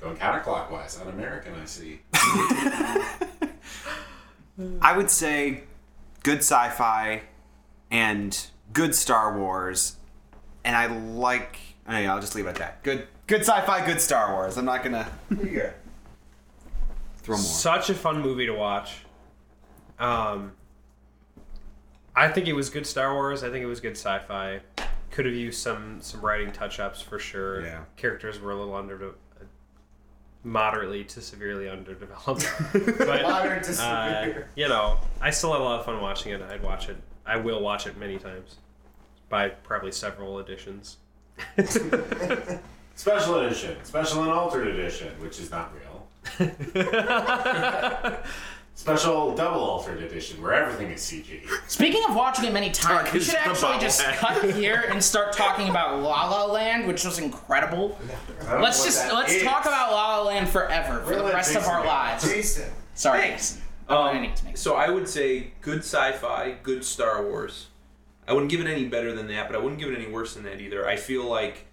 [SPEAKER 4] Going counterclockwise on American, I see.
[SPEAKER 3] I would say good sci-fi and good Star Wars, and I like. I mean, I'll just leave it at that. Good, good sci-fi, good Star Wars. I'm not gonna
[SPEAKER 1] Here you go.
[SPEAKER 3] throw more.
[SPEAKER 6] such a fun movie to watch. Um, I think it was good Star Wars. I think it was good sci-fi. Could have used some some writing touch-ups for sure.
[SPEAKER 3] Yeah.
[SPEAKER 6] Characters were a little under, moderately to severely underdeveloped. but
[SPEAKER 1] Moderate to
[SPEAKER 6] uh, you know, I still had a lot of fun watching it. I'd watch it. I will watch it many times, by probably several editions.
[SPEAKER 4] Special edition, special and altered edition, which is not real. special double altered edition, where everything is CG.
[SPEAKER 5] Speaking of watching it many times, we
[SPEAKER 3] is
[SPEAKER 5] should
[SPEAKER 3] the
[SPEAKER 5] actually just
[SPEAKER 3] bobblehead.
[SPEAKER 5] cut here and start talking about La La Land, which was incredible.
[SPEAKER 1] I don't
[SPEAKER 5] Let's
[SPEAKER 1] what
[SPEAKER 5] just
[SPEAKER 1] that
[SPEAKER 5] let's
[SPEAKER 1] is.
[SPEAKER 5] talk about La La Land forever for
[SPEAKER 1] We're
[SPEAKER 5] the
[SPEAKER 1] gonna
[SPEAKER 5] rest of
[SPEAKER 1] Jason
[SPEAKER 5] our
[SPEAKER 1] go.
[SPEAKER 5] lives.
[SPEAKER 1] Jason.
[SPEAKER 5] Sorry,
[SPEAKER 2] Thanks.
[SPEAKER 5] Jason. Oh, I
[SPEAKER 2] Um,
[SPEAKER 5] need to make
[SPEAKER 2] so I would say good sci-fi, good Star Wars. I wouldn't give it any better than that, but I wouldn't give it any worse than that either. I feel like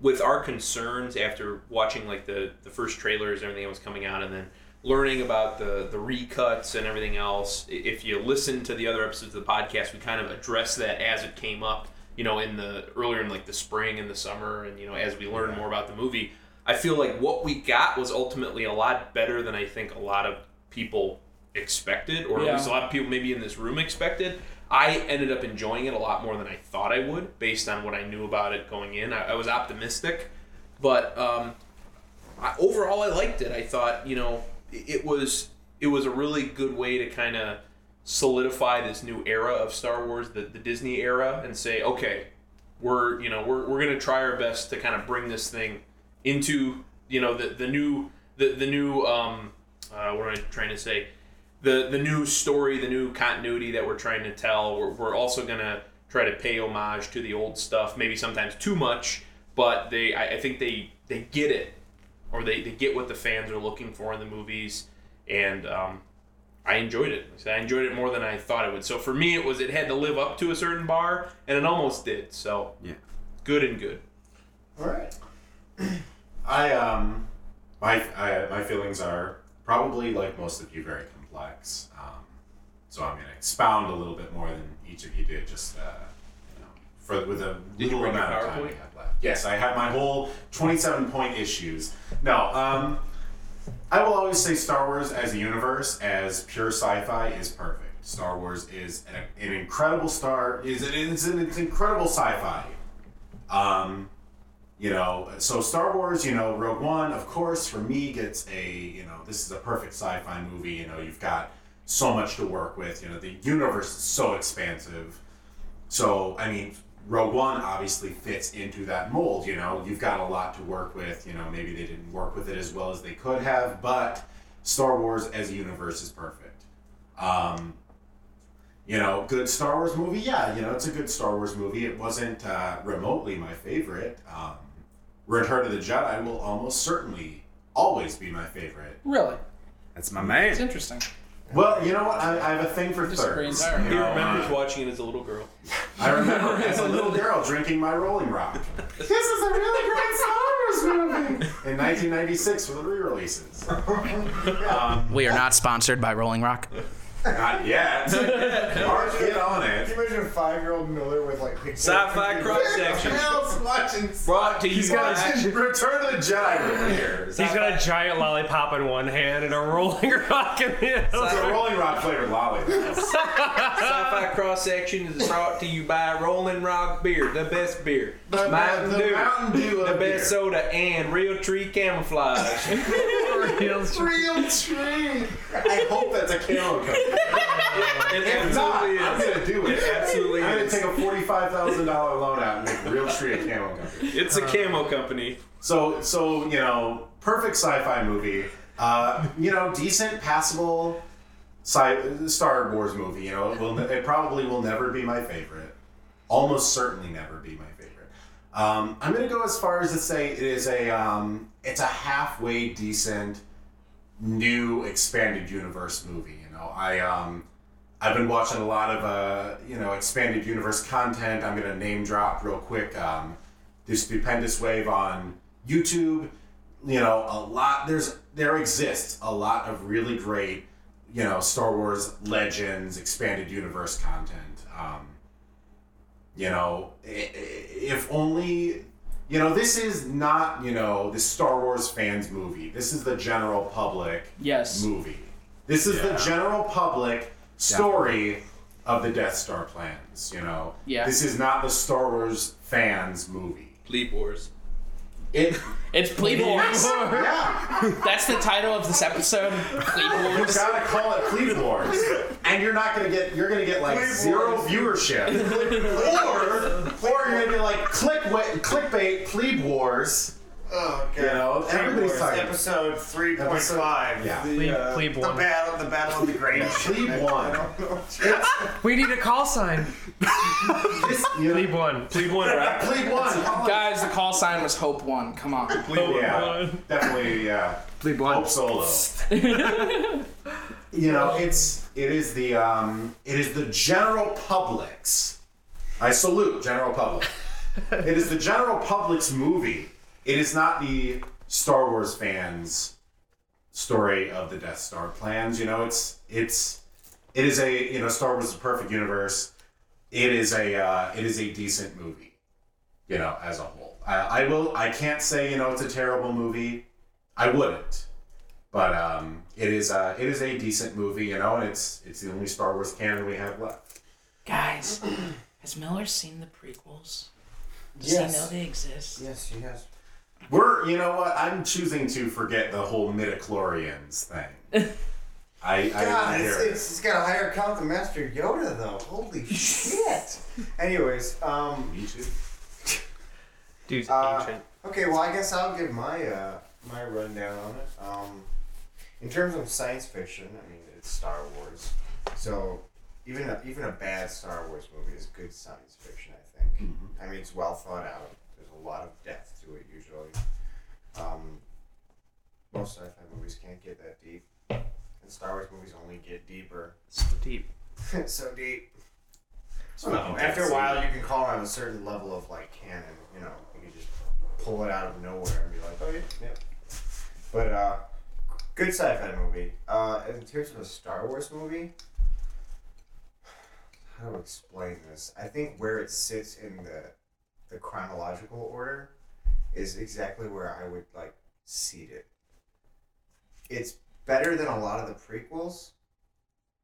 [SPEAKER 2] with our concerns after watching like the the first trailers and everything that was coming out, and then learning about the the recuts and everything else. If you listen to the other episodes of the podcast, we kind of address that as it came up. You know, in the earlier in like the spring and the summer, and you know, as we learned more about the movie, I feel like what we got was ultimately a lot better than I think a lot of people expected, or
[SPEAKER 5] Yeah.
[SPEAKER 2] at least a lot of people maybe in this room expected. I ended up enjoying it a lot more than I thought I would, based on what I knew about it going in. I, I was optimistic, but um, I, overall, I liked it. I thought, you know, it, was it was a really good way to kind of solidify this new era of Star Wars, the, the Disney era, and say, okay, we're you know we're, we're gonna try our best to kind of bring this thing into you know the the new the the new um uh, what am I trying to say? The the new story the new continuity that we're trying to tell. We're, we're also gonna try to pay homage to the old stuff maybe sometimes too much but they I, I think they they get it or they, they get what the fans are looking for in the movies and um, I enjoyed it. I enjoyed it more than I thought it would. So for me, it was it had to live up to a certain bar, and it almost did. So
[SPEAKER 3] Yeah.
[SPEAKER 2] good and good.
[SPEAKER 1] All right.
[SPEAKER 4] I um, my I, my feelings are probably like most of you very complex. Um, so I'm gonna expound a little bit more than each of you did, just uh, you know, for with a
[SPEAKER 2] Did
[SPEAKER 4] little amount of time Yes, I have my whole 27 point issues. No, um, I will always say Star Wars as a universe, as pure sci-fi, is perfect. Star Wars is an, an incredible star. Is it is an it's incredible sci-fi. Um, you know, so Star Wars, you know, Rogue One, of course, for me gets a, you know, this is a perfect sci-fi movie. You know, you've got so much to work with. You know, the universe is so expansive. So, I mean, Rogue One obviously fits into that mold. You know, you've got a lot to work with. You know, maybe they didn't work with it as well as they could have, but Star Wars as a universe is perfect. Um, you know, good Star Wars movie. Yeah, you know, it's a good Star Wars movie. It wasn't uh, remotely my favorite. Um, Return of the Jedi will almost certainly always be my favorite.
[SPEAKER 5] Really?
[SPEAKER 3] That's my man.
[SPEAKER 5] It's
[SPEAKER 3] man.
[SPEAKER 5] interesting.
[SPEAKER 4] Well, you know what? I, I have a thing for
[SPEAKER 5] Disagree
[SPEAKER 4] thirds. You
[SPEAKER 2] He
[SPEAKER 4] know,
[SPEAKER 2] remembers watching it as a little girl.
[SPEAKER 4] I remember as a little girl drinking my Rolling Rock. This is a really great Star Wars movie. In 1996 for the re-releases. Um,
[SPEAKER 5] We are not sponsored by Rolling Rock.
[SPEAKER 4] Not yet. Mark, get on it.
[SPEAKER 1] Can you imagine a five-year-old Miller with like big
[SPEAKER 2] Sci-fi cross section.
[SPEAKER 4] watching
[SPEAKER 2] Brought to you
[SPEAKER 6] got
[SPEAKER 2] by
[SPEAKER 6] a-
[SPEAKER 4] Return of the Jedi over here.
[SPEAKER 6] He's got a giant lollipop in one hand and a rolling rock in the other.
[SPEAKER 4] It's
[SPEAKER 6] other.
[SPEAKER 4] a Rolling Rock flavored lolly.
[SPEAKER 2] Sci-Fi cross section is brought to you by Rolling Rock Beer, the best beer.
[SPEAKER 4] The-
[SPEAKER 2] Mountain
[SPEAKER 4] the
[SPEAKER 2] Dew,
[SPEAKER 4] Mountain Dew of
[SPEAKER 2] the
[SPEAKER 4] beer.
[SPEAKER 2] best soda, and Real Tree Camouflage.
[SPEAKER 4] Real tree. I hope that's a camo company.
[SPEAKER 2] It
[SPEAKER 4] If not,
[SPEAKER 2] absolutely
[SPEAKER 4] I'm gonna do it.
[SPEAKER 2] It absolutely
[SPEAKER 4] I'm gonna
[SPEAKER 2] is.
[SPEAKER 4] take a forty-five thousand dollar loan out and make Real Tree a camo company.
[SPEAKER 2] It's a camo company.
[SPEAKER 4] So, so you know, perfect sci-fi movie. Uh, you know, decent, passable sci- Star Wars movie. You know, it will. It probably will never be my favorite. Almost certainly never be my favorite. Um, I'm gonna go as far as to say it is a. Um, it's a halfway decent, new expanded universe movie. Know, I um, I've been watching a lot of uh, you know expanded universe content. I'm gonna name drop real quick. Um, the stupendous wave on YouTube. You know, a lot. There's there exists a lot of really great, you know, Star Wars Legends expanded universe content. Um, you know, if only. You know, this is not, you know, the Star Wars fans movie. This is the general public
[SPEAKER 5] Yes.
[SPEAKER 4] movie. This is the general public story of the Death Star plans, you know.
[SPEAKER 5] Yeah.
[SPEAKER 4] This is not the Star Wars fans movie.
[SPEAKER 2] Bleep Wars.
[SPEAKER 4] It
[SPEAKER 5] It's Plebe Wars.
[SPEAKER 4] yeah.
[SPEAKER 5] That's the title of this episode. Plebe
[SPEAKER 4] You
[SPEAKER 5] Wars.
[SPEAKER 4] gotta call it Plebe Wars. And you're not gonna get you're gonna get like
[SPEAKER 1] Plebe
[SPEAKER 4] zero
[SPEAKER 1] Wars.
[SPEAKER 4] viewership. or or you're gonna be like click clickbait Plebe Wars.
[SPEAKER 1] Oh god.
[SPEAKER 4] You know,
[SPEAKER 1] Plebe
[SPEAKER 4] everybody's
[SPEAKER 1] Wars, episode three point five.
[SPEAKER 4] Yeah.
[SPEAKER 1] The,
[SPEAKER 6] Plebe-
[SPEAKER 1] uh,
[SPEAKER 6] Plebe
[SPEAKER 1] the
[SPEAKER 6] one.
[SPEAKER 1] battle, the battle of the great.
[SPEAKER 4] Plebe one.
[SPEAKER 6] We need a call sign.
[SPEAKER 4] This, you know,
[SPEAKER 6] Leave one.
[SPEAKER 2] Bleep one, right?
[SPEAKER 4] Plebe one.
[SPEAKER 5] Guys, the call sign was Hope One. Come on.
[SPEAKER 4] Yeah, definitely. Yeah.
[SPEAKER 3] Bleep
[SPEAKER 4] Hope. Solo. you know, it's it is the um, it is the general public's I salute general public. it is the general public's movie. It is not the Star Wars fans' story of the Death Star plans. You know, it's it's it is a you know Star Wars is a perfect universe. It is a uh, it is a decent movie. You know, as a whole, I, I will I can't say you know it's a terrible movie. I wouldn't, but um, it is uh, it is a decent movie. You know, and it's it's the only Star Wars canon we have left.
[SPEAKER 5] Guys, has Miller seen the prequels? Does
[SPEAKER 1] Yes.
[SPEAKER 5] he know they exist?
[SPEAKER 1] Yes, she has.
[SPEAKER 4] We're, you know what? I'm choosing to forget the whole midichlorians thing. I, I,
[SPEAKER 1] God,
[SPEAKER 4] I
[SPEAKER 1] it's,
[SPEAKER 4] it.
[SPEAKER 1] it's, it's got a higher count than Master Yoda, though. Holy shit! Anyways, um,
[SPEAKER 4] Me too.
[SPEAKER 6] Dude's
[SPEAKER 1] Uh,
[SPEAKER 6] ancient.
[SPEAKER 1] okay, well, I guess I'll give my uh, my rundown on it. Um, in terms of science fiction, I mean, it's Star Wars, so even a, even a bad Star Wars movie is good science fiction. I think. I mean, it's well thought out. There's a lot of depth to it usually. Um, most sci-fi movies can't get that deep, and Star Wars movies only get deeper.
[SPEAKER 6] So deep.
[SPEAKER 1] so deep.
[SPEAKER 4] So
[SPEAKER 1] No, after a while, you can call on a certain level of like canon. You know, you can just pull it out of nowhere and be like, oh yeah, yeah. But uh, good sci-fi movie. Uh, in terms of a Star Wars movie, how to explain this? I think where it sits in the the chronological order is exactly where I would like seat it. It's better than a lot of the prequels.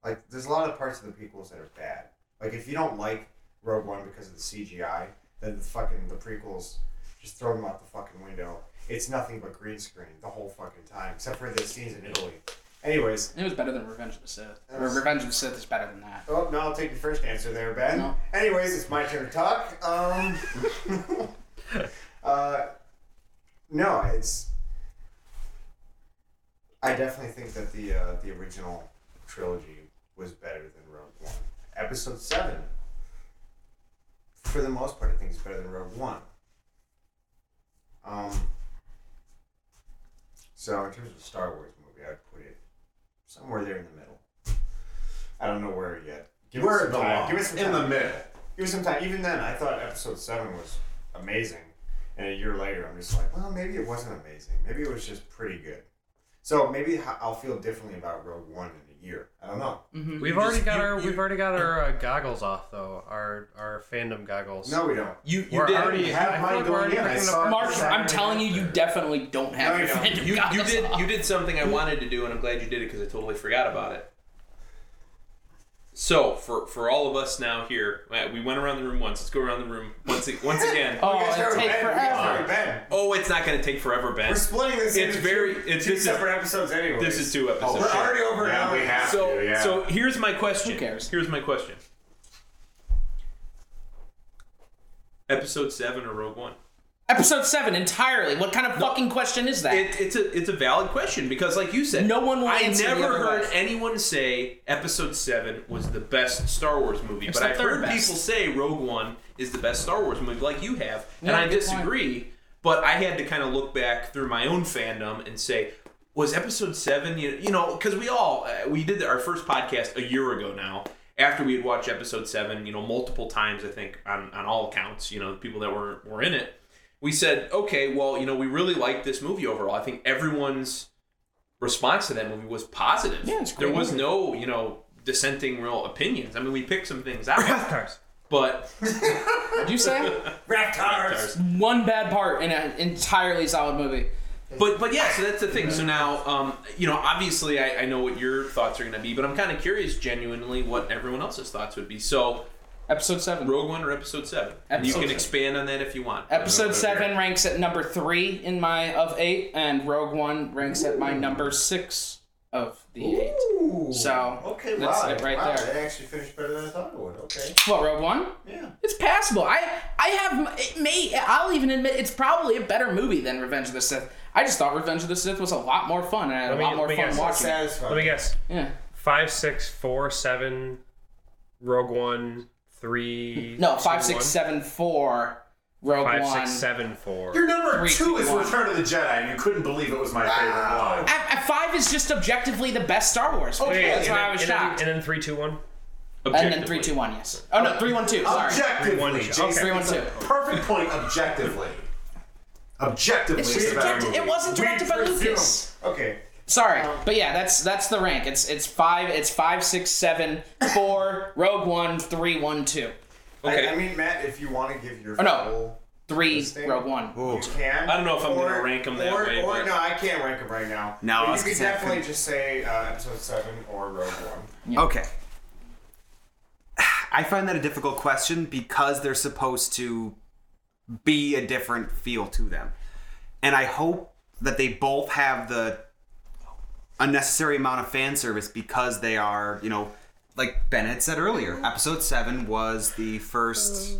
[SPEAKER 1] Like, there's a lot of parts of the prequels that are bad. Like, if you don't like Rogue One because of the CGI, then the fucking the prequels just throw them out the fucking window. It's nothing but green screen the whole fucking time, except for the scenes in Italy. Anyways,
[SPEAKER 5] It was better than Revenge of the Sith.
[SPEAKER 1] Yes.
[SPEAKER 5] Revenge of the Sith is better than that.
[SPEAKER 1] oh no, I'll take the first answer there, Ben.
[SPEAKER 5] No.
[SPEAKER 1] Anyways, it's my turn to talk. Um, uh, no, it's. I definitely think that the uh, the original trilogy was better than Rogue One. Episode seven, for the most part, I think is better than Rogue One. Um. So in terms of Star Wars movie, I'd put it somewhere there in the middle. I don't know where yet. Give
[SPEAKER 4] Where
[SPEAKER 1] it time.
[SPEAKER 4] belongs.
[SPEAKER 1] Give it some
[SPEAKER 4] In the middle.
[SPEAKER 1] Give it some time. Even then, I thought episode seven was amazing, and a year later, I'm just like, well, maybe it wasn't amazing. Maybe it was just pretty good. So maybe I'll feel differently about Rogue One year. I don't know.
[SPEAKER 6] We've already
[SPEAKER 1] just-
[SPEAKER 6] got
[SPEAKER 1] you-
[SPEAKER 6] our
[SPEAKER 1] you-
[SPEAKER 6] we've already got our uh, goggles off though. Our our fandom goggles.
[SPEAKER 1] No, we don't.
[SPEAKER 2] You you
[SPEAKER 6] We're
[SPEAKER 2] did
[SPEAKER 6] already
[SPEAKER 4] have
[SPEAKER 6] I
[SPEAKER 4] mine
[SPEAKER 6] feel like we're
[SPEAKER 4] going
[SPEAKER 6] already
[SPEAKER 4] in. I
[SPEAKER 6] picking
[SPEAKER 4] saw
[SPEAKER 6] up-
[SPEAKER 4] it.
[SPEAKER 5] Mark, I'm telling you, you definitely don't have
[SPEAKER 1] No,
[SPEAKER 5] your
[SPEAKER 1] you don't.
[SPEAKER 5] Phantom
[SPEAKER 2] you, you
[SPEAKER 5] goggles
[SPEAKER 2] did
[SPEAKER 5] on.
[SPEAKER 2] you did something I wanted to do, and I'm glad you did it because I totally forgot about it. So for for all of us now here, uh, we went around the room once. Let's go around the room once once again.
[SPEAKER 5] Oh,
[SPEAKER 1] We gotta
[SPEAKER 5] it'd take
[SPEAKER 1] Ben. We gotta start
[SPEAKER 5] forever.
[SPEAKER 1] Ben.
[SPEAKER 2] Oh, it's not going to take forever, Ben.
[SPEAKER 1] We're splitting this
[SPEAKER 2] It's
[SPEAKER 1] into
[SPEAKER 2] very-
[SPEAKER 1] two,
[SPEAKER 2] it's-
[SPEAKER 1] two
[SPEAKER 2] this is-
[SPEAKER 1] separate episodes anyway.
[SPEAKER 2] This is two episodes.
[SPEAKER 1] We're already over an
[SPEAKER 4] Yeah,
[SPEAKER 1] hour.
[SPEAKER 4] we have
[SPEAKER 2] So
[SPEAKER 4] to, yeah.
[SPEAKER 2] so here's my question.
[SPEAKER 5] Who cares?
[SPEAKER 2] Here's my question. Episode seven or Rogue One?
[SPEAKER 5] Episode seven entirely. What kind of fucking question is that?
[SPEAKER 2] It, it's a it's a valid question because, like you said,
[SPEAKER 5] No one will
[SPEAKER 2] I never heard anyone say Episode Seven was the best Star Wars movie,
[SPEAKER 5] It's
[SPEAKER 2] but I've heard
[SPEAKER 5] best.
[SPEAKER 2] people say Rogue One is the best Star Wars movie, like you have, and I
[SPEAKER 5] good point.
[SPEAKER 2] disagree. But I had to kind of look back through my own fandom and say, was Episode Seven? You, you know, because we all uh, we did our first podcast a year ago now. After we had watched episode seven, you know, multiple times, I think on, on all accounts, you know, the people that were were in it, we said, okay, well, you know, we really liked this movie overall. I think everyone's response to that movie was positive.
[SPEAKER 5] Yeah, it's a
[SPEAKER 2] there was
[SPEAKER 5] movie.
[SPEAKER 2] no, you know, dissenting real opinions. I mean, we picked some things out,
[SPEAKER 6] Rathtars.
[SPEAKER 2] but
[SPEAKER 5] What'd you say?
[SPEAKER 1] Raptors.
[SPEAKER 5] One bad part in an entirely solid movie.
[SPEAKER 2] but but yeah, so that's the thing. So now, um, you know, obviously, I, I know what your thoughts are going to be, but I'm kind of curious, genuinely, what everyone else's thoughts would be. So,
[SPEAKER 5] Episode seven.
[SPEAKER 2] Rogue One or Episode Seven? And you
[SPEAKER 5] Episode
[SPEAKER 2] can
[SPEAKER 5] seven.
[SPEAKER 2] expand on that if you want.
[SPEAKER 5] Episode seven ranks at number three in my of eight, and Rogue One ranks at my number six of the eight. So
[SPEAKER 1] Okay,
[SPEAKER 5] that's
[SPEAKER 1] wow.
[SPEAKER 5] it right
[SPEAKER 1] wow,
[SPEAKER 5] there.
[SPEAKER 1] That actually finished better than I thought it would. Okay.
[SPEAKER 5] What Rogue One?
[SPEAKER 1] Yeah.
[SPEAKER 5] It's passable. I I have it may I'll even admit it's probably a better movie than Revenge of the Sith. I just thought Revenge of the Sith was a lot more fun and I had a
[SPEAKER 6] Let me-
[SPEAKER 5] lot more
[SPEAKER 6] let me
[SPEAKER 5] fun
[SPEAKER 6] guess.
[SPEAKER 5] watching. it.
[SPEAKER 1] Satisfying.
[SPEAKER 6] Let me guess.
[SPEAKER 5] Yeah.
[SPEAKER 6] Five, six, four, seven. Rogue One, three.
[SPEAKER 5] No,
[SPEAKER 6] two,
[SPEAKER 5] five, six,
[SPEAKER 6] one.
[SPEAKER 5] seven, four. Rogue
[SPEAKER 6] Five,
[SPEAKER 5] One.
[SPEAKER 6] six, seven, four.
[SPEAKER 4] Your number
[SPEAKER 5] Three,
[SPEAKER 4] two
[SPEAKER 5] two,
[SPEAKER 4] is
[SPEAKER 5] one.
[SPEAKER 4] Return of the Jedi, and you couldn't believe it was my favorite one.
[SPEAKER 5] I, I- five is just objectively the best Star Wars.
[SPEAKER 6] Wait,
[SPEAKER 5] That's
[SPEAKER 6] and
[SPEAKER 5] why
[SPEAKER 6] then,
[SPEAKER 5] I was
[SPEAKER 6] and then-
[SPEAKER 5] shocked.
[SPEAKER 6] and then three, two, one.
[SPEAKER 5] And then three, two, one. Yes. Oh no, three, one, two. Sorry.
[SPEAKER 4] Objectively,
[SPEAKER 6] One, two.
[SPEAKER 4] Jason,
[SPEAKER 5] Three, one,
[SPEAKER 4] it's a
[SPEAKER 5] two.
[SPEAKER 4] Perfect point. Objectively. Objectively,
[SPEAKER 5] It's
[SPEAKER 4] it's
[SPEAKER 5] just
[SPEAKER 4] a better
[SPEAKER 5] directed-
[SPEAKER 4] movie.
[SPEAKER 5] it wasn't directed by
[SPEAKER 1] presume-
[SPEAKER 5] Lucas.
[SPEAKER 1] Okay.
[SPEAKER 5] Sorry, but yeah, that's that's the rank. It's it's five. It's five, six, seven, four. Rogue One, three, one, two,
[SPEAKER 2] Okay.
[SPEAKER 1] I, I mean, Matt, if you want to give your
[SPEAKER 5] Oh, no.
[SPEAKER 1] full
[SPEAKER 5] three.
[SPEAKER 1] listing,
[SPEAKER 5] Rogue One.
[SPEAKER 1] you can.
[SPEAKER 2] I don't know if I'm gonna rank 'em that
[SPEAKER 1] or,
[SPEAKER 2] way,
[SPEAKER 1] Or
[SPEAKER 2] but-
[SPEAKER 1] no, I can't rank them right now.
[SPEAKER 3] No, I was
[SPEAKER 1] you can
[SPEAKER 3] gonna say I
[SPEAKER 1] definitely
[SPEAKER 3] couldn't.
[SPEAKER 1] just say uh, episode seven or Rogue One.
[SPEAKER 3] Okay. I find that a difficult question because they're supposed to be a different feel to them. And I hope that they both have the unnecessary amount of fan service because they are, you know, like Bennett said earlier, episode 7 was the first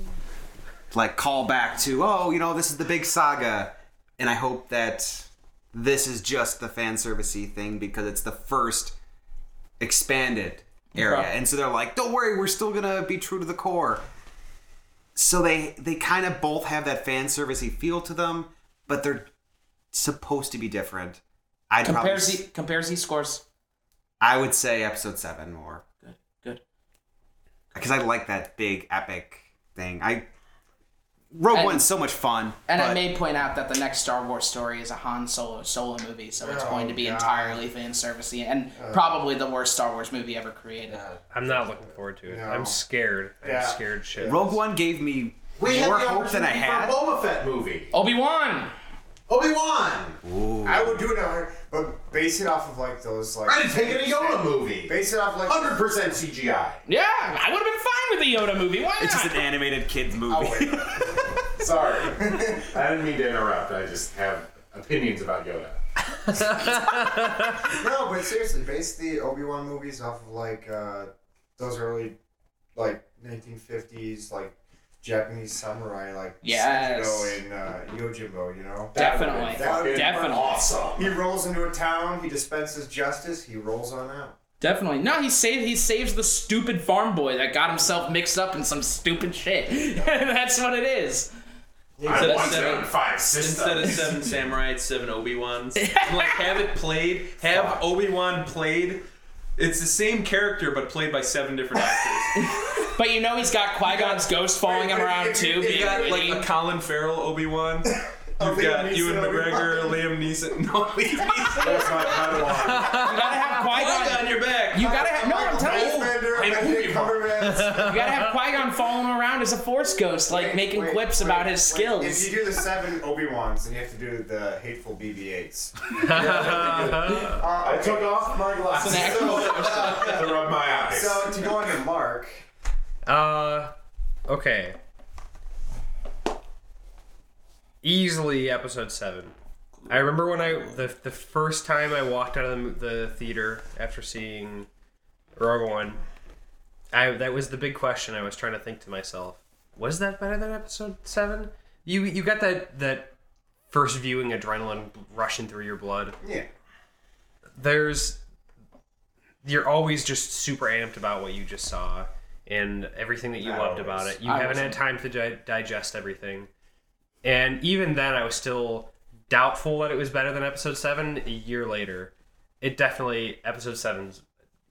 [SPEAKER 3] like callback to, oh, you know, this is the big saga. And I hope that this is just the fan servicey thing because it's the first expanded area
[SPEAKER 5] Okay.
[SPEAKER 3] and so they're like don't worry we're still gonna be true to the core so they they kind of both have that fan servicey feel to them but they're supposed to be different i'd probably
[SPEAKER 5] Compare Z. Compare Z scores.
[SPEAKER 3] i would say episode 7 more
[SPEAKER 5] Good. Good.
[SPEAKER 3] because i like that big epic thing i rogue
[SPEAKER 5] And-
[SPEAKER 3] one's so much fun
[SPEAKER 5] And I may point out that the next Star Wars story is a Han Solo solo movie, so it's
[SPEAKER 1] Oh,
[SPEAKER 5] going to be
[SPEAKER 1] God.
[SPEAKER 5] entirely fan servicey and uh. probably the worst Star Wars movie ever created.
[SPEAKER 6] I'm not looking forward to it.
[SPEAKER 1] No.
[SPEAKER 6] I'm scared. I'm scared shit.
[SPEAKER 3] rogue one gave me
[SPEAKER 4] We had
[SPEAKER 3] more
[SPEAKER 4] the
[SPEAKER 3] hope than i
[SPEAKER 4] opportunity
[SPEAKER 3] had
[SPEAKER 4] for a Boba Fett movie.
[SPEAKER 5] Obi Wan.
[SPEAKER 4] Obi Wan.
[SPEAKER 1] I would do another, but base it off of like those like.
[SPEAKER 4] I'd take it a Yoda movie.
[SPEAKER 1] Base it off like.
[SPEAKER 4] Hundred percent CGI.
[SPEAKER 5] Yeah, I would have been fine with the Yoda movie. Why
[SPEAKER 3] it's
[SPEAKER 5] not?
[SPEAKER 3] just an animated kids movie
[SPEAKER 1] Oh, wait.
[SPEAKER 4] Sorry, I didn't mean to interrupt. I just have opinions about Yoda.
[SPEAKER 1] no, but seriously, base the Obi Wan movies off of like uh, those early, like 1950s, like Japanese samurai, like
[SPEAKER 5] Yes.
[SPEAKER 1] Sanjuro and uh, Yojimbo. You know.
[SPEAKER 5] Definitely.
[SPEAKER 1] That would be
[SPEAKER 5] Definitely.
[SPEAKER 4] Awesome.
[SPEAKER 1] He rolls into a town. He dispenses justice. He rolls on out.
[SPEAKER 5] Definitely. No, he saved he saves the stupid farm boy that got himself mixed up in some stupid shit. That's what it is.
[SPEAKER 2] Instead of
[SPEAKER 4] One,
[SPEAKER 2] seven-
[SPEAKER 4] seven, five systems.
[SPEAKER 2] Instead of seven samurai, it's seven Obi Wans. like have it played, have Obi Wan played. It's the same character but played by seven different actors.
[SPEAKER 5] But you know he's got Qui Gon's ghost following him around too,
[SPEAKER 1] if
[SPEAKER 5] being
[SPEAKER 2] You got like a Colin Farrell Obi Wan. You've
[SPEAKER 1] Liam
[SPEAKER 2] got
[SPEAKER 1] Neeson
[SPEAKER 2] Ewan
[SPEAKER 1] Obi-Wan.
[SPEAKER 2] McGregor, Liam Neeson. No, Liam Neeson.
[SPEAKER 1] That's my Padawan.
[SPEAKER 5] You gotta have Qui
[SPEAKER 2] Qui
[SPEAKER 5] Gon.
[SPEAKER 2] on your back.
[SPEAKER 5] You gotta have no. Have Qui Gon following him around as a Force ghost, like
[SPEAKER 1] Wait,
[SPEAKER 5] making
[SPEAKER 1] wait,
[SPEAKER 5] quips
[SPEAKER 1] wait,
[SPEAKER 5] about his
[SPEAKER 1] wait.
[SPEAKER 5] skills.
[SPEAKER 1] If you do the seven Obi Wans, then you have to do the hateful BB-8s.
[SPEAKER 4] I took off my glasses
[SPEAKER 5] It's an
[SPEAKER 4] to rub my eyes.
[SPEAKER 1] So to go on to Mark,
[SPEAKER 6] Uh, okay. Easily episode seven. I remember when I the the first time I walked out of the, the theater after seeing Rogue One. I that was the big question I was trying to think to myself. Was that better than episode seven? You you got that that first viewing adrenaline rushing through your blood.
[SPEAKER 1] yeah,
[SPEAKER 6] there's you're always just super amped about what you just saw and everything that you loved about it. You
[SPEAKER 5] I
[SPEAKER 6] haven't had
[SPEAKER 5] wasn't.
[SPEAKER 6] time to di- digest everything. And even then, I was still doubtful that it was better than episode 7 a year later. It definitely, episode 7's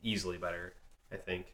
[SPEAKER 6] easily better, I think.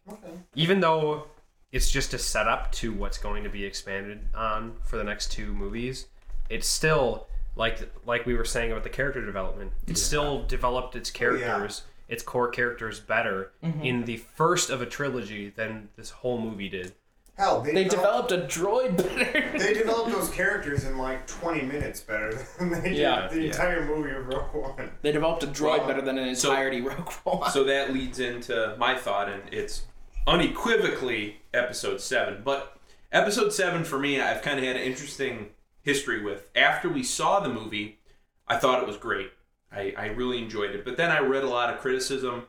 [SPEAKER 6] Even though it's just a setup to what's going to be expanded on for the next two movies, it's still like like we were saying about the character development. It still developed its oh, characters, its core characters better mm-hmm. in the first of a trilogy than this whole movie did.
[SPEAKER 1] Hell, they,
[SPEAKER 5] they
[SPEAKER 1] developed,
[SPEAKER 5] developed a droid better.
[SPEAKER 1] they developed those characters in like 20 minutes better than they did
[SPEAKER 5] Yeah,
[SPEAKER 1] the
[SPEAKER 6] yeah.
[SPEAKER 1] entire movie of Rogue One.
[SPEAKER 5] they developed a droid
[SPEAKER 2] Well,
[SPEAKER 5] better than an
[SPEAKER 2] so-
[SPEAKER 5] entirety Rogue One.
[SPEAKER 2] So that leads into my thought, and it's unequivocally episode seven. But episode seven for me, I've kind of had an interesting history with. After we saw the movie, I thought it was great. I, I really enjoyed it. But then I read a lot of criticism.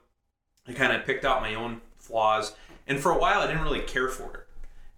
[SPEAKER 2] I kind of picked out my own flaws, and for a while I didn't really care for it.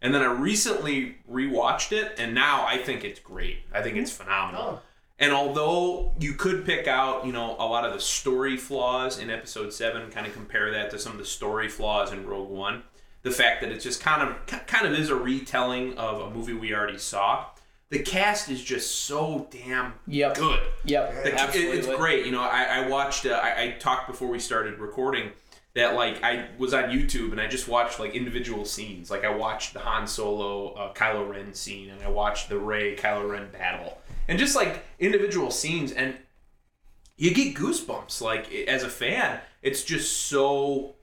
[SPEAKER 2] And then I recently rewatched it, and now I think it's great. I think it's phenomenal.
[SPEAKER 1] Oh.
[SPEAKER 2] And although you could pick out, you know, a lot of the story flaws in episode 7, kind of compare that to some of the story flaws in Rogue One, the fact that it just kind of kind of is a retelling of a movie we already saw. The cast is just so damn
[SPEAKER 5] Yep.
[SPEAKER 2] good.
[SPEAKER 5] Yep.
[SPEAKER 2] The- it-
[SPEAKER 5] absolutely.
[SPEAKER 2] it's great. You know, I, I watched. Uh, I, I talked before we started recording that like I was on YouTube and I just watched like individual scenes. Like I watched the Han Solo uh, Kylo Ren scene and I watched the Rey Kylo Ren battle and just like individual scenes and you get goosebumps. Like as a fan, it's just so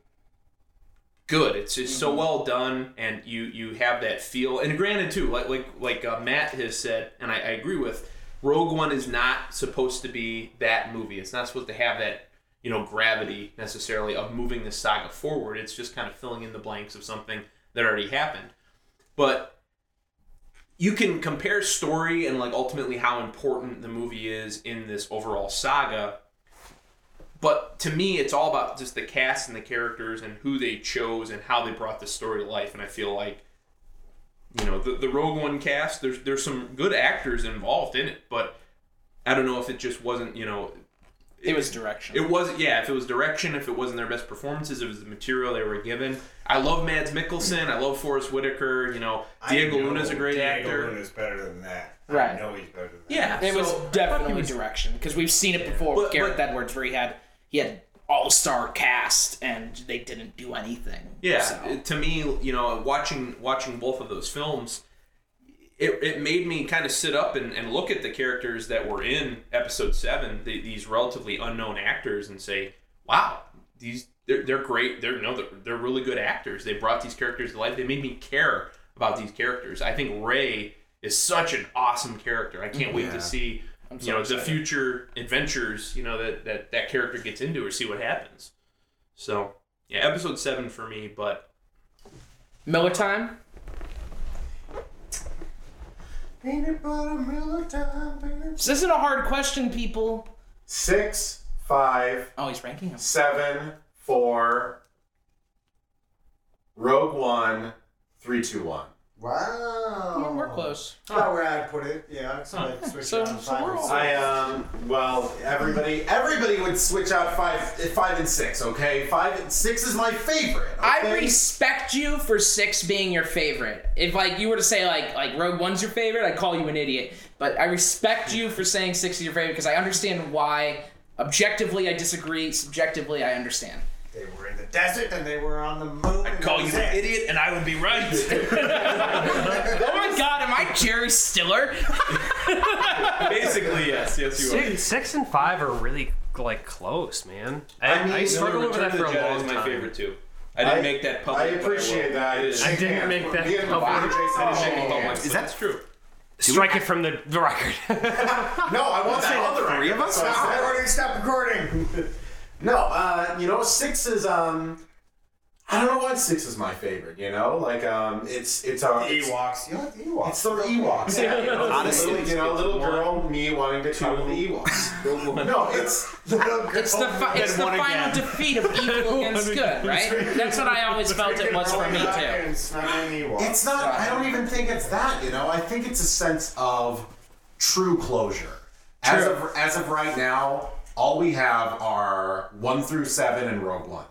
[SPEAKER 2] good. It's just so well done, and you you have that feel. And granted, too, like like like uh, Matt has said, and I, I agree with. Rogue One is not supposed to be that movie. It's not supposed to have that you know gravity necessarily of moving the saga forward. It's just kind of filling in the blanks of something that already happened. But you can compare story and like ultimately how important the movie is in this overall saga but to me it's all about just the cast and the characters and who they chose and how they brought the story to life and i feel like you know the, the rogue one cast there's there's some good actors involved in it but i don't know if it just wasn't you know
[SPEAKER 5] It was direction.
[SPEAKER 2] it was yeah. If it was direction, if it wasn't their best performances, it was the material they were given. I love Mads Mikkelsen. I love Forest Whitaker. You know, Diego
[SPEAKER 1] I know
[SPEAKER 2] Luna's a great actor.
[SPEAKER 1] Diego
[SPEAKER 2] actor.
[SPEAKER 1] Luna's better than that.
[SPEAKER 5] Right.
[SPEAKER 1] I know he's better than that.
[SPEAKER 2] Yeah,
[SPEAKER 5] It was
[SPEAKER 2] so-
[SPEAKER 5] definitely direction because we've seen it before with
[SPEAKER 2] But-
[SPEAKER 5] Gareth
[SPEAKER 2] but-
[SPEAKER 5] Edwards, where he had he had all star cast and they didn't do anything.
[SPEAKER 2] Yeah,
[SPEAKER 5] So-
[SPEAKER 2] to me, you know, watching watching both of those films, it, it made me kind of sit up and, and look at the characters that were in Episode Seven, the, these relatively unknown actors, and say, "Wow, these they're, they're great. They're no, they're, they're really good actors. They brought these characters to life. They made me care about these characters. I think Rey is such an awesome character. I can't wait
[SPEAKER 3] Yeah.
[SPEAKER 2] to see."
[SPEAKER 5] so
[SPEAKER 2] you know the future adventures you know that, that that character gets into or see what happens so yeah episode 7 for me but
[SPEAKER 5] Miller time.
[SPEAKER 1] Peanut butter Miller time, peanut
[SPEAKER 5] This isn't a hard question, people.
[SPEAKER 4] Six, five,
[SPEAKER 5] Oh, he's ranking them.
[SPEAKER 4] seven, four, Rogue One, three, two, one.
[SPEAKER 1] Wow.
[SPEAKER 5] Yeah, we're close.
[SPEAKER 1] About where I'd put it. Yeah, it's like switch
[SPEAKER 5] So-
[SPEAKER 1] on
[SPEAKER 5] so
[SPEAKER 1] five
[SPEAKER 5] we're
[SPEAKER 1] and
[SPEAKER 5] all-
[SPEAKER 1] six.
[SPEAKER 4] I um well everybody everybody would switch out five five and six okay five and six is my favorite
[SPEAKER 5] I respect you for six being your favorite. If like you were to say like like Rogue One's your favorite, I'd call you an idiot. But I respect you for saying six is your favorite because I understand why. Objectively, I disagree. Subjectively, I understand.
[SPEAKER 1] They were in the desert and they were on the moon.
[SPEAKER 2] I'd call you an idiot and I would be right
[SPEAKER 5] Oh my God, am I Jerry Stiller?
[SPEAKER 2] basically yes yes you are
[SPEAKER 6] Six, six and five are really like close, man. I,
[SPEAKER 4] I mean,
[SPEAKER 6] I
[SPEAKER 4] no,
[SPEAKER 6] struggled with that
[SPEAKER 2] of
[SPEAKER 6] for a
[SPEAKER 2] Jedi
[SPEAKER 6] long
[SPEAKER 2] is my
[SPEAKER 6] time.
[SPEAKER 2] favorite too I didn't
[SPEAKER 4] I-
[SPEAKER 2] make that public I
[SPEAKER 4] appreciate
[SPEAKER 2] will.
[SPEAKER 4] that
[SPEAKER 2] It is.
[SPEAKER 6] I didn't make that public.
[SPEAKER 4] Jason
[SPEAKER 2] I didn't make
[SPEAKER 4] Oh.
[SPEAKER 2] public
[SPEAKER 3] Is that-
[SPEAKER 2] true
[SPEAKER 6] Strike it from the, the record.
[SPEAKER 4] no I want that on the
[SPEAKER 3] three of
[SPEAKER 4] record.
[SPEAKER 3] us?
[SPEAKER 4] So I
[SPEAKER 1] Stop
[SPEAKER 4] said-
[SPEAKER 1] recording, stop recording.
[SPEAKER 4] No, uh, you know, six is um, I don't know why six is my favorite. You know, like um, it's it's uh,
[SPEAKER 1] The
[SPEAKER 4] it's,
[SPEAKER 1] Ewoks. You like the Ewoks?
[SPEAKER 4] it's the Ewoks. Yeah, you know,
[SPEAKER 3] Honestly,
[SPEAKER 4] little, you know, little girl me wanting to cuddle the Ewoks.
[SPEAKER 2] Rogue One.
[SPEAKER 4] No, it's
[SPEAKER 5] It's the fi- it's the final
[SPEAKER 3] again.
[SPEAKER 5] defeat of evil against good, right? That's what I always felt it was for me too.
[SPEAKER 1] It's not.
[SPEAKER 4] It's not. I don't even think it's that. You know, I think it's a sense of true closure. As
[SPEAKER 5] True.
[SPEAKER 4] of as of right now, all we have are one through seven and Rogue One.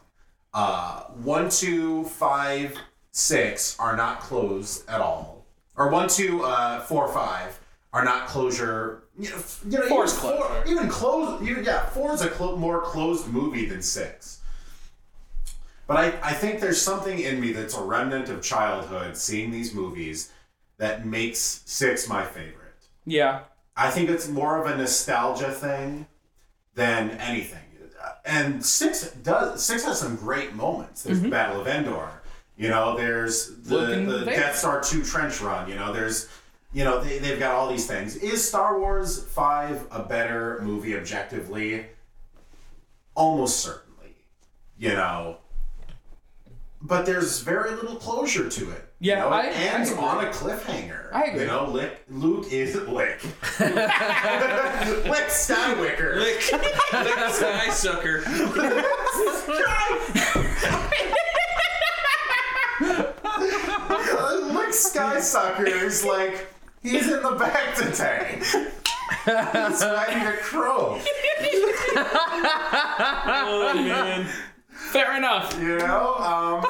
[SPEAKER 4] Uh, one, two, five, six are not closed at all, or one, two, uh, four, five are not closure. You know, you know
[SPEAKER 5] Four's
[SPEAKER 4] even four-
[SPEAKER 5] closure.
[SPEAKER 4] even closed. Even, yeah, four is a clo- more closed movie than six. But I, I think there's something in me that's a remnant of childhood seeing these movies that makes six my favorite.
[SPEAKER 5] Yeah.
[SPEAKER 4] I think it's more of a nostalgia thing than anything. And six does six has some great moments. There's the Battle of Endor. You know, there's the, the. Death Star 2 trench run. You know, there's you know, they, they've got all these things. Is Star Wars 5 a better movie objectively? Almost certainly. You know. But there's very little closure to it.
[SPEAKER 5] Yeah,
[SPEAKER 4] you know, it
[SPEAKER 5] I
[SPEAKER 4] ends
[SPEAKER 5] agree.
[SPEAKER 4] on a cliffhanger.
[SPEAKER 5] I agree.
[SPEAKER 4] You know, Lick, Luke is Lick. Lick Skywalker.
[SPEAKER 2] Lick, lick sky sucker.
[SPEAKER 4] Lick Sky Sucker is like he's in the back to tank. He's riding a crow.
[SPEAKER 2] Oh man.
[SPEAKER 5] Fair enough.
[SPEAKER 4] You know? Um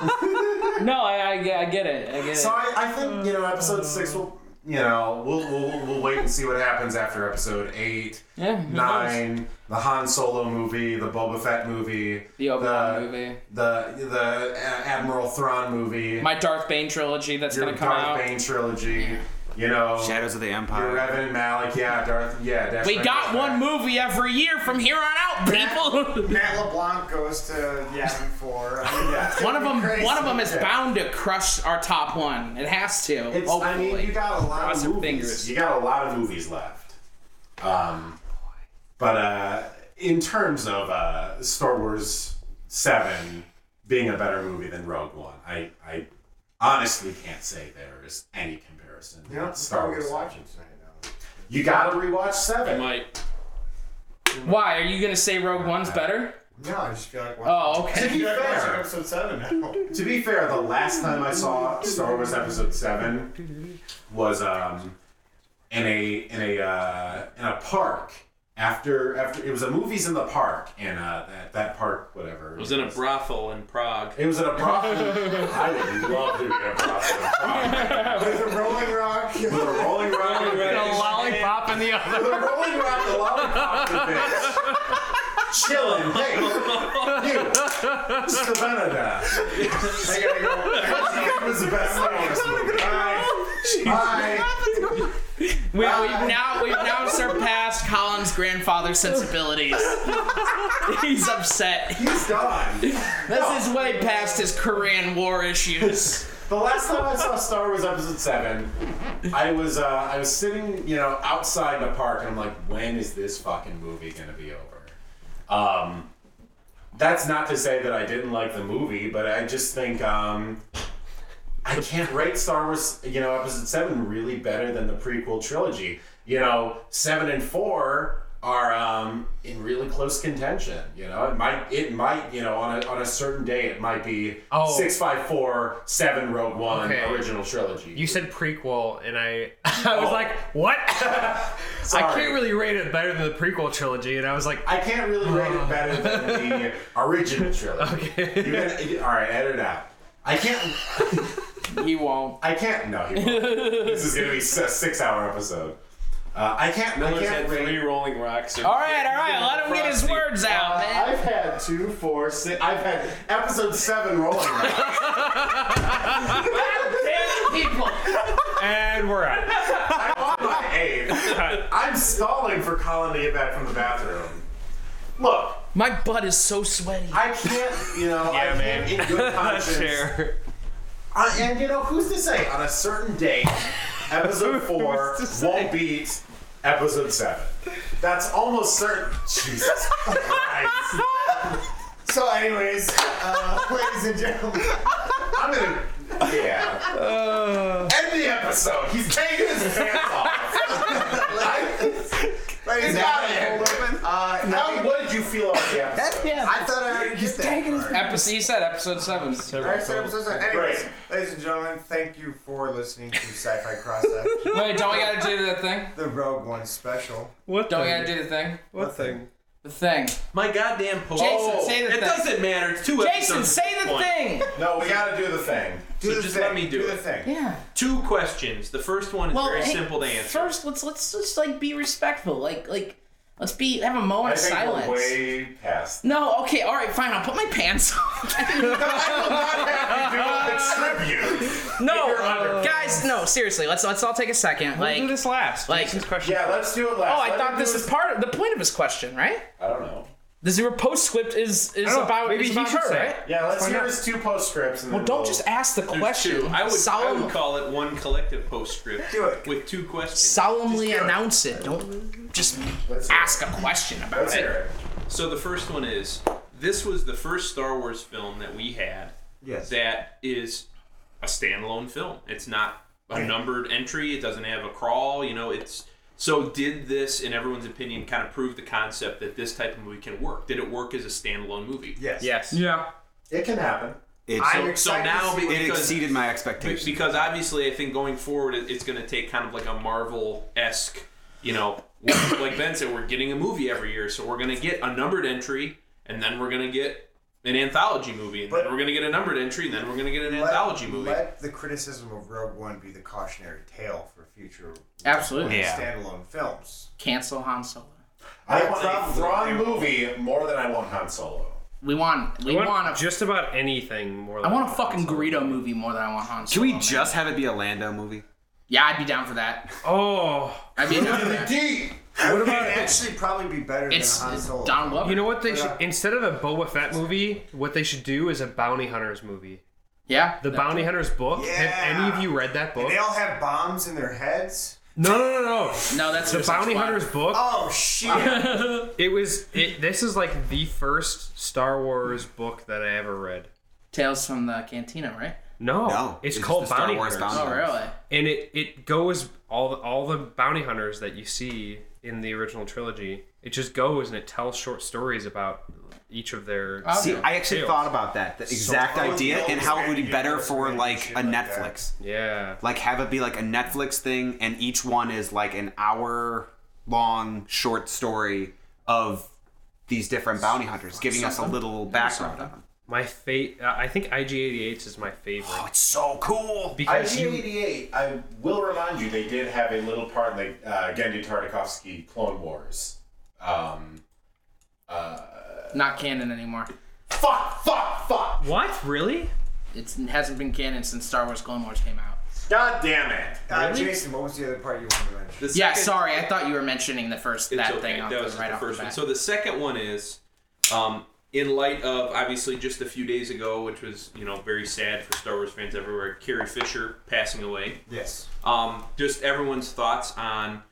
[SPEAKER 5] No, I, I, get- I get it. I get
[SPEAKER 4] so
[SPEAKER 5] it.
[SPEAKER 4] I, I think, you know, episode six will you know, we'll, we'll we'll wait and see what happens after episode eight,
[SPEAKER 5] Yeah, knows?
[SPEAKER 4] nine, the Han Solo movie, the Boba Fett movie,
[SPEAKER 5] The Obi-Wan
[SPEAKER 4] the-
[SPEAKER 5] movie.
[SPEAKER 4] the the Admiral Thrawn movie,
[SPEAKER 5] My Darth Bane trilogy that's gonna come
[SPEAKER 4] Darth
[SPEAKER 5] out.
[SPEAKER 4] Bane trilogy, you know,
[SPEAKER 3] Shadows of the
[SPEAKER 4] your
[SPEAKER 3] Empire.
[SPEAKER 4] Revenant Malik, yeah, Darth, yeah. Dash
[SPEAKER 5] We
[SPEAKER 4] Rendar
[SPEAKER 5] got
[SPEAKER 4] back.
[SPEAKER 5] one movie every year from here on out, people.
[SPEAKER 1] Matt LeBlanc goes to Yavin 4. I mean, yeah,
[SPEAKER 5] one of them,
[SPEAKER 1] be
[SPEAKER 5] one of them is
[SPEAKER 1] crazy.
[SPEAKER 5] bound to crush our top one. It has to.
[SPEAKER 4] It's,
[SPEAKER 5] hopefully.
[SPEAKER 4] I mean, you got a lot
[SPEAKER 5] Cross
[SPEAKER 4] of movies.
[SPEAKER 5] fingers.
[SPEAKER 4] You got a lot of movies left. Um, but uh, in terms of uh, Star Wars Seven being a better movie than Rogue One, I, I honestly can't say there is any comparison.
[SPEAKER 1] You know,
[SPEAKER 4] with
[SPEAKER 1] Star
[SPEAKER 4] Star
[SPEAKER 1] Wars
[SPEAKER 4] Wars.
[SPEAKER 1] watch it tonight now.
[SPEAKER 4] You gotta rewatch
[SPEAKER 2] I
[SPEAKER 4] Seven.
[SPEAKER 2] might.
[SPEAKER 5] Why are you gonna say Rogue One's better?
[SPEAKER 1] No, I just feel like
[SPEAKER 5] Oh,
[SPEAKER 1] I
[SPEAKER 5] okay.
[SPEAKER 4] To be
[SPEAKER 1] feel like watching
[SPEAKER 4] fair,
[SPEAKER 1] episode 7 now.
[SPEAKER 4] to be fair, the last time I saw Star Wars Episode Seven was um, in a in a uh, in a park after after it was a movies in the park in uh, that, that park whatever
[SPEAKER 2] It was in a brothel in Prague.
[SPEAKER 4] It was in a brothel. I would love to be in a brothel. in Prague.
[SPEAKER 1] With a Rolling Rock.
[SPEAKER 4] With a rolling rock and a
[SPEAKER 6] lollipop in the other.
[SPEAKER 4] With a rolling rock and a lollipop and a bitch. Chilling. Hey, you. Savannah.
[SPEAKER 1] I gotta go.
[SPEAKER 4] It was the best Star Wars movie. Bye. Bye.
[SPEAKER 5] We, we've now we've now surpassed Colin's grandfather's sensibilities. He's upset.
[SPEAKER 4] He's gone.
[SPEAKER 5] This is way past his Korean War issues.
[SPEAKER 4] The last time I saw Star Wars Episode Seven, I was uh, I was sitting, you know, outside the park, and I'm like, when is this fucking movie gonna be over? Um, that's not to say that I didn't like the movie, but I just think um, I can't rate Star Wars, you know, Episode Seven really better than the prequel trilogy. You know, seven and four are um, in really close contention. You know, it might it might you know on a on a certain day it might be
[SPEAKER 6] Oh.
[SPEAKER 4] six five four seven Rogue One
[SPEAKER 6] Okay.
[SPEAKER 4] original trilogy.
[SPEAKER 6] You said prequel, and I I was
[SPEAKER 4] Oh.
[SPEAKER 6] like, what? I can't really rate it better than the prequel trilogy, and I was like,
[SPEAKER 4] I can't really rate it better than the original trilogy.
[SPEAKER 6] Okay.
[SPEAKER 4] You can, all right, edit it out. I can't.
[SPEAKER 5] He won't.
[SPEAKER 4] I can't. No, he won't. this is gonna be a six-hour episode. Uh, I can't. I
[SPEAKER 2] Miller's
[SPEAKER 4] can't
[SPEAKER 2] had three
[SPEAKER 4] rate.
[SPEAKER 2] rolling rocks.
[SPEAKER 5] All right, all right. Let him get his words out,
[SPEAKER 4] Uh,
[SPEAKER 5] man.
[SPEAKER 4] I've had two, four, six. I've had episode seven rolling. Rock.
[SPEAKER 5] Damn people.
[SPEAKER 6] and we're out.
[SPEAKER 4] I'm on my eighth. I'm stalling for Colin to get back from the bathroom. Look,
[SPEAKER 5] My butt is so sweaty.
[SPEAKER 4] I can't. You know, I
[SPEAKER 6] Yeah,
[SPEAKER 4] can't
[SPEAKER 6] man.
[SPEAKER 4] in good conscience.
[SPEAKER 6] Chair.
[SPEAKER 4] Uh, and you know, who's to say on a certain date, episode four
[SPEAKER 6] Who's to
[SPEAKER 4] won't beat episode seven? That's almost certain. Jesus Christ.
[SPEAKER 1] So, anyways, uh, ladies and gentlemen,
[SPEAKER 4] I'm gonna. Yeah. End the episode. He's taking his pants off.
[SPEAKER 1] Ladies and
[SPEAKER 4] gotta
[SPEAKER 1] gentlemen, uh,
[SPEAKER 4] How, what did you feel about the episode?
[SPEAKER 1] I thought I already did that.
[SPEAKER 5] Episode, he said episode seven.
[SPEAKER 1] Alright, so episode seven. Anyways, ladies and gentlemen, thank you for listening to Sci-Fi Cross
[SPEAKER 5] Wait, don't we gotta do the thing?
[SPEAKER 1] the Rogue One special.
[SPEAKER 6] What
[SPEAKER 5] Don't we gotta do the thing?
[SPEAKER 6] What thing?
[SPEAKER 5] The thing.
[SPEAKER 2] My goddamn post.
[SPEAKER 5] Jason, oh, say the
[SPEAKER 2] it
[SPEAKER 5] thing.
[SPEAKER 2] doesn't matter. It's two
[SPEAKER 5] Jason,
[SPEAKER 2] episodes
[SPEAKER 5] say the
[SPEAKER 2] point.
[SPEAKER 5] thing.
[SPEAKER 4] No, we gotta do the thing.
[SPEAKER 1] Do
[SPEAKER 2] So
[SPEAKER 1] the
[SPEAKER 2] just
[SPEAKER 1] thing.
[SPEAKER 2] let me do
[SPEAKER 1] do
[SPEAKER 2] it.
[SPEAKER 1] the thing.
[SPEAKER 5] Yeah.
[SPEAKER 2] Two questions. The first one is
[SPEAKER 5] Well,
[SPEAKER 2] very
[SPEAKER 5] hey,
[SPEAKER 2] simple to answer.
[SPEAKER 5] First, let's let's just like be respectful. Like like let's be have a moment of
[SPEAKER 4] think
[SPEAKER 5] silence.
[SPEAKER 4] we're way past.
[SPEAKER 5] No, okay, all right, fine. I'll put my pants on.
[SPEAKER 4] I will not have you do a tribute.
[SPEAKER 5] no,
[SPEAKER 4] You're
[SPEAKER 5] guys, no, seriously. Let's let's all take a second.
[SPEAKER 6] We'll do this last.
[SPEAKER 5] like-
[SPEAKER 6] Jason's question.
[SPEAKER 4] Yeah, let's do it last.
[SPEAKER 5] oh, I
[SPEAKER 4] Let
[SPEAKER 5] thought this
[SPEAKER 4] do
[SPEAKER 5] is part of the point of his question, right?
[SPEAKER 4] I don't know.
[SPEAKER 5] The zero postscript is is
[SPEAKER 6] know,
[SPEAKER 5] about
[SPEAKER 6] maybe
[SPEAKER 5] is
[SPEAKER 6] he
[SPEAKER 5] about
[SPEAKER 6] should
[SPEAKER 5] her,
[SPEAKER 6] say
[SPEAKER 5] right?
[SPEAKER 4] Yeah, let's
[SPEAKER 6] Why
[SPEAKER 4] hear
[SPEAKER 6] not?
[SPEAKER 4] his two postscripts. and
[SPEAKER 5] Well,
[SPEAKER 4] then
[SPEAKER 5] don't
[SPEAKER 4] we'll-
[SPEAKER 5] just ask the
[SPEAKER 2] There's
[SPEAKER 5] question.
[SPEAKER 2] I would, I
[SPEAKER 5] Solemn-
[SPEAKER 2] would call it one collective postscript.
[SPEAKER 1] Do it.
[SPEAKER 2] With two questions.
[SPEAKER 5] solemnly
[SPEAKER 1] Just do it.
[SPEAKER 5] announce it. Don't just
[SPEAKER 4] Let's hear
[SPEAKER 5] ask a question about
[SPEAKER 4] Let's
[SPEAKER 5] it.
[SPEAKER 4] hear it.
[SPEAKER 2] So the first one is this was the first Star Wars film that we had
[SPEAKER 1] Yes.
[SPEAKER 2] that is a standalone film. It's not a numbered entry. It doesn't have a crawl. You know, it's so did this, in everyone's opinion, kind of prove the concept that this type of movie can work? Did it work as a standalone movie?
[SPEAKER 1] Yes.
[SPEAKER 5] Yes.
[SPEAKER 6] Yeah.
[SPEAKER 4] It can happen.
[SPEAKER 3] It,
[SPEAKER 1] I'm
[SPEAKER 2] So now
[SPEAKER 1] to see
[SPEAKER 3] it
[SPEAKER 2] because
[SPEAKER 3] exceeded my expectations.
[SPEAKER 2] Because obviously, I think going forward, it's going to take kind of like a Marvel esque, you know, like Ben said, we're getting a movie every year, so we're going to get a numbered entry, and then we're going to get an anthology movie, and
[SPEAKER 1] But-
[SPEAKER 2] then we're going to get a numbered entry, and then we're going to get an
[SPEAKER 1] Let-
[SPEAKER 2] anthology movie.
[SPEAKER 1] Let the criticism of Rogue One be the cautionary tale for future
[SPEAKER 5] Absolutely.
[SPEAKER 3] Yeah.
[SPEAKER 1] standalone films.
[SPEAKER 5] Cancel Han Solo.
[SPEAKER 4] I
[SPEAKER 1] Yeah,
[SPEAKER 4] want a
[SPEAKER 1] probably.
[SPEAKER 4] Thrawn movie more than I want Han Solo.
[SPEAKER 5] We want. We
[SPEAKER 6] I want,
[SPEAKER 5] want a.
[SPEAKER 6] just about anything more. Than I
[SPEAKER 5] want a fucking
[SPEAKER 6] Han Solo.
[SPEAKER 5] Greedo movie more than I want Han Solo.
[SPEAKER 3] Can
[SPEAKER 5] Solo.
[SPEAKER 3] we
[SPEAKER 5] man.
[SPEAKER 3] just have it be a Lando movie?
[SPEAKER 5] Yeah, I'd be down for that.
[SPEAKER 6] Oh,
[SPEAKER 5] I'd be down for that.
[SPEAKER 1] What about actually probably be better
[SPEAKER 5] It's,
[SPEAKER 1] than Han Solo?
[SPEAKER 5] Don Glover.
[SPEAKER 6] you know what they should instead of a Boba Fett movie, what they should do is a bounty hunters movie.
[SPEAKER 5] Yeah.
[SPEAKER 6] The Bounty Hunters book.
[SPEAKER 1] Yeah.
[SPEAKER 6] Have any of you read that book?
[SPEAKER 1] And they all have bombs in their heads.
[SPEAKER 6] No, no, no, no.
[SPEAKER 5] No, that's
[SPEAKER 6] The Bounty Hunters book.
[SPEAKER 1] Oh shit!
[SPEAKER 6] It was. It, this is like the first Star Wars book that I ever read.
[SPEAKER 5] Tales from the Cantina, right?
[SPEAKER 6] No,
[SPEAKER 3] No,
[SPEAKER 6] it's,
[SPEAKER 3] it's
[SPEAKER 6] called
[SPEAKER 3] the Star
[SPEAKER 6] Bounty
[SPEAKER 3] Wars
[SPEAKER 6] Hunters,
[SPEAKER 3] Bounty
[SPEAKER 5] Oh, really?
[SPEAKER 6] and it it goes all the, all the bounty hunters that you see in the original trilogy. It just goes and it tells short stories about each of their.
[SPEAKER 5] Oh,
[SPEAKER 3] See, I actually
[SPEAKER 6] Tales.
[SPEAKER 3] thought about that, the exact
[SPEAKER 1] Oh,
[SPEAKER 3] idea, and how it would be better for
[SPEAKER 1] yeah,
[SPEAKER 3] like
[SPEAKER 1] shit
[SPEAKER 3] a
[SPEAKER 1] like that.
[SPEAKER 3] Netflix.
[SPEAKER 6] yeah.
[SPEAKER 3] Like have it be like a Netflix thing, and each one is like an hour long short story of these different bounty hunters, giving us a little background on them.
[SPEAKER 6] My fate. Uh, I think IG88 is my favorite
[SPEAKER 3] Oh, it's so cool.
[SPEAKER 6] because.
[SPEAKER 4] IG88, I will remind you, they did have a little part in the uh, Genndy Tartakovsky Clone Wars. Um, uh,
[SPEAKER 5] Not canon anymore.
[SPEAKER 4] fuck, fuck, fuck!
[SPEAKER 6] What really?
[SPEAKER 5] It's, it hasn't been canon since Star Wars Clone Wars came out.
[SPEAKER 4] God damn it!
[SPEAKER 1] Uh,
[SPEAKER 5] Really?
[SPEAKER 1] Jason, what was the other part you wanted to mention?
[SPEAKER 2] The
[SPEAKER 5] Yeah,
[SPEAKER 2] second-
[SPEAKER 5] sorry, I thought you were mentioning the first
[SPEAKER 2] It's
[SPEAKER 5] that
[SPEAKER 2] okay.
[SPEAKER 5] thing off
[SPEAKER 2] that
[SPEAKER 5] the,
[SPEAKER 2] was just
[SPEAKER 5] right
[SPEAKER 2] the
[SPEAKER 5] off
[SPEAKER 2] first
[SPEAKER 5] the
[SPEAKER 2] one.
[SPEAKER 5] bat.
[SPEAKER 2] So the second one is, um, in light of obviously just a few days ago, which was you know very sad for Star Wars fans everywhere, Carrie Fisher passing away.
[SPEAKER 1] Yes.
[SPEAKER 2] Um, just everyone's thoughts on,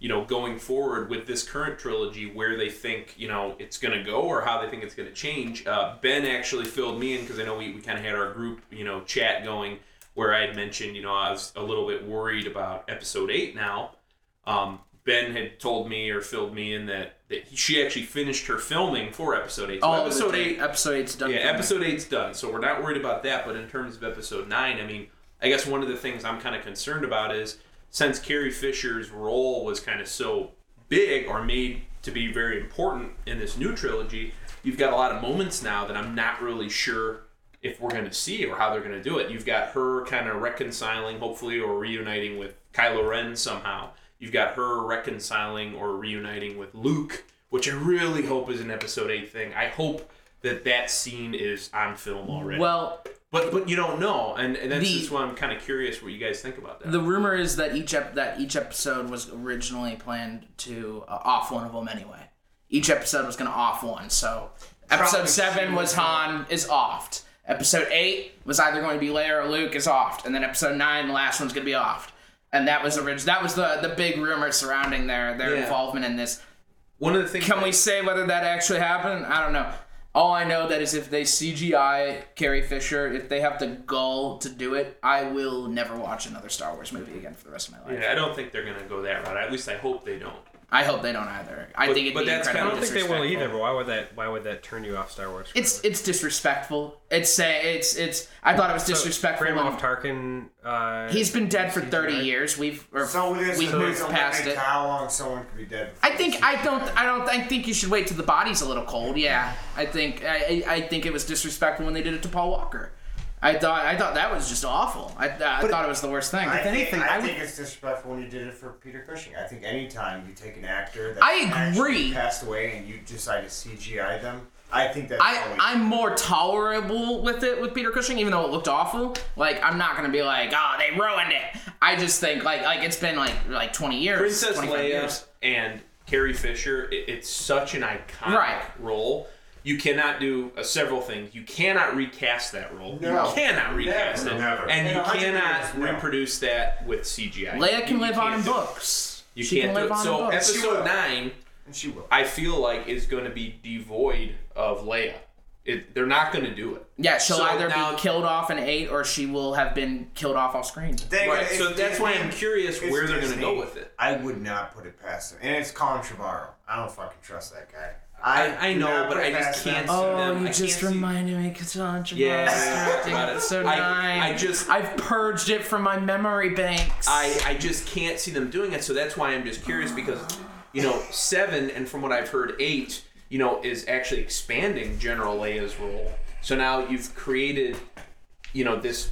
[SPEAKER 2] you know, going forward with this current trilogy, where they think you know it's gonna go or how they think it's gonna change. Uh, ben actually filled me in because I know we, we kind of had our group you know chat going where I had mentioned you know I was a little bit worried about Episode Eight now. Um, ben had told me or filled me in that, that he, she actually finished her filming for Episode Eight. So
[SPEAKER 5] Oh,
[SPEAKER 2] episode Eight
[SPEAKER 5] Episode eight's done.
[SPEAKER 2] yeah, episode eight's done, so we're not worried about that. But in terms of episode nine, I mean, I guess one of the things I'm kind of concerned about is since Carrie Fisher's role was kind of so big or made to be very important in this new trilogy, you've got a lot of moments now that I'm not really sure if we're going to see or how they're going to do it. You've got her kind of reconciling, hopefully, or reuniting with Kylo Ren somehow. You've got her reconciling or reuniting with Luke, which I really hope is an episode eight thing. I hope that that scene is on film already.
[SPEAKER 5] Well,
[SPEAKER 2] but but you don't know, and, and that's
[SPEAKER 5] The-
[SPEAKER 2] just why I'm kind of curious what you guys think about that.
[SPEAKER 5] the rumor is that each ep- that each episode was originally planned to uh, off one of them anyway. Each episode was going to off one. So episode
[SPEAKER 1] Probably
[SPEAKER 5] seven was
[SPEAKER 1] was
[SPEAKER 5] Han is offed. Episode eight was either going to be Leia or Luke is offed, and then episode nine, the last one's going to be offed. And that was orig- That was the the big rumor surrounding their their
[SPEAKER 2] Yeah.
[SPEAKER 5] involvement in this.
[SPEAKER 2] One of the things
[SPEAKER 5] Can
[SPEAKER 2] that-
[SPEAKER 5] we say whether that actually happened? I don't know. All I know that is if they CGI Carrie Fisher, if they have the gall to do it, I will never watch another Star Wars movie again for the rest of my life.
[SPEAKER 2] Yeah, I don't think they're gonna go that route. At least I hope they don't.
[SPEAKER 5] I hope they don't either. I
[SPEAKER 2] But-
[SPEAKER 5] think it'd
[SPEAKER 2] but
[SPEAKER 5] be
[SPEAKER 2] that's
[SPEAKER 6] I
[SPEAKER 5] incredibly
[SPEAKER 6] don't think they will
[SPEAKER 5] disrespectful.
[SPEAKER 6] either. But why would that? Why would that turn you off Star Wars?
[SPEAKER 5] It's it's disrespectful. It's say it's it's. I thought it was disrespectful.
[SPEAKER 6] Grand
[SPEAKER 5] when-
[SPEAKER 6] Moff Tarkin. Uh,
[SPEAKER 5] He's been dead for thirty years. We've or
[SPEAKER 1] So this,
[SPEAKER 5] we've
[SPEAKER 1] so
[SPEAKER 5] moved
[SPEAKER 1] it's
[SPEAKER 5] past it.
[SPEAKER 1] how long someone could be dead.
[SPEAKER 5] I think I don't I don't I think you should wait till the body's a little cold. Yeah, I think I, I I think it was disrespectful when they did it to Paul Walker. I thought I thought that was just awful. I, I thought it was the worst thing.
[SPEAKER 1] I,
[SPEAKER 3] If
[SPEAKER 1] think,
[SPEAKER 3] anything,
[SPEAKER 1] I,
[SPEAKER 3] I would-
[SPEAKER 1] think it's disrespectful when you did it for Peter Cushing. I think anytime you take an actor that
[SPEAKER 5] I agree.
[SPEAKER 1] passed away and you decide to CGI them, I think that
[SPEAKER 5] I,
[SPEAKER 1] always-
[SPEAKER 5] I'm more tolerable with it with Peter Cushing, even though it looked awful. Like I'm not gonna be like, oh, they ruined it. I just think like like it's been like like 20 years,
[SPEAKER 2] Princess
[SPEAKER 5] 25
[SPEAKER 2] Leia
[SPEAKER 5] years.
[SPEAKER 2] and Carrie Fisher, it, it's such an iconic
[SPEAKER 5] Right.
[SPEAKER 2] role. You cannot do uh, several things. You cannot recast that role.
[SPEAKER 1] No.
[SPEAKER 2] You cannot recast
[SPEAKER 4] Never,
[SPEAKER 2] it.
[SPEAKER 4] never.
[SPEAKER 2] And
[SPEAKER 1] In
[SPEAKER 2] you cannot
[SPEAKER 1] years, no.
[SPEAKER 2] reproduce that with CGI.
[SPEAKER 5] Leia can
[SPEAKER 2] You- you
[SPEAKER 5] live on in books.
[SPEAKER 2] You
[SPEAKER 5] she
[SPEAKER 2] can't
[SPEAKER 5] can
[SPEAKER 2] do it. So
[SPEAKER 5] in books.
[SPEAKER 1] She
[SPEAKER 2] episode nine,
[SPEAKER 1] and she will.
[SPEAKER 2] I feel like is going to be devoid of Leia. It, they're not going to do it.
[SPEAKER 5] yeah, she'll
[SPEAKER 2] So
[SPEAKER 5] either
[SPEAKER 2] now-
[SPEAKER 5] be killed off in eight or she will have been killed off off screen.
[SPEAKER 1] They-
[SPEAKER 2] Right.
[SPEAKER 1] it's
[SPEAKER 2] So that's why I'm curious where they're going to go with it.
[SPEAKER 1] I would not put it past them, And it's Colin Trevorrow. I don't fucking trust that guy.
[SPEAKER 2] I, I
[SPEAKER 1] do
[SPEAKER 2] know, but I just can't
[SPEAKER 1] him.
[SPEAKER 2] see
[SPEAKER 5] Oh,
[SPEAKER 2] them.
[SPEAKER 5] you
[SPEAKER 2] I
[SPEAKER 5] just
[SPEAKER 2] can't see-
[SPEAKER 5] reminded me because on
[SPEAKER 2] Yeah,
[SPEAKER 5] directing
[SPEAKER 2] about it.
[SPEAKER 5] episode
[SPEAKER 2] I-
[SPEAKER 5] nine.
[SPEAKER 2] I just-
[SPEAKER 5] I've purged it from my memory banks.
[SPEAKER 2] I, I just can't see them doing it. So that's why I'm just curious because, you know, seven, and from what I've heard, eight, you know, is actually expanding General Leia's role. So now you've created, you know, this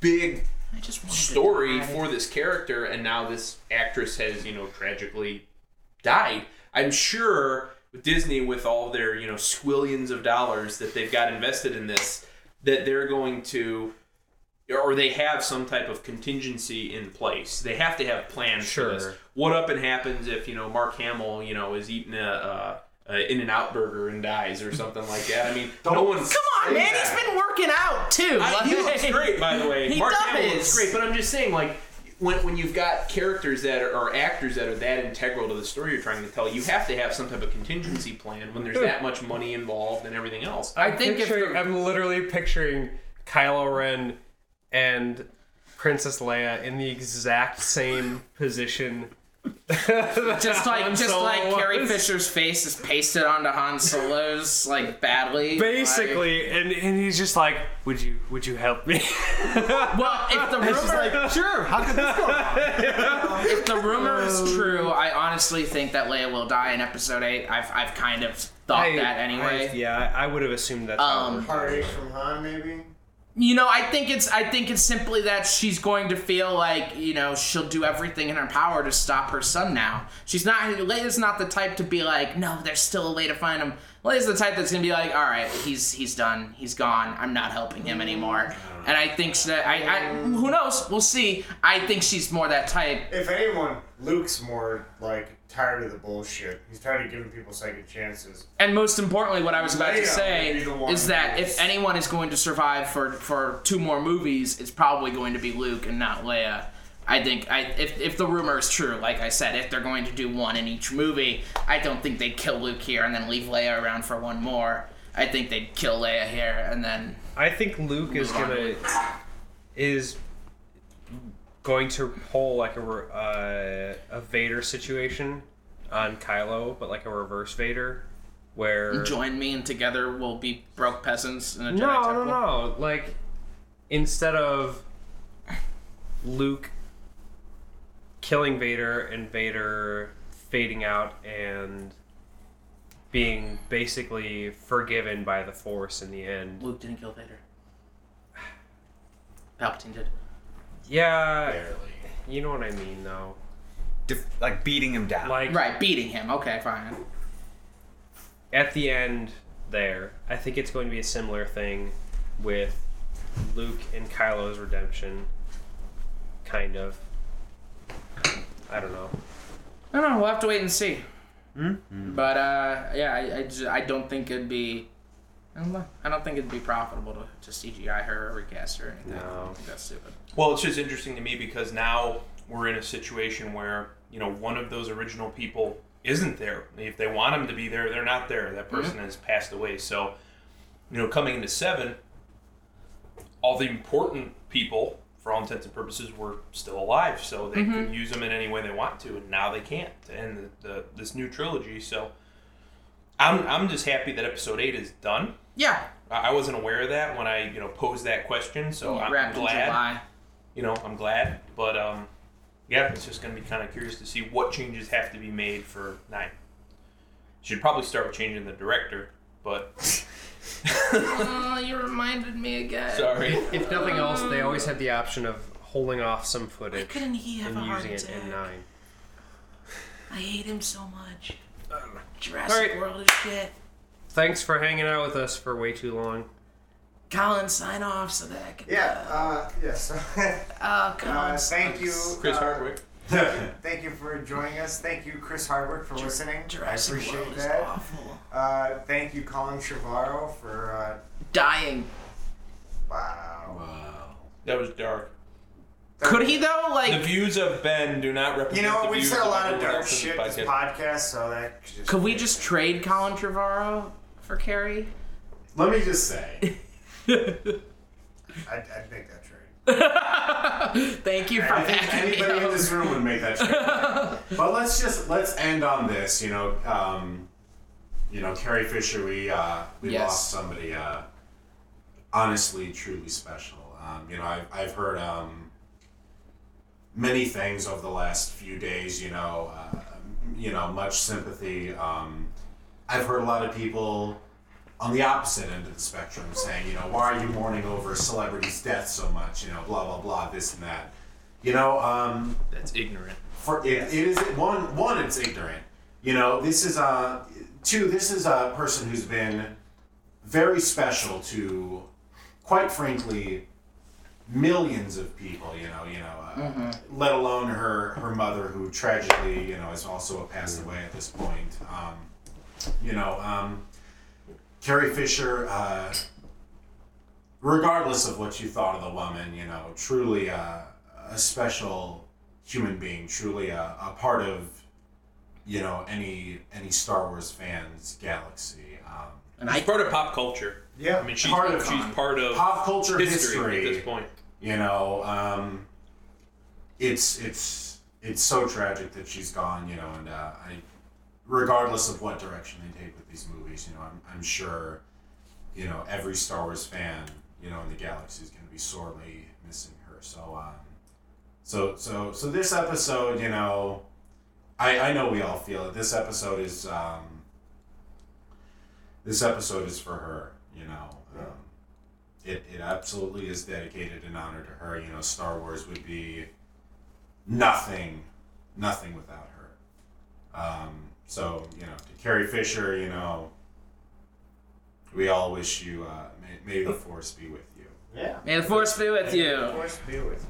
[SPEAKER 2] big
[SPEAKER 5] I just
[SPEAKER 2] story for this character, and now this actress has, you know, tragically died. I'm sure with Disney, with all their, you know, squillions of dollars that they've got invested in this, that they're going to, or they have some type of contingency in place. They have to have plans for this.
[SPEAKER 6] Sure.
[SPEAKER 2] What up and happens if you know Mark Hamill, you know, is eating a, a, a In and Out burger and dies or something like that? I mean, no one's.
[SPEAKER 5] Come on, man.
[SPEAKER 4] that.
[SPEAKER 5] He's been working out too.
[SPEAKER 2] I, he looks great, by the way.
[SPEAKER 5] He
[SPEAKER 2] Mark
[SPEAKER 5] does.
[SPEAKER 2] Hamill looks great, but I'm just saying, like, when, when you've got characters that are or actors that are that integral to the story you're trying to tell, you have to have some type of contingency plan when there's that much money involved and everything else.
[SPEAKER 5] I think if
[SPEAKER 6] Picturing- I'm literally picturing Kylo Ren and Princess Leia in the exact same position.
[SPEAKER 5] Just like
[SPEAKER 6] Han
[SPEAKER 5] just
[SPEAKER 6] Solo
[SPEAKER 5] like Carrie. Fisher's face is pasted onto Han Solo's like badly.
[SPEAKER 6] Basically, and, and he's just like, "Would you would you help me?"
[SPEAKER 5] Well, if the rumor
[SPEAKER 3] Sure. How could this go wrong?
[SPEAKER 5] if the rumor is true, I honestly think that Leia will die in Episode Eight. I've I've kind of thought
[SPEAKER 6] I-
[SPEAKER 5] that anyway.
[SPEAKER 6] I- yeah, I would have assumed that.
[SPEAKER 5] Um.
[SPEAKER 1] Heartache from Han, maybe.
[SPEAKER 5] You know, I think it's I think it's simply that she's going to feel like you know she'll do everything in her power to stop her son. Now she's not Leia's not the type to be like, no, there's still a way to find him. Leia's the type that's gonna be like, all right, he's he's done, he's gone. I'm not helping him anymore. And I think that I, I who knows, we'll see. I think she's more that type.
[SPEAKER 1] If anyone, Luke's more like tired of the bullshit. He's tired of giving people second chances.
[SPEAKER 5] And most importantly, what I was about to say
[SPEAKER 1] would be the one
[SPEAKER 5] is that if anyone is going to survive for for two more movies, it's probably going to be Luke and not Leia. I think I if, if the rumor is true, like I said, if they're going to do one in each movie, I don't think they'd kill Luke here and then leave Leia around for one more. I think they'd kill Leia here and then
[SPEAKER 6] I think Luke is gonna is going to pull like a uh, a Vader situation on Kylo, but like a reverse Vader, where
[SPEAKER 5] join me and together we'll be broke peasants in a Jedi
[SPEAKER 6] no, no,
[SPEAKER 5] temple.
[SPEAKER 6] no, like instead of Luke killing Vader and Vader fading out and being basically forgiven by the Force in the end.
[SPEAKER 5] Luke didn't kill Vader. Palpatine did.
[SPEAKER 6] Yeah,
[SPEAKER 4] Barely.
[SPEAKER 6] you know what I mean, though.
[SPEAKER 3] Def- like beating him down.
[SPEAKER 6] Like
[SPEAKER 5] Right, beating him. Okay, fine.
[SPEAKER 6] at the end there, I think it's going to be a similar thing with Luke and Kylo's redemption. Kind of. I don't know.
[SPEAKER 5] I don't know. We'll have to wait and see. Hmm. But uh, yeah, I, I, just, I don't think it'd be. I don't know. I don't think it'd be profitable to, to CGI her or recast her or anything.
[SPEAKER 6] No.
[SPEAKER 5] I think that's stupid.
[SPEAKER 2] Well, it's just interesting to me because now we're in a situation where you know one of those original people isn't there. If they want them to be there, they're not there. That person mm-hmm. has passed away. So, you know, coming into seven, all the important people, for all intents and purposes, were still alive. So they mm-hmm. could use them in any way they want to, and now they can't. And the, the this new trilogy. So, I'm I'm just happy that episode eight is done.
[SPEAKER 5] Yeah.
[SPEAKER 2] I I wasn't aware of that when I you know posed that question. So I'm
[SPEAKER 5] wrapped in
[SPEAKER 2] glad
[SPEAKER 5] July.
[SPEAKER 2] you know, I'm glad. But um, yeah, it's just gonna be kind of curious to see what changes have to be made for nine. Should probably start with changing the director, but
[SPEAKER 5] Oh, you reminded me again.
[SPEAKER 2] sorry.
[SPEAKER 6] If nothing else, they always had the option of holding off some footage Why
[SPEAKER 5] Couldn't he have
[SPEAKER 6] and
[SPEAKER 5] a heart
[SPEAKER 6] using it in nine.
[SPEAKER 5] I hate him so much. Jurassic
[SPEAKER 6] Alright.
[SPEAKER 5] World is shit.
[SPEAKER 6] Thanks for hanging out with us for way too long.
[SPEAKER 5] Colin, sign off so that I can.
[SPEAKER 1] Yeah. Uh, yes.
[SPEAKER 5] Oh, Colin.
[SPEAKER 1] uh, thank you,
[SPEAKER 2] Chris
[SPEAKER 1] uh,
[SPEAKER 2] Hardwick.
[SPEAKER 1] Thank you for joining us. Thank you, Chris Hardwick, for listening.
[SPEAKER 5] Jurassic
[SPEAKER 1] I appreciate
[SPEAKER 5] World is
[SPEAKER 1] that.
[SPEAKER 5] awful.
[SPEAKER 1] Uh, thank you, Colin Trevorrow, for uh,
[SPEAKER 5] Dying.
[SPEAKER 1] wow. Wow.
[SPEAKER 2] That was dark.
[SPEAKER 5] Could he though? Like the
[SPEAKER 2] views of Ben do not represent
[SPEAKER 1] You know
[SPEAKER 2] the?
[SPEAKER 1] We've
[SPEAKER 2] views
[SPEAKER 1] said a lot of
[SPEAKER 2] everyone
[SPEAKER 1] dark shit
[SPEAKER 2] the
[SPEAKER 1] this
[SPEAKER 2] podcast.
[SPEAKER 1] podcast, so that could just
[SPEAKER 5] could we just trade Colin Trevorrow for Carrie?
[SPEAKER 4] Let me just say,
[SPEAKER 1] I'd, I'd make that trade.
[SPEAKER 5] Thank you for
[SPEAKER 4] I think
[SPEAKER 5] backing me
[SPEAKER 4] anybody in
[SPEAKER 5] up.
[SPEAKER 4] this room would make that trade. but let's just let's end on this. You know, um, you know, Carrie Fisher. We uh, we
[SPEAKER 5] Yes.
[SPEAKER 4] lost somebody uh, honestly, truly special. Um, you know, I've I've heard um, many things over the last few days. You know, uh, you know, much sympathy. Um, I've heard a lot of people on the opposite end of the spectrum, saying, you know, why are you mourning over a celebrity's death so much? You know, blah blah blah, this and that. You know, um,
[SPEAKER 2] That's ignorant.
[SPEAKER 4] for it, it is one one it's ignorant you know this is a two this is a person who's been very special to quite frankly millions of people you know you know uh, let alone her her mother who tragically you know has also passed away at this point um, you know um, Carrie Fisher uh, regardless of what you thought of the woman you know truly a, a special human being, truly a, a part of, you know, any any Star Wars fans galaxy. Um,
[SPEAKER 5] And
[SPEAKER 2] She's
[SPEAKER 5] I
[SPEAKER 2] part of pop culture.
[SPEAKER 1] Yeah.
[SPEAKER 2] I mean, she's
[SPEAKER 4] Part of-
[SPEAKER 2] she's part of
[SPEAKER 4] pop culture
[SPEAKER 2] history,
[SPEAKER 4] history,
[SPEAKER 2] at this point.
[SPEAKER 4] you know, um, it's it's it's so tragic that she's gone, you know, and uh, I, regardless of what direction they take with these movies, you know, I'm I'm sure, you know, every Star Wars fan, you know, in the galaxy is going to be sorely missing her. So, um, so so so this episode, you know, I I know we all feel it. This episode is um, this episode is for her, you know. Um, it, it absolutely is dedicated in honor to her. You know, Star Wars would be nothing, nothing without her. Um, so, you know, to Carrie Fisher, you know, we all wish you, uh, may, may the force be with you.
[SPEAKER 1] Yeah.
[SPEAKER 5] May the force be with
[SPEAKER 1] May the Force be with you.